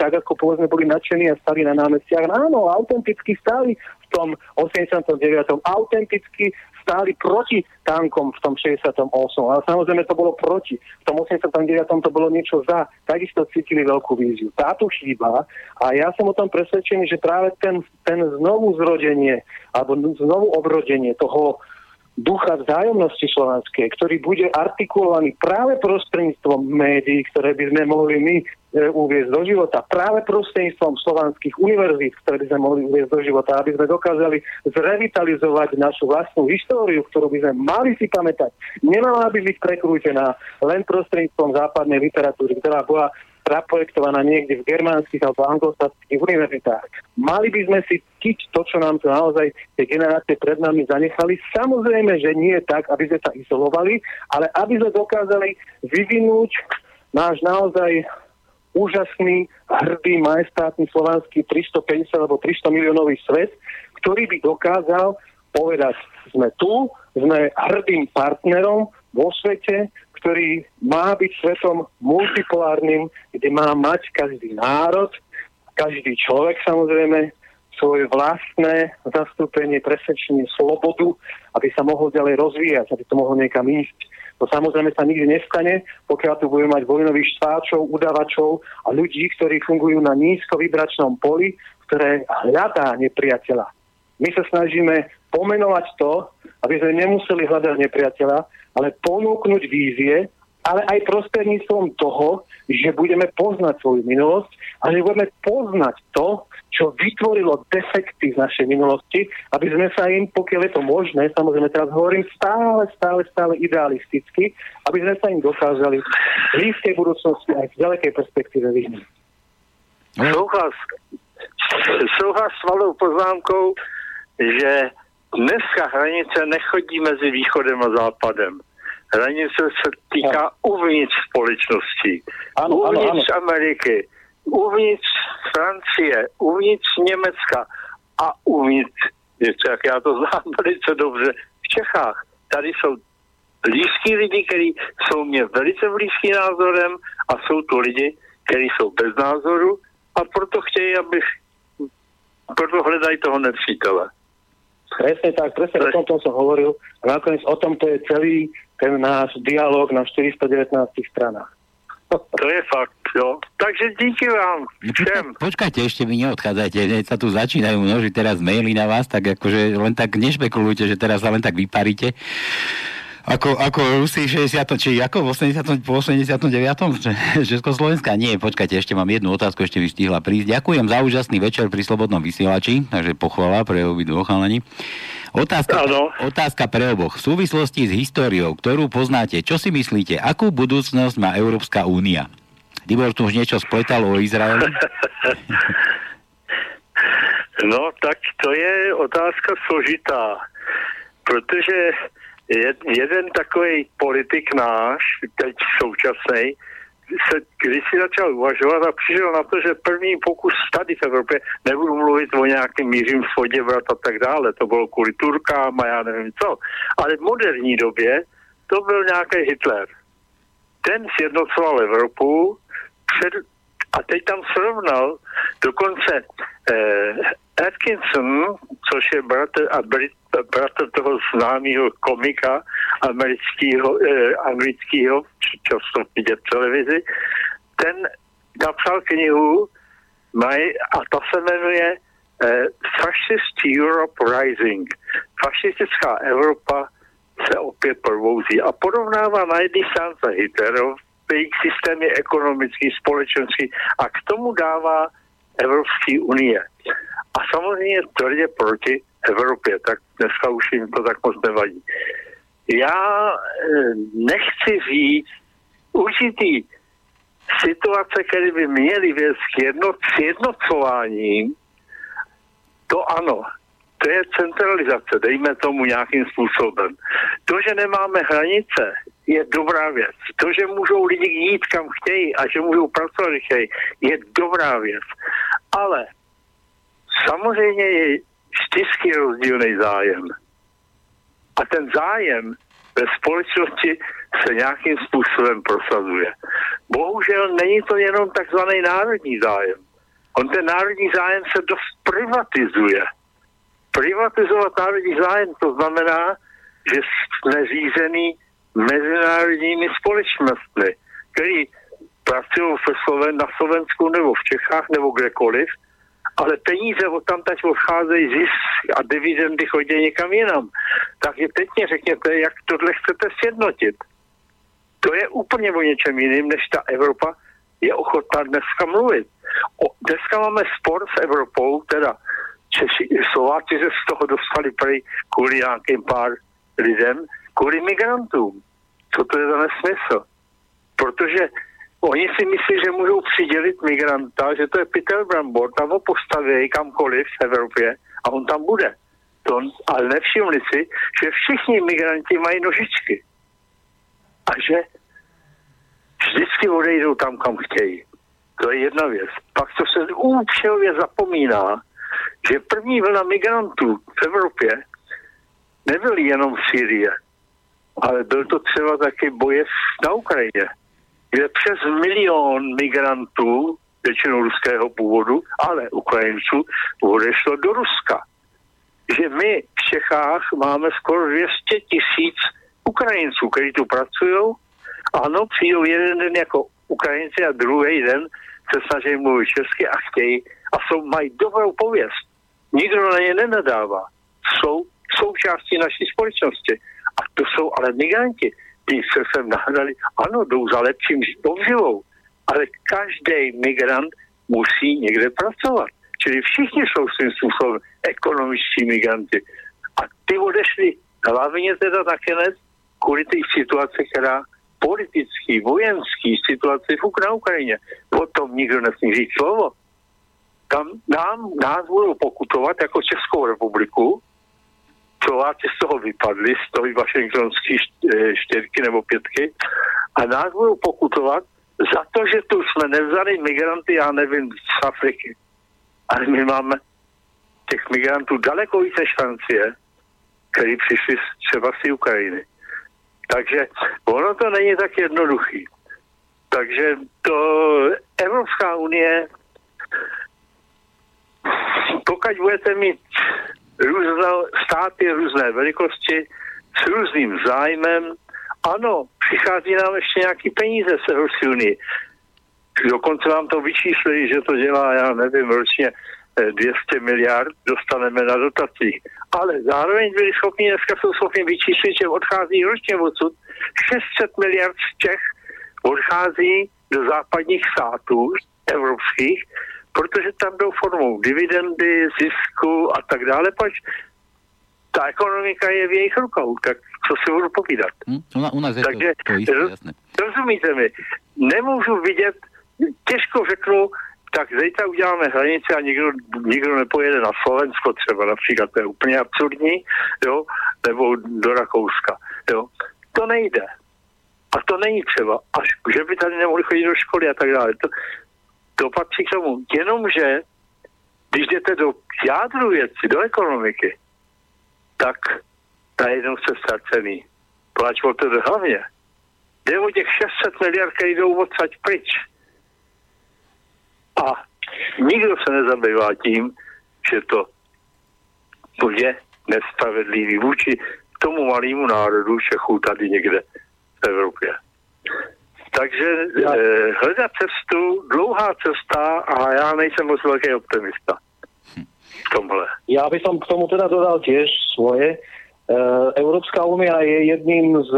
tak ako povedzme boli nadšení a stali na námestiach. Áno, autenticky stali v tom 89. autenticky stáli proti tankom v tom 68. Ale samozrejme to bolo proti. V tom 89. to bolo niečo za. Takisto cítili veľkú víziu. Táto chýba a ja som o tom presvedčený, že práve ten, ten znovu zrodenie alebo znovu obrodenie toho ducha vzájomnosti slovanskej, ktorý bude artikulovaný práve prostredníctvom médií, ktoré by sme mohli my uviezť do života, práve prostredníctvom slovanských univerzít, ktoré by sme mohli uviezť do života, aby sme dokázali zrevitalizovať našu vlastnú históriu, ktorú by sme mali si pamätať. Nemala by byť prekrútená len prostredníctvom západnej literatúry, ktorá bola zaprojektovaná niekde v germánskych alebo anglosaských univerzitách. Mali by sme si tiť to, čo nám to naozaj tie generácie pred nami zanechali. Samozrejme, že nie tak, aby sme sa izolovali, ale aby sme dokázali vyvinúť náš naozaj úžasný, hrdý, majestátny slovanský 350 alebo 300 miliónový svet, ktorý by dokázal povedať, sme tu, sme hrdým partnerom vo svete, ktorý má byť svetom multipolárnym, kde má mať každý národ, každý človek samozrejme, svoje vlastné zastúpenie, presvedčenie, slobodu, aby sa mohol ďalej rozvíjať, aby to mohlo niekam ísť. To samozrejme sa nikdy nestane, pokiaľ tu budeme mať vojnových štváčov, udavačov a ľudí, ktorí fungujú na nízko vybračnom poli, ktoré hľadá nepriateľa. My sa snažíme pomenovať to, aby sme nemuseli hľadať nepriateľa, ale ponúknuť vízie, ale aj prostredníctvom toho, že budeme poznať svoju minulosť a že budeme poznať to, čo vytvorilo defekty z našej minulosti, aby sme sa im, pokiaľ je to možné, samozrejme teraz hovorím stále, stále, stále idealisticky, aby sme sa im dokázali v blízkej budúcnosti aj v ďalekej perspektíve vyhnúť. Souhlas, souhlas s malou poznámkou, že dneska hranice nechodí mezi východem a západem. Hranice se týká no. uvnitř společnosti, ano, uvnitř ano, ano. Ameriky, uvnitř Francie, uvnitř Německa a uvnitř, jak já to znám velice dobře, v Čechách. Tady jsou blízký lidi, kteří jsou mě velice blízký názorem a jsou tu lidi, kteří jsou bez názoru a proto chtějí, abych proto hledají toho nepřítele. Presne tak, presne o tomto som hovoril. A nakoniec o tomto je celý ten náš dialog na 419 stranách. To je fakt, jo. Takže díky vám všem. Počkajte, ešte mi neodchádzajte, sa tu začínajú množiť teraz maily na vás, tak akože len tak nešpekulujte, že teraz sa len tak vyparíte. Ako, ako Rusi 60, či ako v 80, po 89. Československá? Nie, počkajte, ešte mám jednu otázku, ešte by stihla prísť. Ďakujem za úžasný večer pri Slobodnom vysielači, takže pochvala pre obidvoch chalani. Otázka, otázka pre oboch. V súvislosti s históriou, ktorú poznáte, čo si myslíte, akú budúcnosť má Európska únia? Tibor tu už niečo spletal o Izraeli? No, tak to je otázka složitá, protože jeden takový politik náš, teď současný, se když si začal uvažovat a přišel na to, že první pokus tady v Evropě, nebudu mluvit o nějakém mířím svodě a tak dále, to bylo kvůli Turkám a já nevím co, ale v moderní době to byl nějaký Hitler. Ten sjednocoval Evropu před, a teď tam srovnal dokonce eh, Atkinson, což je bratr, a Brit, bratr toho známého komika amerického, eh, anglického, často vidět v televizi, ten napsal knihu maj, a ta se jmenuje eh, Fascist Europe Rising. Fašistická Evropa se opět probouzí a porovnává na jedné stránce Hitlerov, jejich systémy ekonomický, společenský a k tomu dává Evropské unie. A samozřejmě tvrdě proti Evropě, tak dneska už jim to tak moc nevadí. Já eh, nechci říct určitý situace, které by měly věc k jedno, jednocováním, to ano, to je centralizace, dejme tomu nějakým způsobem. To, že nemáme hranice, je dobrá věc. To, že můžou lidi jít kam chtějí a že můžou pracovat chtějí, je dobrá věc. Ale samozřejmě je vždycky rozdílný zájem. A ten zájem ve společnosti se nějakým způsobem prosazuje. Bohužel není to jenom takzvaný národní zájem. On ten národní zájem se dost privatizuje. Privatizovat národní zájem to znamená, že jsme řízený mezinárodními společnostmi, který pracují na Slovensku nebo v Čechách nebo kdekoliv, ale peníze od tam odcházejí zisk a dividendy chodí někam jinam. Takže teď mě řekněte, jak tohle chcete sjednotit. To je úplně o něčem jiným, než ta Evropa je ochotná dneska mluvit. O, dneska máme spor s Evropou, teda Češi, Slováci se z toho dostali prej kvůli nějakým pár lidem, kvůli migrantům. Co to je za nesmysl? Protože oni si myslí, že můžou přidělit migranta, že to je Peter Brambor, tam ho postaví kamkoliv v Evropě a on tam bude. To, ale nevšimli si, že všichni migranti mají nožičky. A že vždycky odejdou tam, kam chtějí. To je jedna věc. Pak to se účelově zapomíná, že první vlna migrantů v Evropě nebyly jenom v Syrii, ale byl to třeba taky boje na Ukrajině, kde přes milion migrantů, většinou ruského původu, ale Ukrajinců, odešlo do Ruska. Že my v Čechách máme skoro 200 tisíc Ukrajinců, kteří tu pracují. Ano, přijdou jeden den jako Ukrajinci a druhý den se snaží mluvit česky a chtějí a jsou, mají dobrou pověst. Nikdo na ně nenadává. Jsou součástí naší společnosti. A to jsou ale migranti. Ty se sem nahrali, ano, jdou za lepším obživou, ale každý migrant musí někde pracovat. Čili všichni jsou svým způsobem ekonomičtí migranti. A ty odešli hlavně teda také ne kvůli té situaci, která politický, vojenský situaci na Ukrajině. O tom nikdo nesmí říct slovo. Tam nám, nás budou pokutovat jako Českou republiku, Slováci z toho vypadli, z toho Washingtonské čtyřky nebo pětky a nás budou pokutovat za to, že tu jsme nevzali migranty, já nevím, z Afriky. Ale my máme těch migrantů daleko více než Francie, který přišli třeba z Ukrajiny. Takže ono to není tak jednoduchý. Takže to Evropská unie, pokud budete mít různé státy různé velikosti s různým zájmem, ano, přichází nám ještě nějaký peníze z Evropské unie. Dokonce vám to vyčíslili, že to dělá, já nevím, ročně 200 eh, miliard dostaneme na dotacích. Ale zároveň byli schopni, dneska jsou schopni vyčíslit, že odchází ročně odsud 600 miliard z Čech odchází do západních států evropských, protože tam jdou formou dividendy, zisku a tak dále, pač ta ekonomika je v jejich rukou, tak co si budu povídat. Hm, u nás je Takže, to, to jisté, jasné. Rozumíte mi, nemůžu vidět, těžko řeknu, tak zítra uděláme hranice a nikdo, nikdo nepojede na Slovensko třeba například, to je úplně absurdní, jo, nebo do Rakouska, jo. To nejde. A to není třeba. Až, že by tady nemohli chodit do školy a tak dále. To, to patří k tomu. Jenomže, když jdete do jádru věci, do ekonomiky, tak najednou jste ztracený. Pláč o to hlavně. Jde o těch 600 miliard, které jdou odsaď pryč. A nikdo se nezabývá tím, že to je nespravedlivý vůči tomu malému národu Čechů tady někde v Evropě. Takže ja. eh, hledat cestu, dlouhá cesta a já nejsem moc velký optimista v tomhle. Ja by som k tomu teda dodal tiež svoje. E, Európska únia je jedným z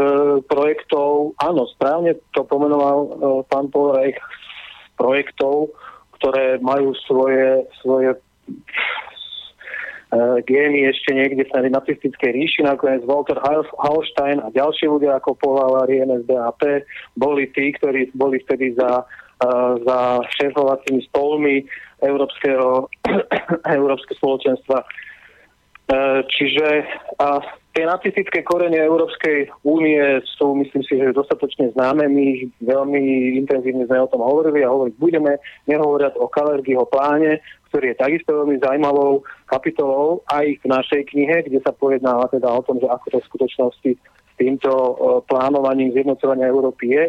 projektov, áno, správne to pomenoval e, pán Polrejch, projektov, ktoré majú svoje, svoje E, gény ešte niekde v nacistickej ríši, nakoniec Walter Hallstein a ďalší ľudia ako pohlávali NSDAP boli tí, ktorí boli vtedy za, e, za šéfovacími stolmi Európskeho, Európske spoločenstva. E, čiže a tie nacistické korene Európskej únie sú, myslím si, že dostatočne známe. My veľmi intenzívne sme o tom hovorili a hovoriť budeme, nehovoriať o Kalergyho pláne, ktorý je takisto veľmi zaujímavou kapitolou aj v našej knihe, kde sa pojednáva teda o tom, že ako to v skutočnosti týmto plánovaním zjednocovania Európy je.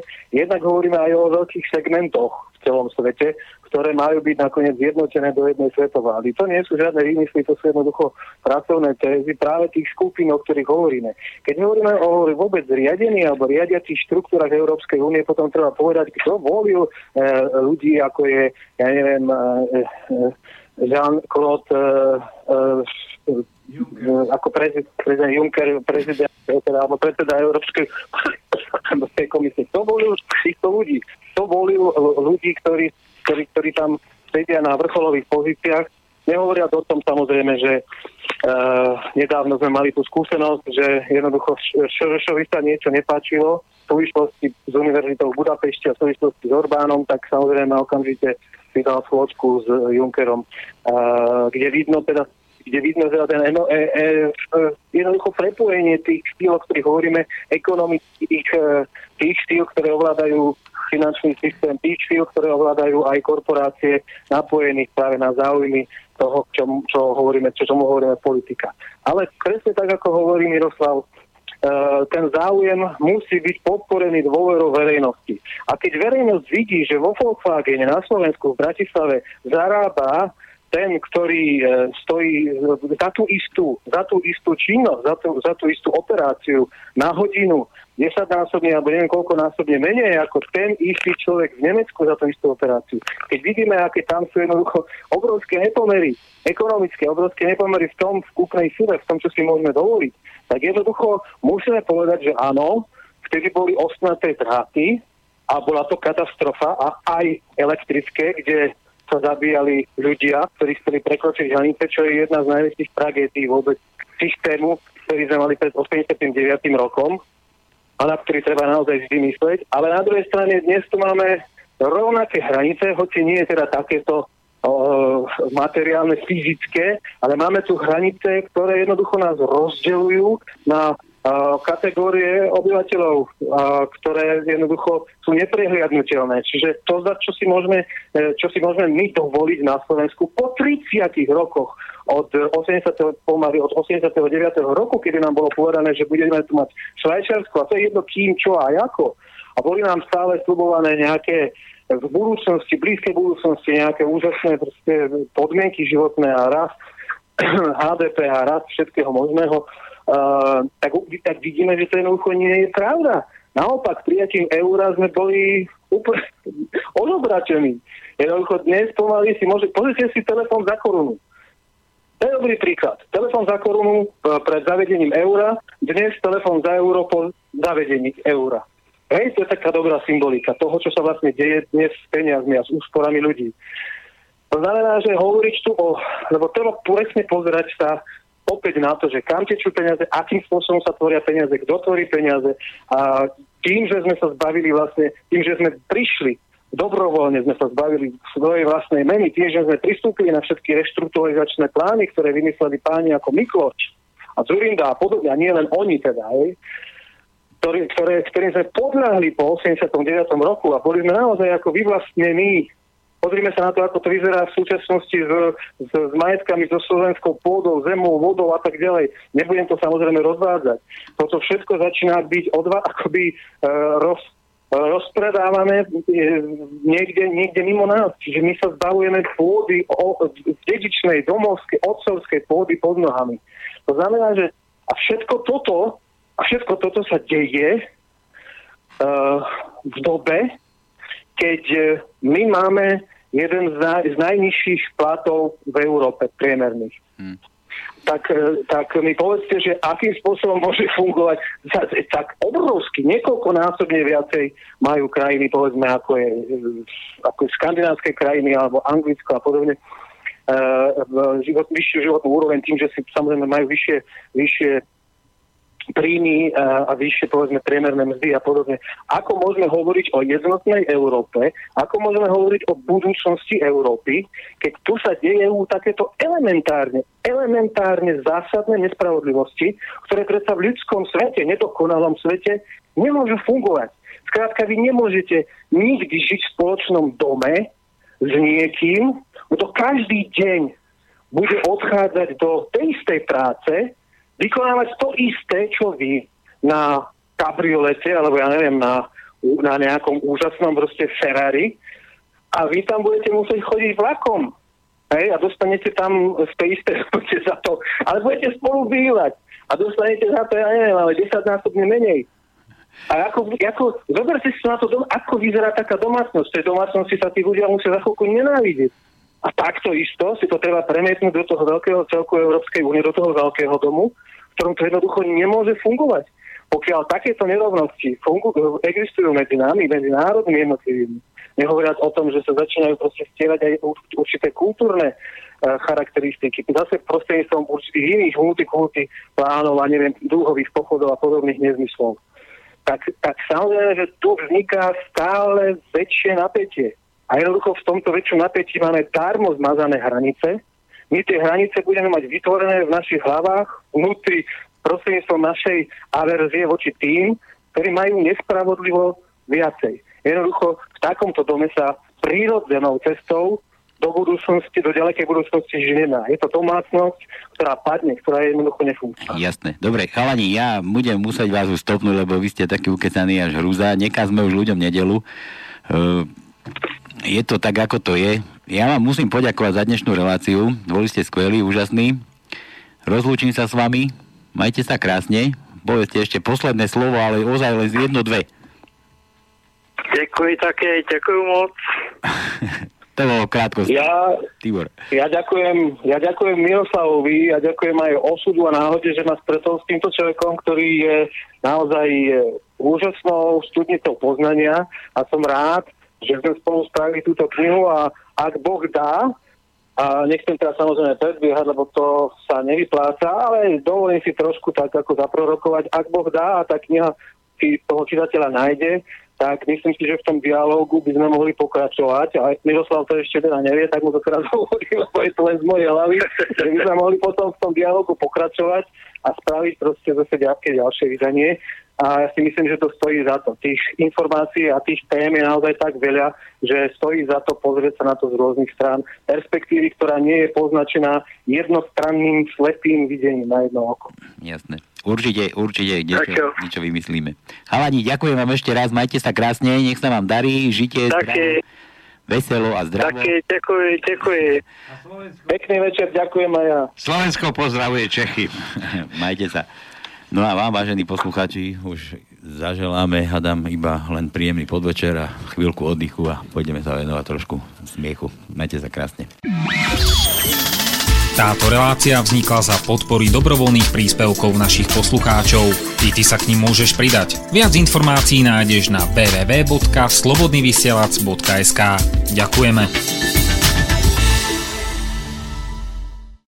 Jednak hovoríme aj o veľkých segmentoch v celom svete, ktoré majú byť nakoniec zjednotené do jednej svetovlády. To nie sú žiadne výmysly, to sú jednoducho pracovné tézy práve tých skupín, o ktorých hovoríme. Keď hovoríme o vôbec riadení alebo riadiacich štruktúrach Európskej únie, potom treba povedať, kto volil e, ľudí, ako je, ja neviem, e, e, Jean-Claude e, e, ako prezident, prezident Juncker, prezident, alebo predseda Európskej komisie. To volil týchto ľudí. To volil ľudí, ktorí, ktorí, ktorí tam sedia na vrcholových pozíciách. Nehovoria o tom samozrejme, že uh, nedávno sme mali tú skúsenosť, že jednoducho Šorošovi sa niečo nepáčilo v súvislosti s univerzitou v Budapešti a v súvislosti s Orbánom, tak samozrejme okamžite si dal schôdzku s Junckerom, kde vidno teda kde vidno teda ten e, e, e, jednoducho prepojenie tých stíl, o ktorých hovoríme, ekonomických e, tých stíl, ktoré ovládajú finančný systém, tých stíl, ktoré ovládajú aj korporácie napojených práve na záujmy toho, čo, čo hovoríme, čo čomu hovoríme politika. Ale presne tak, ako hovorí Miroslav, Eh, ten záujem musí byť podporený dôverou verejnosti. A keď verejnosť vidí, že vo Volkswagene na Slovensku v Bratislave zarába ten, ktorý eh, stojí za tú istú, za tú istú činnosť, za tú, za tú istú operáciu na hodinu desaťnásobne alebo neviem koľko násobne menej ako ten istý človek v Nemecku za tú istú operáciu. Keď vidíme, aké tam sú jednoducho obrovské nepomery, ekonomické obrovské nepomery v tom v kúpnej sile, v tom, čo si môžeme dovoliť, tak jednoducho musíme povedať, že áno, vtedy boli osnaté dráty a bola to katastrofa a aj elektrické, kde sa zabíjali ľudia, ktorí chceli prekročiť hranice, čo je jedna z najväčších tragédií vôbec systému, ktorý sme mali pred 89. rokom a na ktorý treba naozaj vždy mysleť. Ale na druhej strane dnes tu máme rovnaké hranice, hoci nie je teda takéto materiálne, fyzické, ale máme tu hranice, ktoré jednoducho nás rozdeľujú na kategórie obyvateľov, ktoré jednoducho sú neprehliadnutelné. Čiže to, čo si môžeme, e, čo si môžeme my dovoliť na Slovensku po 30 rokoch od 80. pomaly od 89. roku, kedy nám bolo povedané, že budeme tu mať Švajčiarsko a to je jedno kým, čo a ako. A boli nám stále slubované nejaké v budúcnosti, blízkej budúcnosti nejaké úžasné podmienky životné a rast HDP a rast všetkého možného, tak, tak vidíme, že to jednoducho nie je pravda. Naopak, prijatím eura sme boli úplne odobratení. Jednoducho dnes pomaly si môže... Pozrite si telefón za korunu. To je dobrý príklad. Telefón za korunu pred zavedením eura, dnes telefón za euro po zavedení eura. Hej, to je taká dobrá symbolika toho, čo sa vlastne deje dnes s peniazmi a s úsporami ľudí. To znamená, že hovoriť tu o... Lebo treba presne pozerať sa opäť na to, že kam tečú peniaze, akým spôsobom sa tvoria peniaze, kto tvorí peniaze a tým, že sme sa zbavili vlastne, tým, že sme prišli dobrovoľne sme sa zbavili svojej vlastnej meny, tým, že sme pristúpili na všetky reštrukturizačné plány, ktoré vymysleli páni ako Mikloč a Zurinda a podobne, a nie len oni teda, hej, ktorý, ktoré, ktorým sme podľahli po 89. roku a boli sme naozaj ako vyvlastnení. Pozrime sa na to, ako to vyzerá v súčasnosti s, s, s majetkami, so slovenskou pôdou, zemou, vodou a tak ďalej. Nebudem to samozrejme rozvádzať. Toto všetko začína byť odva, akoby e, roz, rozpredávané niekde, niekde mimo nás. Čiže my sa zbavujeme pôdy, o, dedičnej, domovskej, otcovskej pôdy pod nohami. To znamená, že a všetko toto a všetko toto sa deje uh, v dobe, keď uh, my máme jeden z, naj, z najnižších platov v Európe, priemerných. Hmm. Tak, uh, tak mi povedzte, že akým spôsobom môže fungovať tak obrovsky, niekoľkonásobne viacej majú krajiny, povedzme, ako je, ako je skandinávské krajiny alebo Anglicko a podobne, život, vyššiu životnú úroveň tým, že si samozrejme majú vyššie, vyššie príjmy a vyššie povedzme priemerné mzdy a podobne. Ako môžeme hovoriť o jednotnej Európe, ako môžeme hovoriť o budúcnosti Európy, keď tu sa dejú takéto elementárne, elementárne zásadné nespravodlivosti, ktoré predsa v ľudskom svete, nedokonalom svete, nemôžu fungovať. Skrátka, vy nemôžete nikdy žiť v spoločnom dome s niekým, kto každý deň bude odchádzať do tej istej práce, vykonávať to isté, čo vy na kabriolete, alebo ja neviem, na, na nejakom úžasnom proste Ferrari a vy tam budete musieť chodiť vlakom. Hej, a dostanete tam z tej isté za to, ale budete spolu bývať a dostanete za to, ja neviem, ale 10 násobne menej. A ako, ako zoberte si na to, ako vyzerá taká domácnosť. V tej domácnosti sa tí ľudia musia za chvíľku nenávidieť. A takto isto si to treba premietnúť do toho veľkého celku Európskej únie, do toho veľkého domu, v ktorom to jednoducho nemôže fungovať. Pokiaľ takéto nerovnosti fungu- existujú medzi nami, medzi národnými jednotlivými, nehovoriac o tom, že sa začínajú proste stierať aj určité kultúrne uh, charakteristiky. Zase prostredníctvom určitých iných multikulty plánov a neviem, dúhových pochodov a podobných nezmyslov. Tak, tak samozrejme, že tu vzniká stále väčšie napätie. A jednoducho v tomto väčšom napätí máme tármo zmazané hranice. My tie hranice budeme mať vytvorené v našich hlavách, vnútri prostredníctvom našej averzie voči tým, ktorí majú nespravodlivo viacej. Jednoducho v takomto dome sa prírodzenou cestou do budúcnosti, do ďalekej budúcnosti žiť nemá. Je to domácnosť, ktorá padne, ktorá je jednoducho nefunkčná. Jasné. Dobre, chalani, ja budem musieť vás už stopnúť, lebo vy ste takí ukecaní až hrúza. Nekázme už ľuďom nedelu. Uh, je to tak, ako to je. Ja vám musím poďakovať za dnešnú reláciu. Boli ste skvelí, úžasní. Rozlúčim sa s vami. Majte sa krásne. Povedzte ešte posledné slovo, ale ozaj len jedno, dve. Ďakujem také, ďakujem moc. to bolo krátko. Ja, Tibor. ja ďakujem, ja ďakujem Miroslavovi, ja ďakujem aj osudu a náhode, že ma stretol s týmto človekom, ktorý je naozaj úžasnou studnicou poznania a som rád, že sme spolu spravili túto knihu a ak Boh dá, a nechcem teraz samozrejme predbiehať, lebo to sa nevypláca, ale dovolím si trošku tak ako zaprorokovať. Ak Boh dá a tá kniha si toho čitateľa nájde, tak myslím si, že v tom dialógu by sme mohli pokračovať. A Miroslav to ešte teda nevie, tak mu to teraz hovorím, lebo je to len z mojej hlavy, že by sme mohli potom v tom dialógu pokračovať a spraviť proste zase nejaké ďalšie vydanie a ja si myslím, že to stojí za to. Tých informácií a tých tém je naozaj tak veľa, že stojí za to pozrieť sa na to z rôznych strán. Perspektívy, ktorá nie je poznačená jednostranným slepým videním na jedno oko. Jasné. Určite, určite niečo, niečo vymyslíme. Halani, ďakujem vám ešte raz, majte sa krásne, nech sa vám darí, žite zdravo, veselo a zdravo. Také, ďakujem, ďakujem. Pekný večer, ďakujem aj ja. Slovensko pozdravuje Čechy. majte sa. No a vám, vážení poslucháči, už zaželáme, hadám, iba len príjemný podvečer a chvíľku oddychu a pôjdeme sa venovať trošku smiechu. Majte sa krásne. Táto relácia vznikla za podpory dobrovoľných príspevkov našich poslucháčov. I ty sa k ním môžeš pridať. Viac informácií nájdeš na www.slobodnyvysielac.sk Ďakujeme.